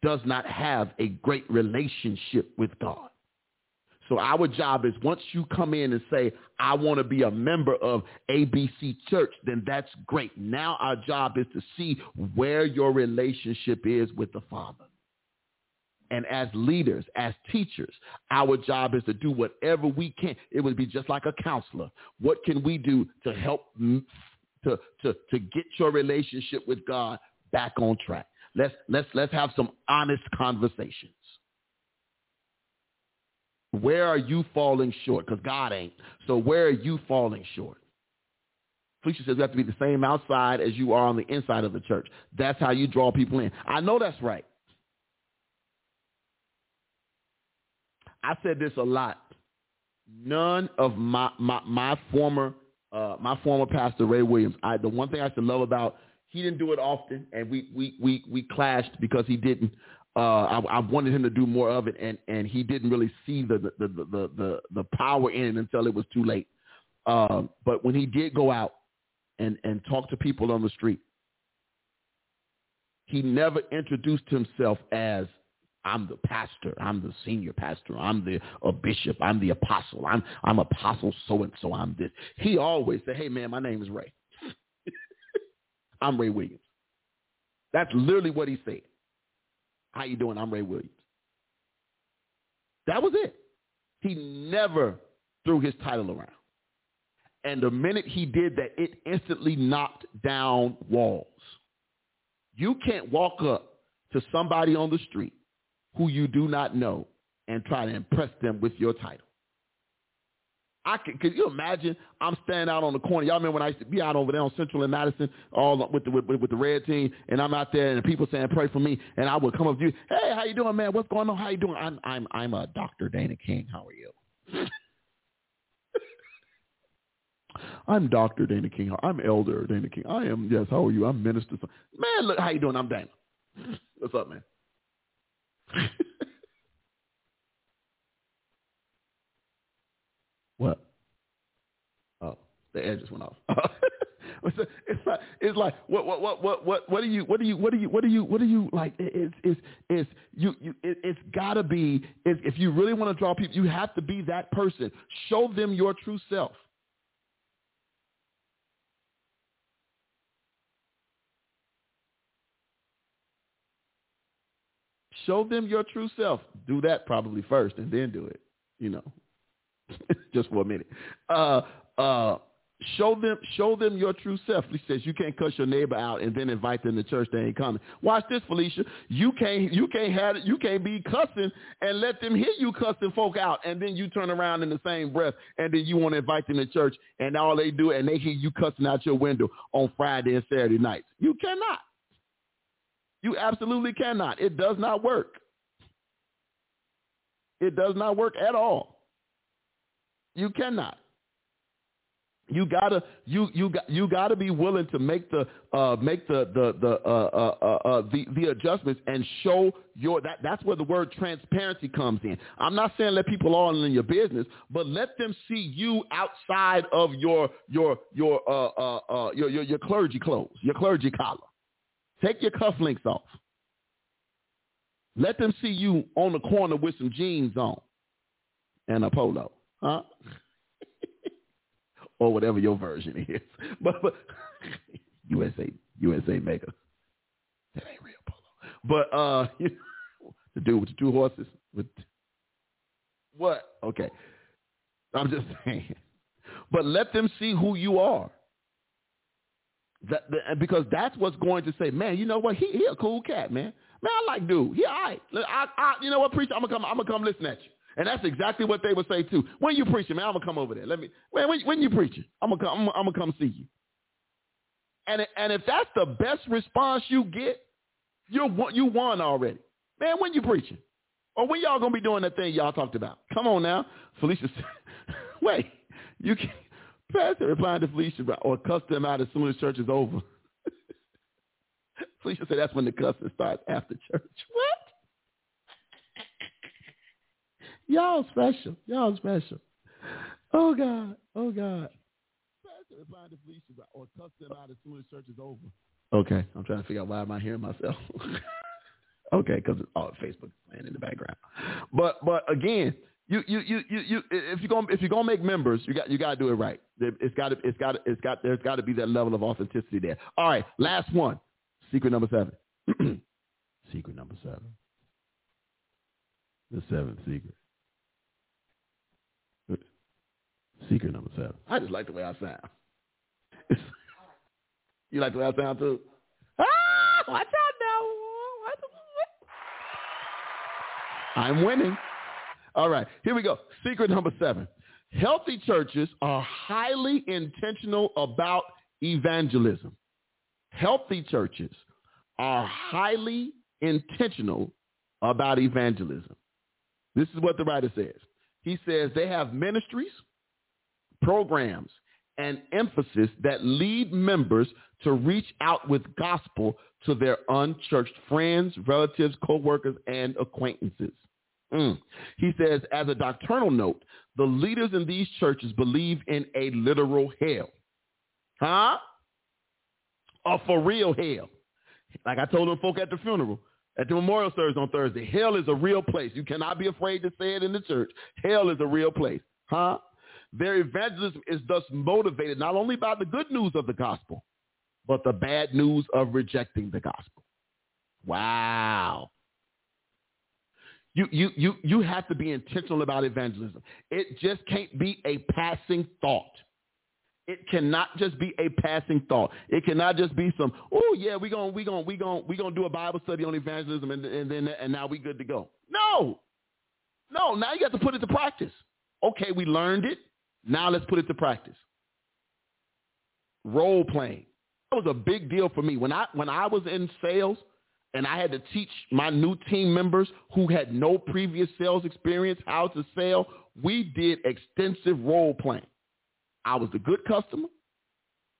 does not have a great relationship with God. So our job is once you come in and say, I want to be a member of ABC Church, then that's great. Now our job is to see where your relationship is with the Father. And as leaders, as teachers, our job is to do whatever we can. It would be just like a counselor. What can we do to help to, to, to get your relationship with God back on track? Let's, let's, let's have some honest conversations. Where are you falling short? Because God ain't. So where are you falling short? Felicia says you have to be the same outside as you are on the inside of the church. That's how you draw people in. I know that's right. I said this a lot. None of my my, my former uh, my former pastor Ray Williams. I the one thing I used to love about he didn't do it often, and we we we we clashed because he didn't. Uh, I, I wanted him to do more of it, and and he didn't really see the the the the the, the power in it until it was too late. Uh, but when he did go out and and talk to people on the street, he never introduced himself as I'm the pastor. I'm the senior pastor. I'm the a bishop. I'm the apostle. I'm I'm apostle so and so. I'm this. He always said, "Hey man, my name is Ray. I'm Ray Williams." That's literally what he said. How you doing? I'm Ray Williams. That was it. He never threw his title around. And the minute he did that, it instantly knocked down walls. You can't walk up to somebody on the street who you do not know and try to impress them with your title. I can, can you imagine? I'm standing out on the corner. Y'all remember when I used to be out over there on Central and Madison, all with the with, with the red team, and I'm out there, and people saying pray for me, and I would come up to you, hey, how you doing, man? What's going on? How you doing? I'm I'm I'm a Dr. Dana King. How are you? I'm Doctor Dana King. I'm Elder Dana King. I am yes. How are you? I'm Minister. Man, look how you doing. I'm Dana. What's up, man? what? Oh, the air just went off. it's like it's like what what what what what what do you what do you what do you what do you what do you like it's it's it's you you it, it's got to be if, if you really want to draw people you have to be that person show them your true self show them your true self do that probably first and then do it you know just for a minute uh uh Show them, show them your true self. He says you can't cuss your neighbor out and then invite them to church. They ain't coming. Watch this, Felicia. You can't, you can't have, it. you can't be cussing and let them hear you cussing folk out, and then you turn around in the same breath, and then you want to invite them to church, and all they do, and they hear you cussing out your window on Friday and Saturday nights. You cannot. You absolutely cannot. It does not work. It does not work at all. You cannot. You gotta you you got you gotta be willing to make the uh, make the the the uh, uh, uh, uh, the the adjustments and show your that that's where the word transparency comes in. I'm not saying let people all in your business, but let them see you outside of your your your uh, your, your your clergy clothes, your clergy collar. Take your cufflinks off. Let them see you on the corner with some jeans on and a polo, huh? or whatever your version is. But, but USA USA Mega. That ain't real polo. But uh you know, the dude with the two horses with what? Okay. I'm just saying. But let them see who you are. That, that, because that's what's going to say, man, you know what? He he a cool cat, man. Man, I like dude. Yeah, all right. I, I, you know what, preacher? I'm gonna come. I'm gonna come listen at you. And that's exactly what they would say too. When you preaching, man, I'm gonna come over there. Let me. When when, you preaching, I'm gonna come. I'm, I'm gonna come see you. And and if that's the best response you get, you you won already, man. When you preaching, or when y'all gonna be doing that thing y'all talked about? Come on now, Felicia. Wait, you can. Pastor replying to Felicia or cuss them out as soon as church is over. Felicia said that's when the cussing starts after church. What? Y'all special. Y'all special. Oh God. Oh God. Or cuss them out as soon as church is over. Okay, I'm trying to figure out why am I hearing myself. okay, because it's all Facebook playing in the background. But but again, you you you you, you if you're gonna if you're gonna make members, you got you got to do it right. It's got to it's got it's got there's got to be that level of authenticity there. All right, last one. Secret number seven. secret number seven. The seventh secret. Secret number seven. I just like the way I sound. you like the way I sound too? Ah, watch out now. I'm winning. All right, here we go. Secret number seven. Healthy churches are highly intentional about evangelism. Healthy churches are highly intentional about evangelism. This is what the writer says. He says they have ministries programs, and emphasis that lead members to reach out with gospel to their unchurched friends, relatives, co-workers, and acquaintances. Mm. He says, as a doctrinal note, the leaders in these churches believe in a literal hell. Huh? A for real hell. Like I told them folk at the funeral, at the memorial service on Thursday, hell is a real place. You cannot be afraid to say it in the church. Hell is a real place. Huh? Their evangelism is thus motivated not only by the good news of the gospel, but the bad news of rejecting the gospel. Wow. You, you, you, you have to be intentional about evangelism. It just can't be a passing thought. It cannot just be a passing thought. It cannot just be some, oh yeah, we're gonna we gonna we gonna we gonna do a Bible study on evangelism and, and then and now we good to go. No. No, now you have to put it to practice. Okay, we learned it. Now let's put it to practice. Role playing. That was a big deal for me. When I when I was in sales and I had to teach my new team members who had no previous sales experience how to sell, we did extensive role playing. I was the good customer,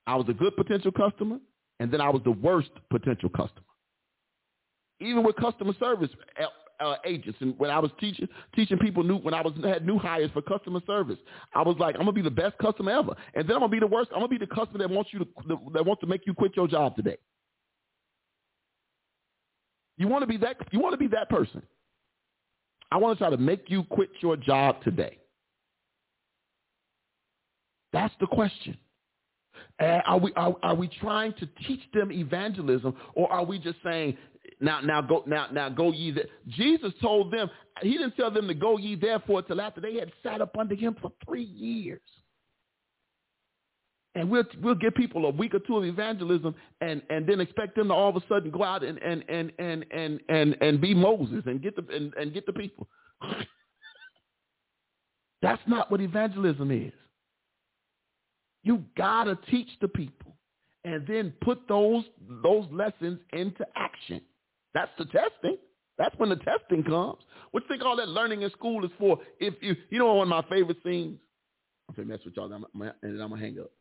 I was a good potential customer, and then I was the worst potential customer. Even with customer service uh, agents, and when I was teaching teaching people new when I was had new hires for customer service, I was like, I'm gonna be the best customer ever, and then I'm gonna be the worst. I'm gonna be the customer that wants you to that wants to make you quit your job today. You want to be that you want to be that person. I want to try to make you quit your job today. That's the question. And are we are, are we trying to teach them evangelism, or are we just saying now now go now now go ye there? Jesus told them he didn't tell them to go ye therefore till after they had sat up under him for three years. And we'll we'll give people a week or two of evangelism and, and then expect them to all of a sudden go out and and and and and and, and be Moses and get the and, and get the people. That's not what evangelism is. You gotta teach the people and then put those those lessons into action. That's the testing. That's when the testing comes. What you think all that learning in school is for? If you you know one of my favorite scenes. I'm gonna mess with y'all and I'm gonna hang up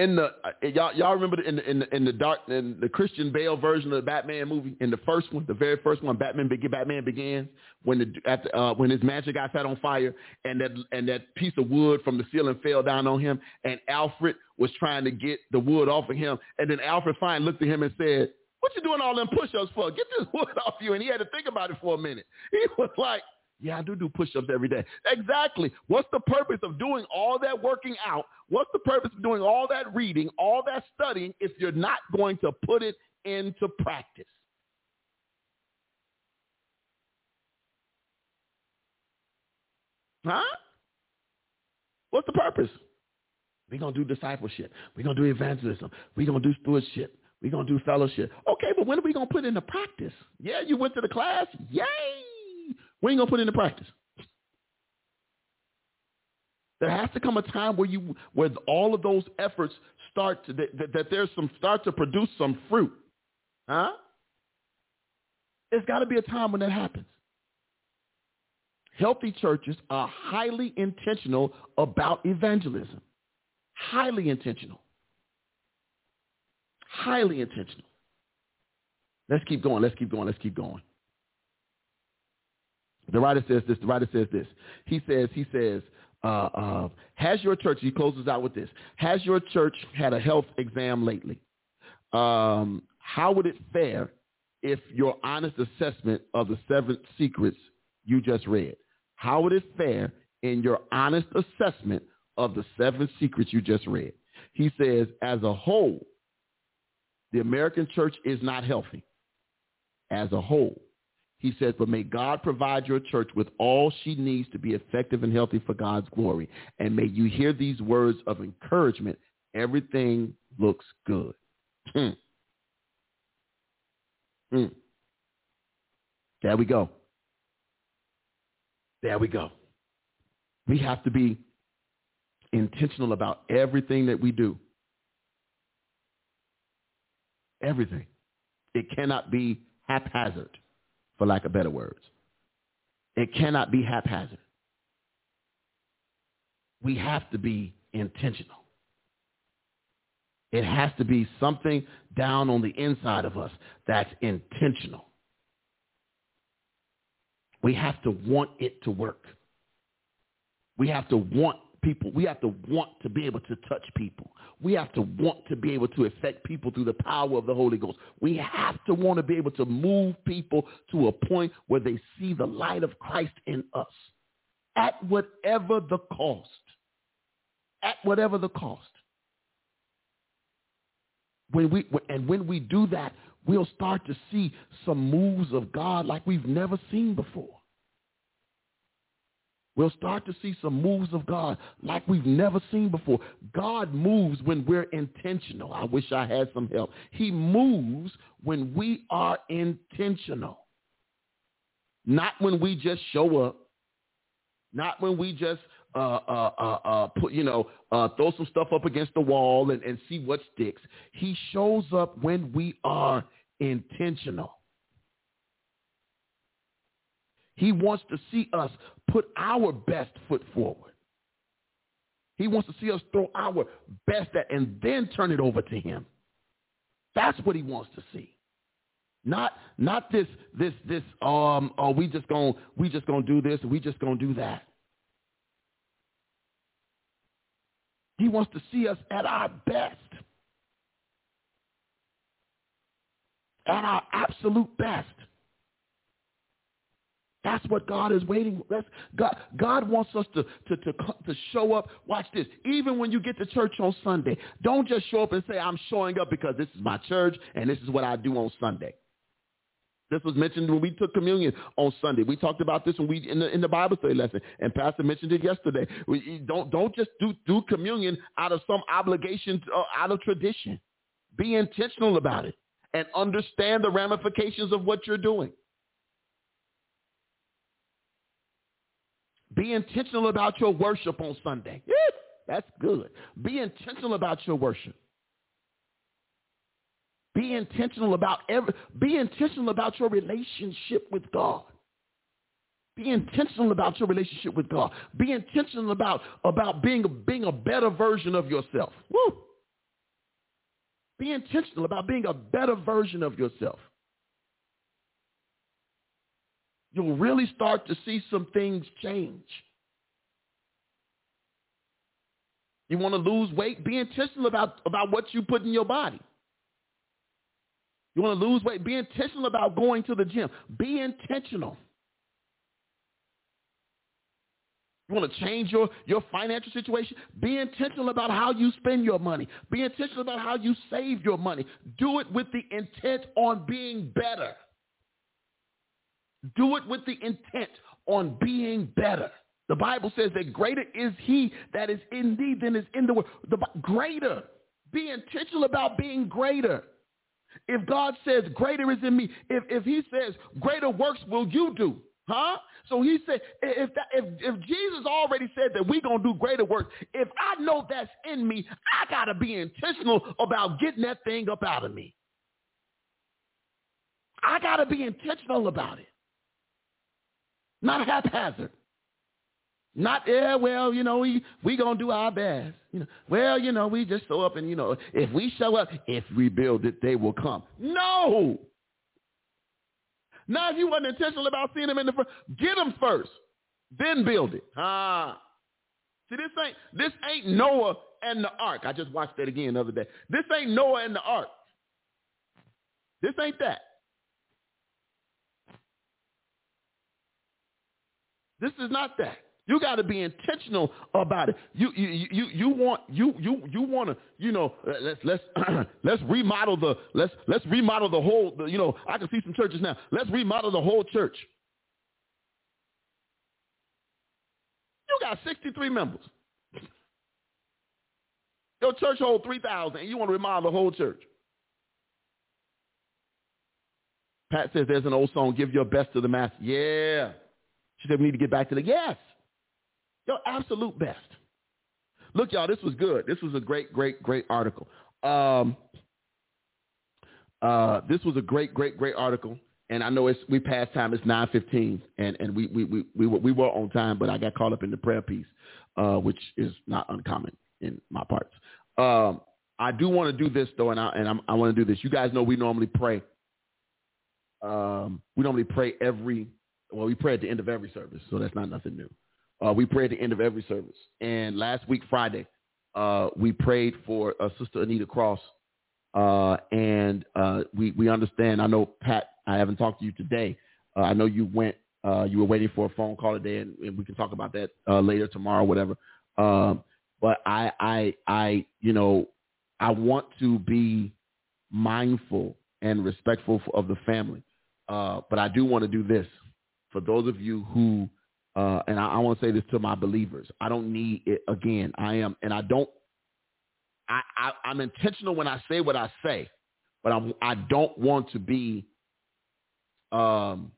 in the uh, y'all y'all remember the, in the in the in the dark in the Christian Bale version of the Batman movie in the first one, the very first one, Batman Batman begins when the after uh, when his mansion got set on fire and that and that piece of wood from the ceiling fell down on him and Alfred was trying to get the wood off of him and then Alfred finally looked at him and said, "What you doing all them push-ups for? Get this wood off you." And he had to think about it for a minute. He was like. Yeah, I do do push-ups every day. Exactly. What's the purpose of doing all that working out? What's the purpose of doing all that reading, all that studying if you're not going to put it into practice? Huh? What's the purpose? We're going to do discipleship. We're going to do evangelism. We're going to do stewardship. We're going to do fellowship. Okay, but when are we going to put it into practice? Yeah, you went to the class. Yay! We ain't gonna put it into practice. There has to come a time where you where all of those efforts start to that, that there's some start to produce some fruit. Huh? There's got to be a time when that happens. Healthy churches are highly intentional about evangelism. Highly intentional. Highly intentional. Let's keep going. Let's keep going. Let's keep going. The writer says this. The writer says this. He says, he says, uh, uh, has your church, he closes out with this, has your church had a health exam lately? Um, how would it fare if your honest assessment of the seven secrets you just read? How would it fare in your honest assessment of the seven secrets you just read? He says, as a whole, the American church is not healthy. As a whole, he says, but may God provide your church with all she needs to be effective and healthy for God's glory. And may you hear these words of encouragement. Everything looks good. Hmm. Hmm. There we go. There we go. We have to be intentional about everything that we do. Everything. It cannot be haphazard for lack of better words. It cannot be haphazard. We have to be intentional. It has to be something down on the inside of us that's intentional. We have to want it to work. We have to want people. We have to want to be able to touch people. We have to want to be able to affect people through the power of the Holy Ghost. We have to want to be able to move people to a point where they see the light of Christ in us at whatever the cost. At whatever the cost. When we and when we do that, we'll start to see some moves of God like we've never seen before. We'll start to see some moves of God like we've never seen before. God moves when we're intentional. I wish I had some help. He moves when we are intentional. Not when we just show up. Not when we just uh, uh, uh, uh put, you know, uh, throw some stuff up against the wall and, and see what sticks. He shows up when we are intentional. He wants to see us put our best foot forward. He wants to see us throw our best at and then turn it over to him. That's what he wants to see. Not not this this this um oh we just going we just going to do this we just going to do that. He wants to see us at our best. At our absolute best. That's what God is waiting. That's God. God wants us to, to, to, to show up. Watch this. Even when you get to church on Sunday, don't just show up and say, I'm showing up because this is my church and this is what I do on Sunday. This was mentioned when we took communion on Sunday. We talked about this when we in the in the Bible study lesson, and Pastor mentioned it yesterday. We don't don't just do do communion out of some obligation, uh, out of tradition. Be intentional about it and understand the ramifications of what you're doing. Be intentional about your worship on Sunday. That's good. Be intentional about your worship. Be intentional about every, be intentional about your relationship with God. Be intentional about your relationship with God. Be intentional about, about being, being a better version of yourself. Woo! Be intentional about being a better version of yourself. You'll really start to see some things change. You want to lose weight? Be intentional about, about what you put in your body. You want to lose weight? Be intentional about going to the gym. Be intentional. You want to change your, your financial situation? Be intentional about how you spend your money. Be intentional about how you save your money. Do it with the intent on being better. Do it with the intent on being better. The Bible says that greater is he that is in thee than is in the world. The, greater. Be intentional about being greater. If God says greater is in me, if, if he says greater works will you do, huh? So he said, if, that, if, if Jesus already said that we're going to do greater works, if I know that's in me, I got to be intentional about getting that thing up out of me. I got to be intentional about it. Not haphazard. Not yeah, well, you know, we we gonna do our best. You know, well, you know, we just show up and you know, if we show up, if we build it, they will come. No. Now, if you wasn't intentional about seeing them in the front, get them first, then build it. Ah. See, this ain't this ain't Noah and the ark. I just watched that again the other day. This ain't Noah and the ark. This ain't that. This is not that. You got to be intentional about it. You you you you want you you you want to you know uh, let's let's let's remodel the let's let's remodel the whole you know I can see some churches now. Let's remodel the whole church. You got 63 members. Your church hold 3,000 and you want to remodel the whole church. Pat says there's an old song, give your best to the master. Yeah. She said we need to get back to the yes. Your absolute best. Look, y'all, this was good. This was a great, great, great article. Um, uh, this was a great, great, great article. And I know it's we passed time. It's nine fifteen, and and we we we we were, we were on time, but I got caught up in the prayer piece, uh, which is not uncommon in my parts. Um, I do want to do this though, and I and I'm, i want to do this. You guys know we normally pray. Um, we normally pray every well, we pray at the end of every service, so that's not nothing new. Uh, we pray at the end of every service. And last week, Friday, uh, we prayed for uh, Sister Anita Cross. Uh, and uh, we, we understand. I know, Pat, I haven't talked to you today. Uh, I know you went, you were waiting for a phone call today, and, and we can talk about that later, tomorrow, whatever. Um, but I, I, I, you know, I want to be mindful and respectful of the family. but I do want to do this for those of you who uh, and I, I want to say this to my believers. I don't need it again. I am, and I don't. I, I I'm intentional when I say what I say, but I'm I don't want to be. Um.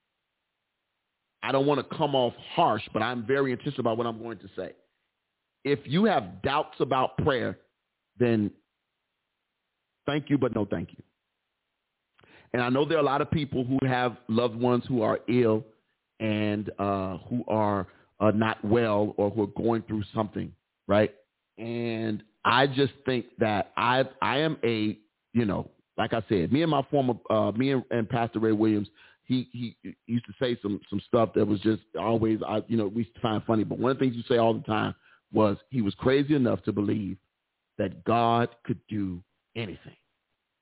I don't want to come off harsh, but I'm very intentional about what I'm going to say. If you have doubts about prayer, then thank you, but no thank you. And I know there are a lot of people who have loved ones who are ill and uh, who are uh, not well or who are going through something, right? And I just think that I I am a you know like I said, me and my former uh, me and, and Pastor Ray Williams, he, he used to say some some stuff that was just always I you know we used to find funny. But one of the things you say all the time was he was crazy enough to believe that God could do anything,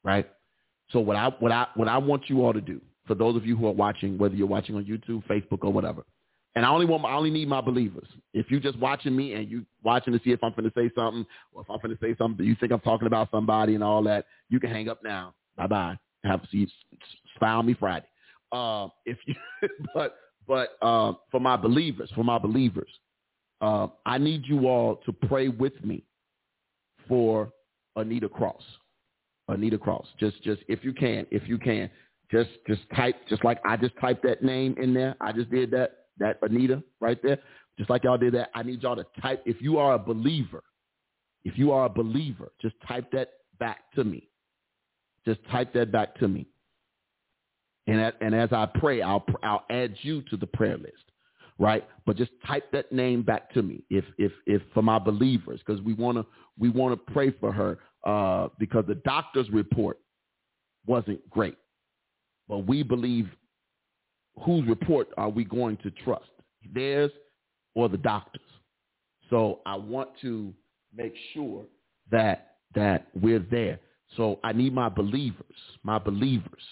right? So what I what I what I want you all to do for those of you who are watching, whether you're watching on YouTube, Facebook, or whatever, and I only want I only need my believers. If you're just watching me and you watching to see if I'm going to say something, or if I'm going to say something you think I'm talking about somebody and all that, you can hang up now. Bye bye. Have see smile me Friday. Uh, if you, but but uh, for my believers, for my believers, uh, I need you all to pray with me for Anita Cross. Anita Cross. Just just if you can, if you can, just just type just like I just typed that name in there. I just did that that Anita right there, just like y'all did that. I need y'all to type, if you are a believer, if you are a believer, just type that back to me. Just type that back to me. And, at, and as I pray, I'll, I'll add you to the prayer list, right? But just type that name back to me if, if, if for my believers, because we want to, we want to pray for her uh, because the doctor's report wasn't great. But we believe whose report are we going to trust, theirs or the doctor's? So I want to make sure that that we're there. So I need my believers, my believers,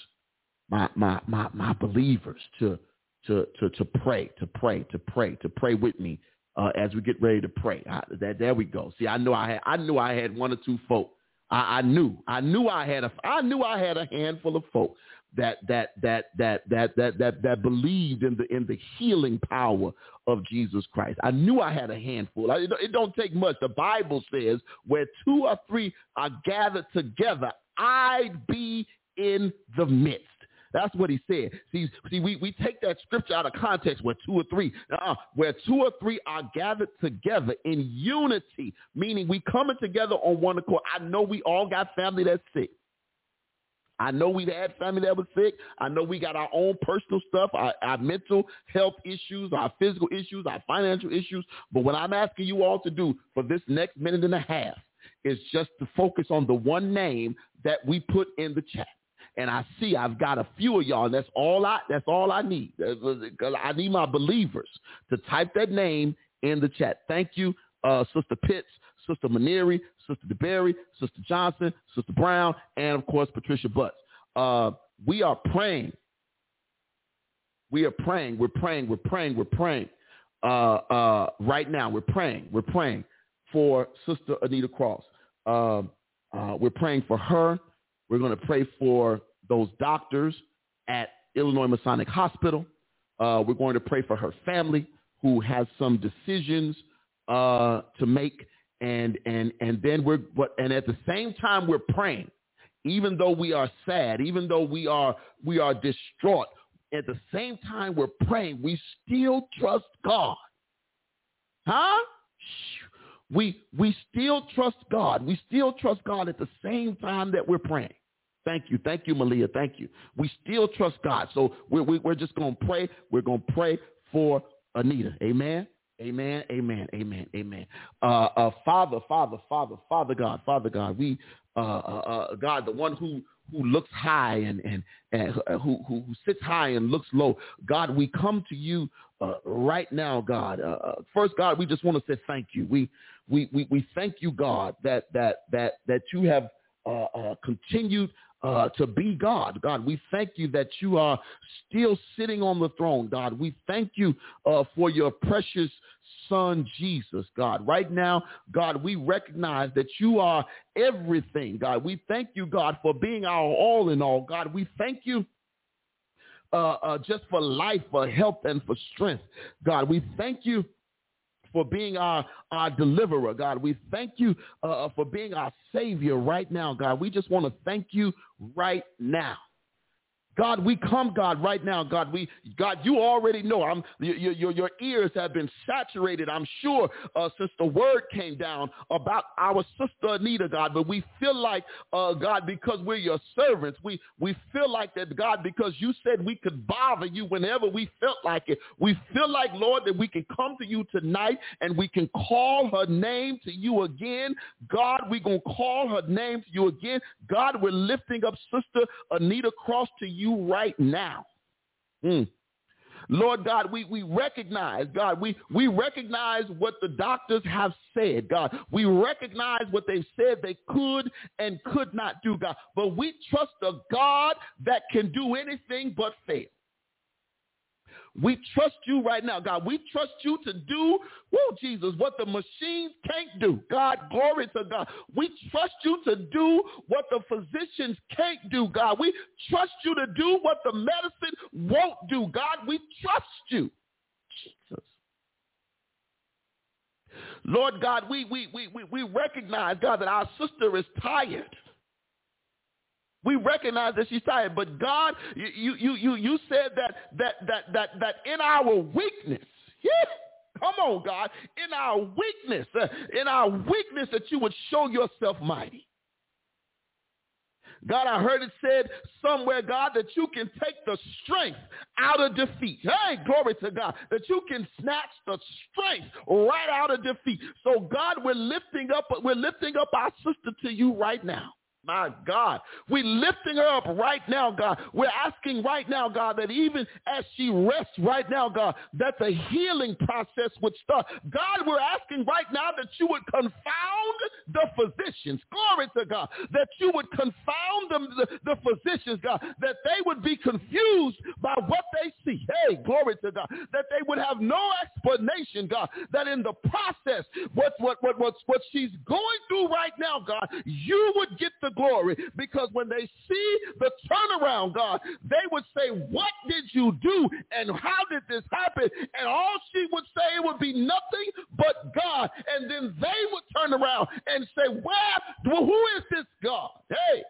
my my my my believers to to to to pray, to pray, to pray, to pray with me uh, as we get ready to pray. I, that there we go. See, I knew I had I knew I had one or two folk. I, I knew I knew I had a I knew I had a handful of folk that that that that that that that that believed in the in the healing power of Jesus Christ. I knew I had a handful. It, it don't take much. The Bible says, "Where two or three are gathered together, I'd be in the midst." That's what he said. See, see, we, we take that scripture out of context where two or three, uh, where two or three are gathered together in unity, meaning we coming together on one accord. I know we all got family that's sick. I know we've had family that was sick. I know we got our own personal stuff, our, our, mental health issues, our physical issues, our financial issues. But what I'm asking you all to do for this next minute and a half is just to focus on the one name that we put in the chat. And I see I've got a few of y'all, and that's all I that's all I need. I need my believers to type that name in the chat. Thank you, uh, Sister Pitts, Sister Maneri, Sister DeBerry, Sister Johnson, Sister Brown, and of course Patricia Butts. Uh, we are praying. We are praying. We're praying. We're praying. We're praying. Uh, uh, right now, we're praying. We're praying for Sister Anita Cross. Um, uh, we're praying for her. We're going to pray for those doctors at Illinois Masonic Hospital. Uh, we're going to pray for her family who has some decisions uh, to make and and and then we're but and at the same time we're praying even though we are sad even though we are we are distraught at the same time we're praying we still trust god. Huh? We we still trust god. We still trust god at the same time that we're praying. Thank you. Thank you malia. Thank you. We still trust god. So we're, we're just going to pray. We're going to pray for anita. Amen Amen, amen, amen, amen. Uh, uh, Father, Father, Father, Father God, Father God, we, uh, uh, uh God, the one who who looks high and and, and who, who sits high and looks low. God, we come to you uh, right now, God. Uh, uh first, God, we just want to say thank you. We we we, we thank you, God, that that that that you have uh, uh, continued uh, to be God. God, we thank you that you are still sitting on the throne, God. We thank you uh, for your precious son, Jesus, God. Right now, God, we recognize that you are everything, God. We thank you, God, for being our all in all, God. We thank you uh, uh, just for life, for health, and for strength, God. We thank you for being our, our deliverer, God. We thank you uh, for being our savior right now, God. We just want to thank you right now. God, we come, God, right now, God. We, God, you already know. I'm, your, your, your ears have been saturated. I'm sure uh, since the word came down about our sister Anita, God. But we feel like, uh, God, because we're your servants, we we feel like that, God, because you said we could bother you whenever we felt like it. We feel like, Lord, that we can come to you tonight and we can call her name to you again. God, we're gonna call her name to you again. God, we're lifting up Sister Anita Cross to you you right now. Mm. Lord God, we, we recognize, God, we, we recognize what the doctors have said, God. We recognize what they've said they could and could not do, God. But we trust a God that can do anything but fail. We trust you right now, God. We trust you to do, whoa, Jesus, what the machines can't do. God, glory to God. We trust you to do what the physicians can't do, God. We trust you to do what the medicine won't do, God. We trust you. Jesus. Lord God, we, we, we, we recognize, God, that our sister is tired. We recognize that she's tired, but God, you you you you said that that that that that in our weakness, yeah, come on, God, in our weakness, uh, in our weakness, that you would show yourself mighty. God, I heard it said somewhere, God, that you can take the strength out of defeat. Hey, glory to God, that you can snatch the strength right out of defeat. So God, we're lifting up, we're lifting up our sister to you right now. My God, we're lifting her up right now, God. We're asking right now, God, that even as she rests right now, God, that the healing process would start. God, we're asking right now that you would confound the physicians. Glory to God. That you would confound them, the, the physicians, God. That they would be confused by what they see. Hey, glory to God. That they would have no explanation, God. That in the process, what, what, what, what, what she's going through right now, God, you would get the the glory because when they see the turnaround, God, they would say, what did you do and how did this happen? And all she would say would be nothing but God. And then they would turn around and say, where, who is this God? Hey,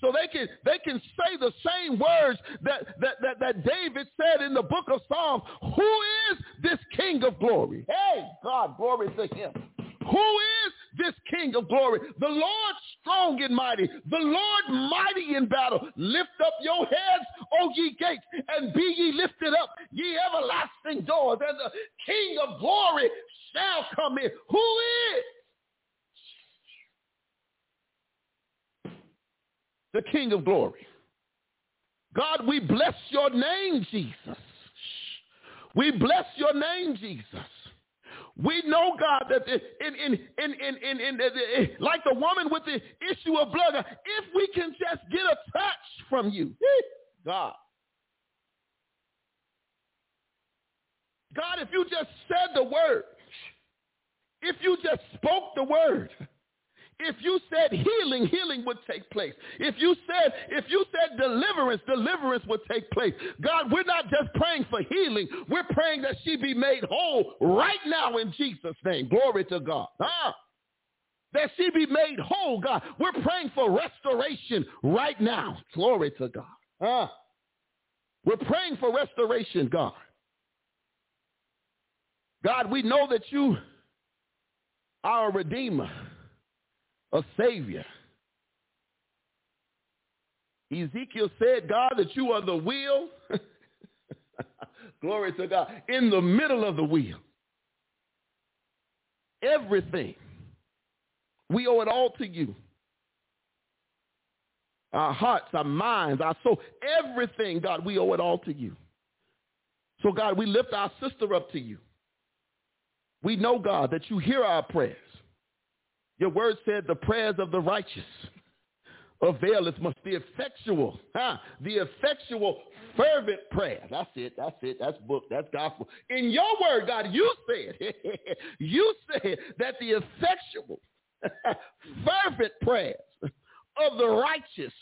so they can they can say the same words that, that, that, that David said in the book of Psalms. Who is this King of glory? Hey, God, glory to him. Who is this King of glory? The Lord strong and mighty, the Lord mighty in battle. Lift up your heads, O ye gates, and be ye lifted up, ye everlasting doors, and the King of glory shall come in. Who is? The King of glory. God, we bless your name, Jesus. We bless your name, Jesus. We know, God, that in, in, in, in, in, in, in, like the woman with the issue of blood, if we can just get a touch from you, God. God, if you just said the word, if you just spoke the word, if you said healing, healing would take place. If you said, if you said deliverance, deliverance would take place. God, we're not just praying for healing. We're praying that she be made whole right now in Jesus' name. Glory to God. Ah, that she be made whole, God. We're praying for restoration right now. Glory to God. Ah, we're praying for restoration, God. God, we know that you are a redeemer a savior. Ezekiel said, God, that you are the wheel. Glory to God. In the middle of the wheel. Everything. We owe it all to you. Our hearts, our minds, our soul, everything, God, we owe it all to you. So, God, we lift our sister up to you. We know, God, that you hear our prayers. Your word said the prayers of the righteous availeth must be effectual. Huh? The effectual fervent prayer. That's it. That's it. That's book. That's gospel. In your word, God, you said, you said that the effectual fervent prayers of the righteous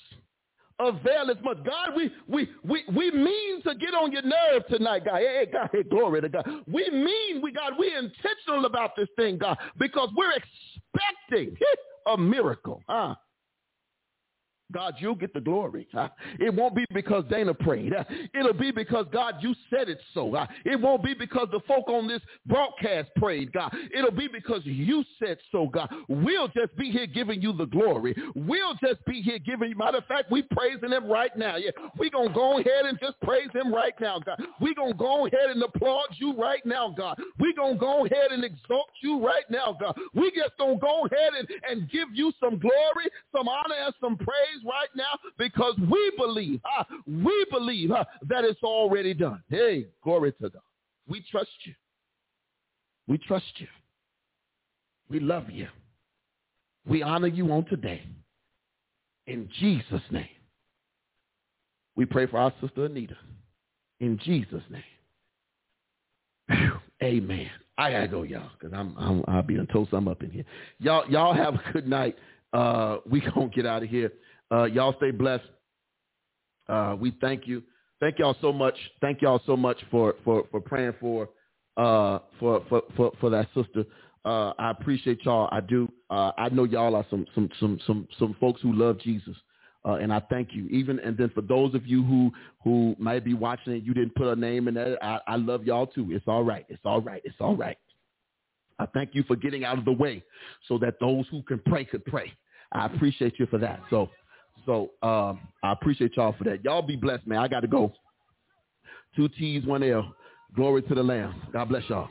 availeth much. God, we, we, we, we mean to get on your nerve tonight, God. Hey, God, hey, glory to God. We mean, we, God, we're intentional about this thing, God, because we're expecting a miracle. Huh? God, you'll get the glory. It won't be because Dana prayed. It'll be because, God, you said it so. It won't be because the folk on this broadcast prayed, God. It'll be because you said so, God. We'll just be here giving you the glory. We'll just be here giving you, matter of fact, we praising him right now. Yeah, we're going to go ahead and just praise him right now, God. We're going to go ahead and applaud you right now, God. We're going to go ahead and exalt you right now, God. We just going to go ahead and, and give you some glory, some honor, and some praise right now because we believe, uh, we believe uh, that it's already done. Hey, glory to God. We trust you. We trust you. We love you. We honor you on today. In Jesus' name. We pray for our sister Anita. In Jesus' name. Whew. Amen. I gotta go, y'all, because I'm, I'm I'll be until some up in here. Y'all, y'all have a good night. Uh, we gonna get out of here. Uh, y'all stay blessed. Uh, we thank you. Thank y'all so much. Thank y'all so much for for for praying for uh for for for, for that sister. Uh, I appreciate y'all. I do. Uh, I know y'all are some some some some some folks who love Jesus. Uh, and I thank you. Even and then for those of you who who might be watching and you didn't put a name in there, I, I love y'all too. It's all right. It's all right. It's all right. I thank you for getting out of the way so that those who can pray could pray. I appreciate you for that. So so um, I appreciate y'all for that. Y'all be blessed, man. I got to go. Two T's, one L. Glory to the Lamb. God bless y'all.